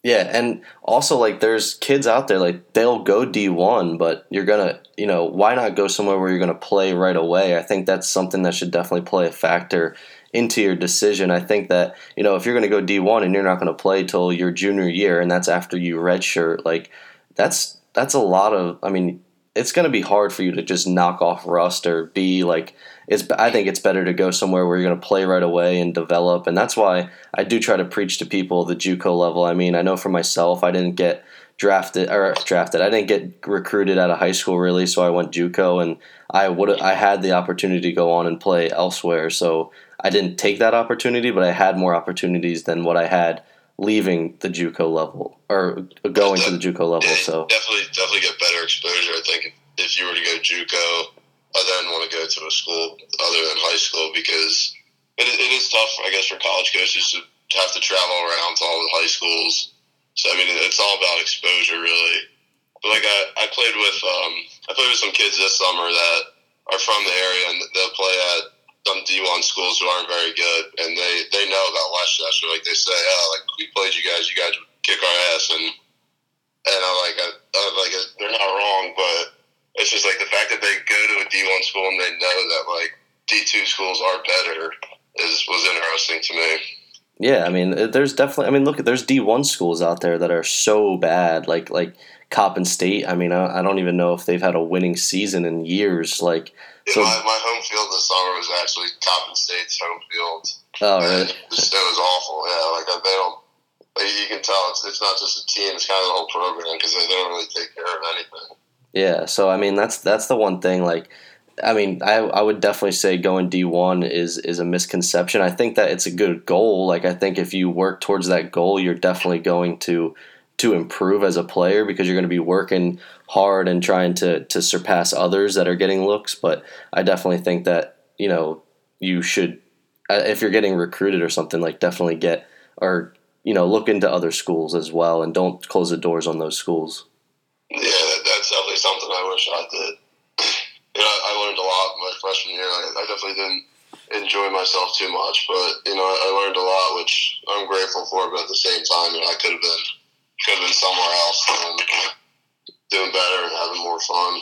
Yeah, and also like there's kids out there like they'll go D1, but you're going to, you know, why not go somewhere where you're going to play right away? I think that's something that should definitely play a factor into your decision. I think that you know if you're going to go D1 and you're not going to play till your junior year, and that's after you redshirt, like that's that's a lot of. I mean, it's going to be hard for you to just knock off rust or be like. It's. I think it's better to go somewhere where you're going to play right away and develop, and that's why I do try to preach to people the JUCO level. I mean, I know for myself, I didn't get drafted or drafted. I didn't get recruited out of high school really, so I went JUCO, and I would I had the opportunity to go on and play elsewhere. So I didn't take that opportunity, but I had more opportunities than what I had leaving the JUCO level or going to the JUCO level. So
definitely, definitely get better exposure. I think if you were to go JUCO, I then want to go to a school other than high school because it, it is tough, I guess, for college coaches to have to travel around to all the high schools. So I mean, it's all about exposure, really. But like I, I played with, um, I played with some kids this summer that are from the area and they'll play at some D1 schools who aren't very good, and they they know about West Chester. Like they say, oh, like we played you guys, you guys would kick our ass, and and I'm like, I, I'm like they're not wrong, but it's just like the fact that they go to a D1 school and they know that like D2 schools are better is was interesting to me.
Yeah, I mean, there's definitely. I mean, look, there's D1 schools out there that are so bad, like like Coppin State. I mean, I, I don't even know if they've had a winning season in years. Like
so, my, my home field this summer was actually Coppin State's home field.
Oh, really?
It was, it was awful. Yeah, like uh, they don't. Like, you can tell it's, it's not just a team; it's kind of the whole program because they don't really take care of anything.
Yeah, so I mean that's that's the one thing. Like, I mean, I I would definitely say going D one is is a misconception. I think that it's a good goal. Like, I think if you work towards that goal, you're definitely going to to improve as a player because you're going to be working hard and trying to to surpass others that are getting looks. But I definitely think that you know you should uh, if you're getting recruited or something like definitely get or you know look into other schools as well and don't close the doors on those schools.
Yeah, that, that's definitely something Wish I. You know, I learned a lot my freshman year. I, I definitely didn't enjoy myself too much, but you know, I learned a lot, which I'm grateful for. But at the same time, you know, I could have been could have been somewhere else and doing better and having more fun.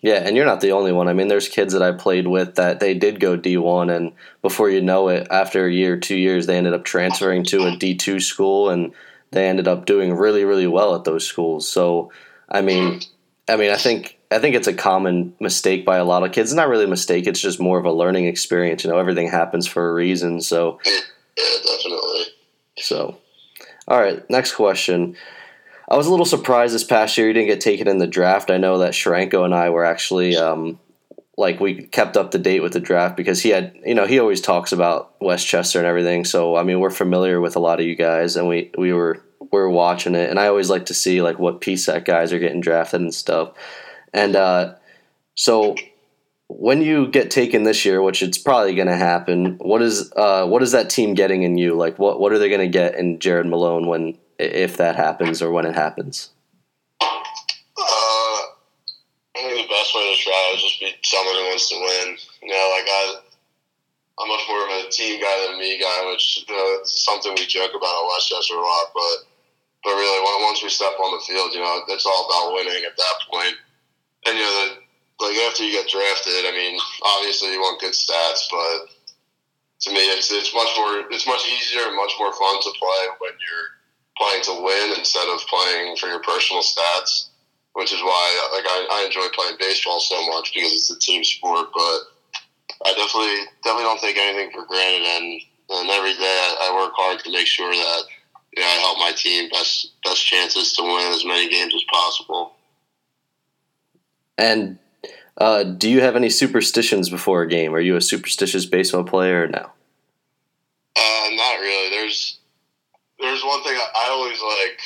Yeah, and you're not the only one. I mean, there's kids that I played with that they did go D1, and before you know it, after a year, two years, they ended up transferring to a D2 school, and they ended up doing really, really well at those schools. So, I mean, I mean, I think I think it's a common mistake by a lot of kids. It's not really a mistake; it's just more of a learning experience. You know, everything happens for a reason. So,
yeah, definitely.
So, all right, next question. I was a little surprised this past year you didn't get taken in the draft. I know that Sharanko and I were actually um, like we kept up to date with the draft because he had you know he always talks about West Chester and everything. So I mean we're familiar with a lot of you guys and we we were we were watching it and I always like to see like what PSAC guys are getting drafted and stuff. And uh, so when you get taken this year, which it's probably going to happen, what is uh, what is that team getting in you? Like what what are they going to get in Jared Malone when if that happens or when it happens?
Uh, I think the best way to try is just be someone who wants to win. You know, like I, I'm much more of a team guy than me guy, which you know, it's something we joke about at West Chester a lot. But but really, once we step on the field, you know, it's all about winning at that point. And you know, the, like after you get drafted, I mean, obviously you want good stats, but to me, it's it's much more, it's much easier and much more fun to play when you're playing to win instead of playing for your personal stats. Which is why, like, I, I enjoy playing baseball so much because it's a team sport. But I definitely definitely don't take anything for granted, and and every day I, I work hard to make sure that yeah, I help my team best best chances to win as many games as possible.
And uh, do you have any superstitions before a game? Are you a superstitious baseball player or no?
Uh, not really. There's there's one thing I, I always like.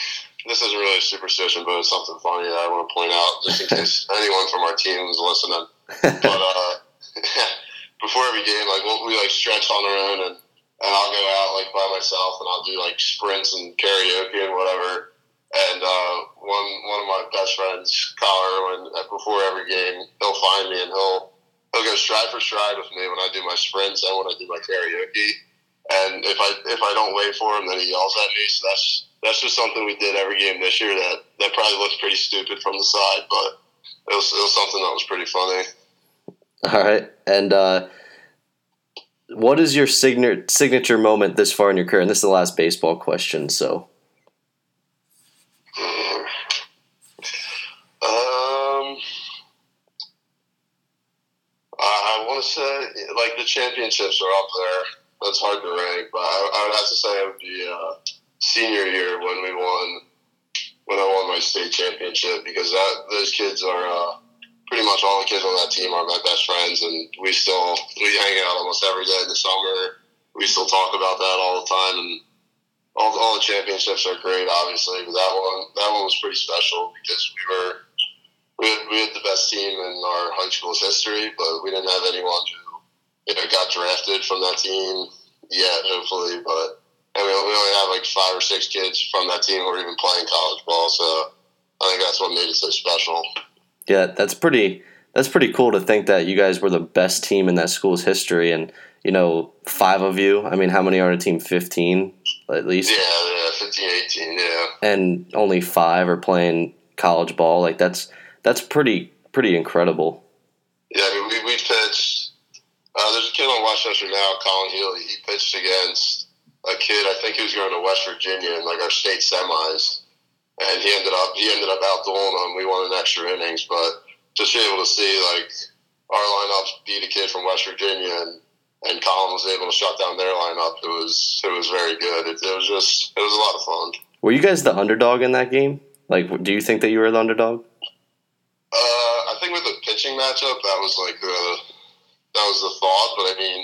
This isn't really a superstition, but it's something funny that I want to point out, just in case anyone from our team is listening. But uh, before every game, like we'll, we like stretch on our own, and, and I'll go out like by myself, and I'll do like sprints and carioca and whatever. And uh, one one of my best friends, Kyle when before every game, he'll find me and he'll he'll go stride for stride with me when I do my sprints and when I do my carioca. And if I if I don't wait for him, then he yells at me. So that's that's just something we did every game this year. That that probably looks pretty stupid from the side, but it was, it was something that was pretty funny.
All right, and uh, what is your signature signature moment this far in your career? And this is the last baseball question, so.
Um, I, I want to say like the championships are up there. That's hard to rank, but I, I would have to say it would be uh, senior year when we won when I won my state championship because that those kids are uh, pretty much all the kids on that team are my best friends, and we still we hang out almost every day in the summer. We still talk about that all the time, and all, all the championships are great, obviously. But that one that one was pretty special because we were we had, we had the best team in our high school's history, but we didn't have anyone who you know got drafted from that team yet, hopefully. But and we, we only have like five or six kids from that team who are even playing college ball, so I think that's what made it so special.
Yeah, that's pretty. That's pretty cool to think that you guys were the best team in that school's history, and you know, five of you. I mean, how many are on a team? Fifteen, at least.
Yeah, yeah, 15, 18, yeah.
And only five are playing college ball. Like that's that's pretty pretty incredible.
Yeah, I mean, we, we pitched. Uh, there's a kid on West Chester now, Colin Healy. He pitched against a kid. I think he was going to West Virginia in like our state semis, and he ended up he ended up outdueling him. We won in extra innings, but just be able to see like our lineups beat a kid from West Virginia, and and Colin was able to shut down their lineup. It was it was very good. It, it was just it was a lot of fun.
Were you guys the underdog in that game? Like, do you think that you were the underdog?
Uh, I think with the pitching matchup, that was like the that was the thought. But I mean,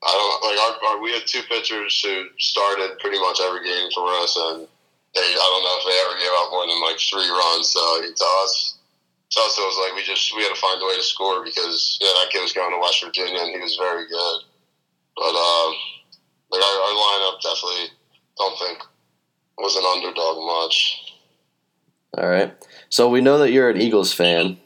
I don't like our, our we had two pitchers who started pretty much every game for us, and they I don't know if they ever gave up more than like three runs. So I mean, to us, to us it was like we just we had to find a way to score because yeah, that kid was going to West Virginia and he was very good. But um, like our, our lineup definitely don't think was an underdog much.
All right. So we know that you're an Eagles fan,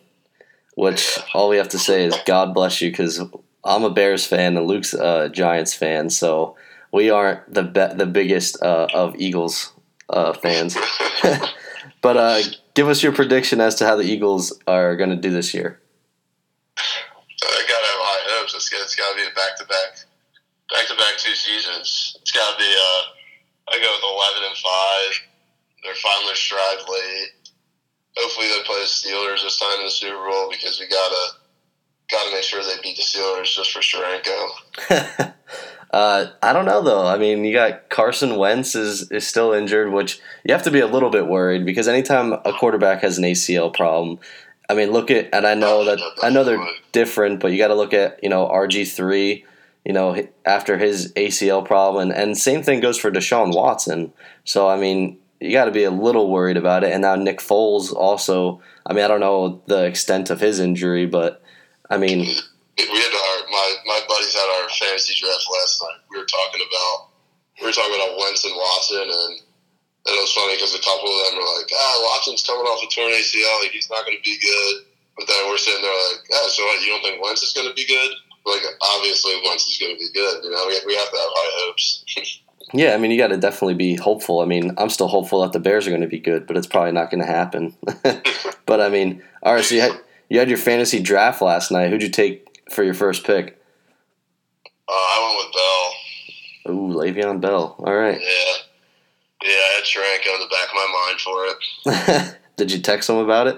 which all we have to say is God bless you because I'm a Bears fan and Luke's a Giants fan. So we aren't the be- the biggest uh, of Eagles uh, fans. but uh, give us your prediction as to how the Eagles are going to do this year.
I gotta have high hopes. It's, it's got to be a back to back, back to back two seasons. It's got to be. Uh, I go with eleven and five. They're finally stride late. Hopefully, they play the Steelers this time in the Super Bowl because we gotta gotta make sure they beat the Steelers just for Sharanko.
uh, I don't know though. I mean, you got Carson Wentz is is still injured, which you have to be a little bit worried because anytime a quarterback has an ACL problem, I mean, look at and I know that I know they're different, but you got to look at you know RG three. You know, after his ACL problem, and, and same thing goes for Deshaun Watson. So I mean, you got to be a little worried about it. And now Nick Foles also. I mean, I don't know the extent of his injury, but I mean,
we had our my my buddies had our fantasy draft last night. We were talking about we were talking about Wentz and Watson, and, and it was funny because a couple of them were like, "Ah, Watson's coming off a torn ACL. Like, he's not going to be good." But then we're sitting there like, "Ah, so what, you don't think Wentz is going to be good?" Like, obviously Wentz is going to be good. You know, we we have to have high hopes.
Yeah, I mean, you got to definitely be hopeful. I mean, I'm still hopeful that the Bears are going to be good, but it's probably not going to happen. but I mean, all right. So you had you had your fantasy draft last night. Who'd you take for your first pick?
Uh, I went with Bell.
Ooh, Le'Veon Bell. All right.
Yeah, yeah, I had Trank on the back of my mind for it.
Did you text him about it?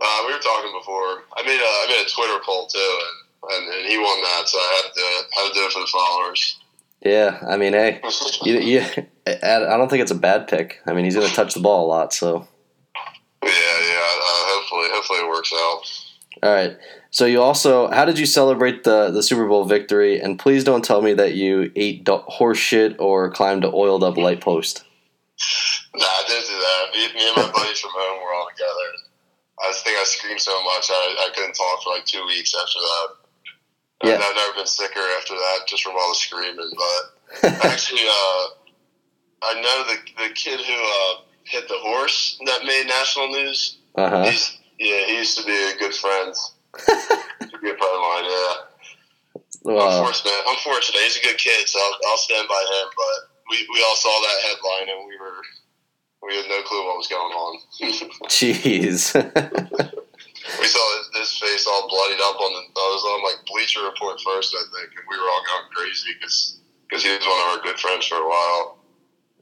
Uh, we were talking before. I made a I made a Twitter poll too, and, and, and he won that, so I had to. Had to do it for the followers.
Yeah, I mean, hey, you, you, I don't think it's a bad pick. I mean, he's going to touch the ball a lot. So,
Yeah, yeah. Uh, hopefully, hopefully it works out.
all right. So you also, how did you celebrate the the Super Bowl victory? And please don't tell me that you ate do- horse shit or climbed a oiled up light post.
Nah, I didn't do that. Me, me and my buddies from home were all together. I just think I screamed so much I, I couldn't talk for like two weeks after that. And
Yeah.
I've never been sicker after that, just from all the screaming. But actually, uh, I know the the kid who uh, hit the horse that made national news.
Uh huh.
He's yeah, he used to be a good friend. He's a good friend of mine. Yeah.
Well,
Unfortunate, unfortunate. He's a good kid, so I'll, I'll stand by him. But we, we all saw that headline and we were we had no clue what was going on.
jeez.
We saw his, his face all bloodied up on the. I was on like Bleacher Report first, I think, and we were all going crazy because because he was one of our good friends for a while.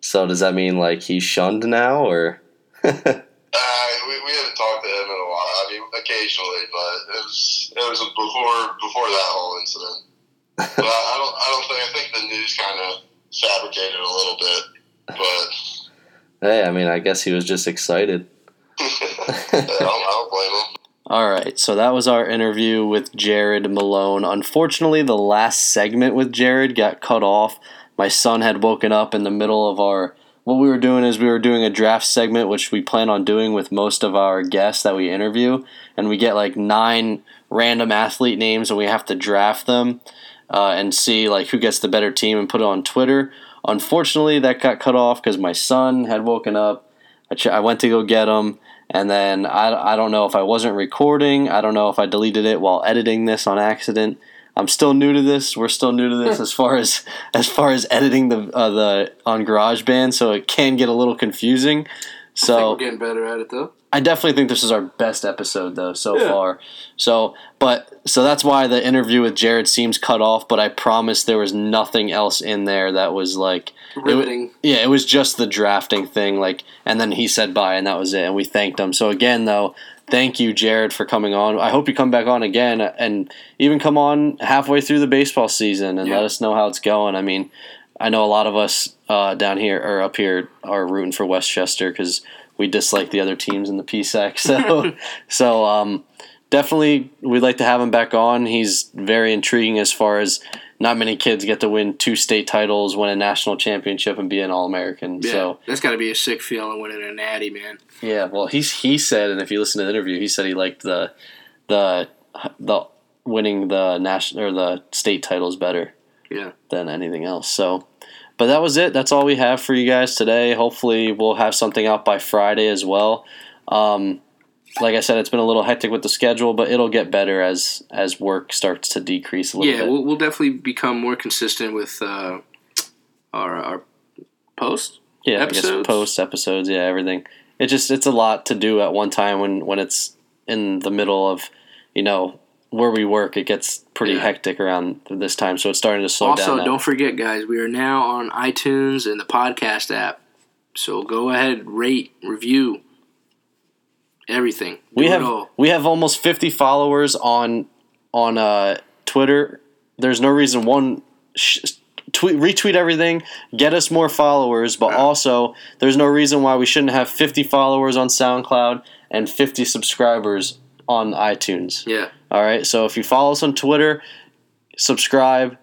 so does that mean like he's shunned now, or?
Uh, we, we haven't talked to him in a while. I mean, occasionally, but it was it was before before that whole incident. But I, I don't I don't think I think the news kind of fabricated a little bit, but
hey, I mean, I guess he was just excited
don't, I don't blame him.
All right, so that was our interview with Jared Malone. Unfortunately, the last segment with Jared got cut off. My son had woken up in the middle of our. What we were doing is we were doing a draft segment, which we plan on doing with most of our guests that we interview, and we get like nine random athlete names, and we have to draft them uh, and see like who gets the better team and put it on Twitter. Unfortunately, that got cut off because my son had woken up. I, ch- I went to go get him, and then I, I don't know if I wasn't recording. I don't know if I deleted it while editing this on accident. I'm still new to this. We're still new to this as far as as far as editing the uh, the on GarageBand, so it can get a little confusing.
I think
So
getting better at it though.
I definitely think this is our best episode though so
Yeah.
far. So, but so that's why the interview with Jared seems cut off. But I promise there was nothing else in there that was like,
Riveting.
yeah, it was just the drafting thing. Like, and then he said bye, and that was it. And we thanked him. So again, though, thank you, Jared, for coming on. I hope you come back on again, and even come on halfway through the baseball season and
Yeah.
let us know how it's going. I mean, I know a lot of us uh, down here or up here are rooting for West Chester because we dislike the other teams in the PSAC. So, so um, definitely we'd like to have him back on. He's very intriguing as far as not many kids get to win two state titles, win a national championship, and be an All American.
Yeah,
So
that's got to be a sick feeling winning a natty, man.
yeah, well, he's he said, and if you listen to the interview, he said he liked the the the winning the national or the state titles better
Yeah.
than anything else. So, but that was it. That's all we have for you guys today. Hopefully, we'll have something out by Friday as well. Um, like I said, it's been a little hectic with the schedule, but it'll get better as as work starts to decrease a little
Yeah,
bit.
we'll, we'll definitely become more consistent with uh, our our post.
yeah, I
episodes?
guess post episodes, yeah, everything. It just it's a lot to do at one time when when it's in the middle of you know where we work. It gets pretty
Yeah.
hectic around this time, so it's starting to slow
also,
down. Also,
don't forget, guys, we are now on iTunes and the podcast app. So go ahead, rate, review, everything. Do
we have
all.
we have almost 50 followers on on uh, Twitter. There's no reason one sh- tweet retweet everything, get us more followers, but also there's no reason why we shouldn't have 50 followers on SoundCloud and 50 subscribers on iTunes.
Yeah.
All right. So if you follow us on Twitter, subscribe,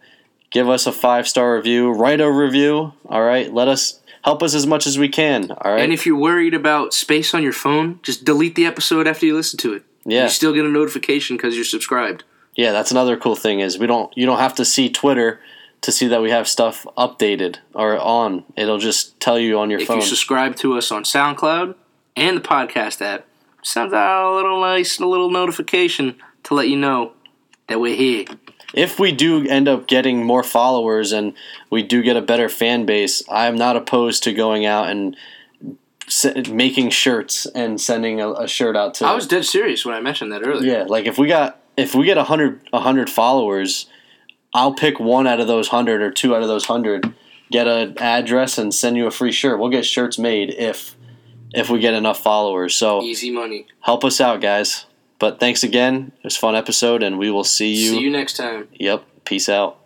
give us a five star review, write a review. All right. Let us help us as much as we can. All right.
And if you're worried about space on your phone, just delete the episode after you listen to it.
yeah.
You still get a notification because you're subscribed.
Yeah, that's another cool thing is we don't you don't have to see Twitter to see that we have stuff updated or on. It'll just tell you on your
If
phone.
If you subscribe to us on SoundCloud and the podcast app, sends out a little nice a little notification to let you know that we're here.
If we do end up getting more followers and we do get a better fan base, I'm not opposed to going out and making shirts and sending a, a shirt out to
I was dead serious when I mentioned that earlier.
Yeah, like if we got if we get a hundred a hundred followers, I'll pick one out of those hundred or two out of those hundred, get an address and send you a free shirt. We'll get shirts made if if we get enough followers. So
Easy money.
help us out, guys. But thanks again. It was a fun episode, and we will see you.
See you next time.
Yep. Peace out.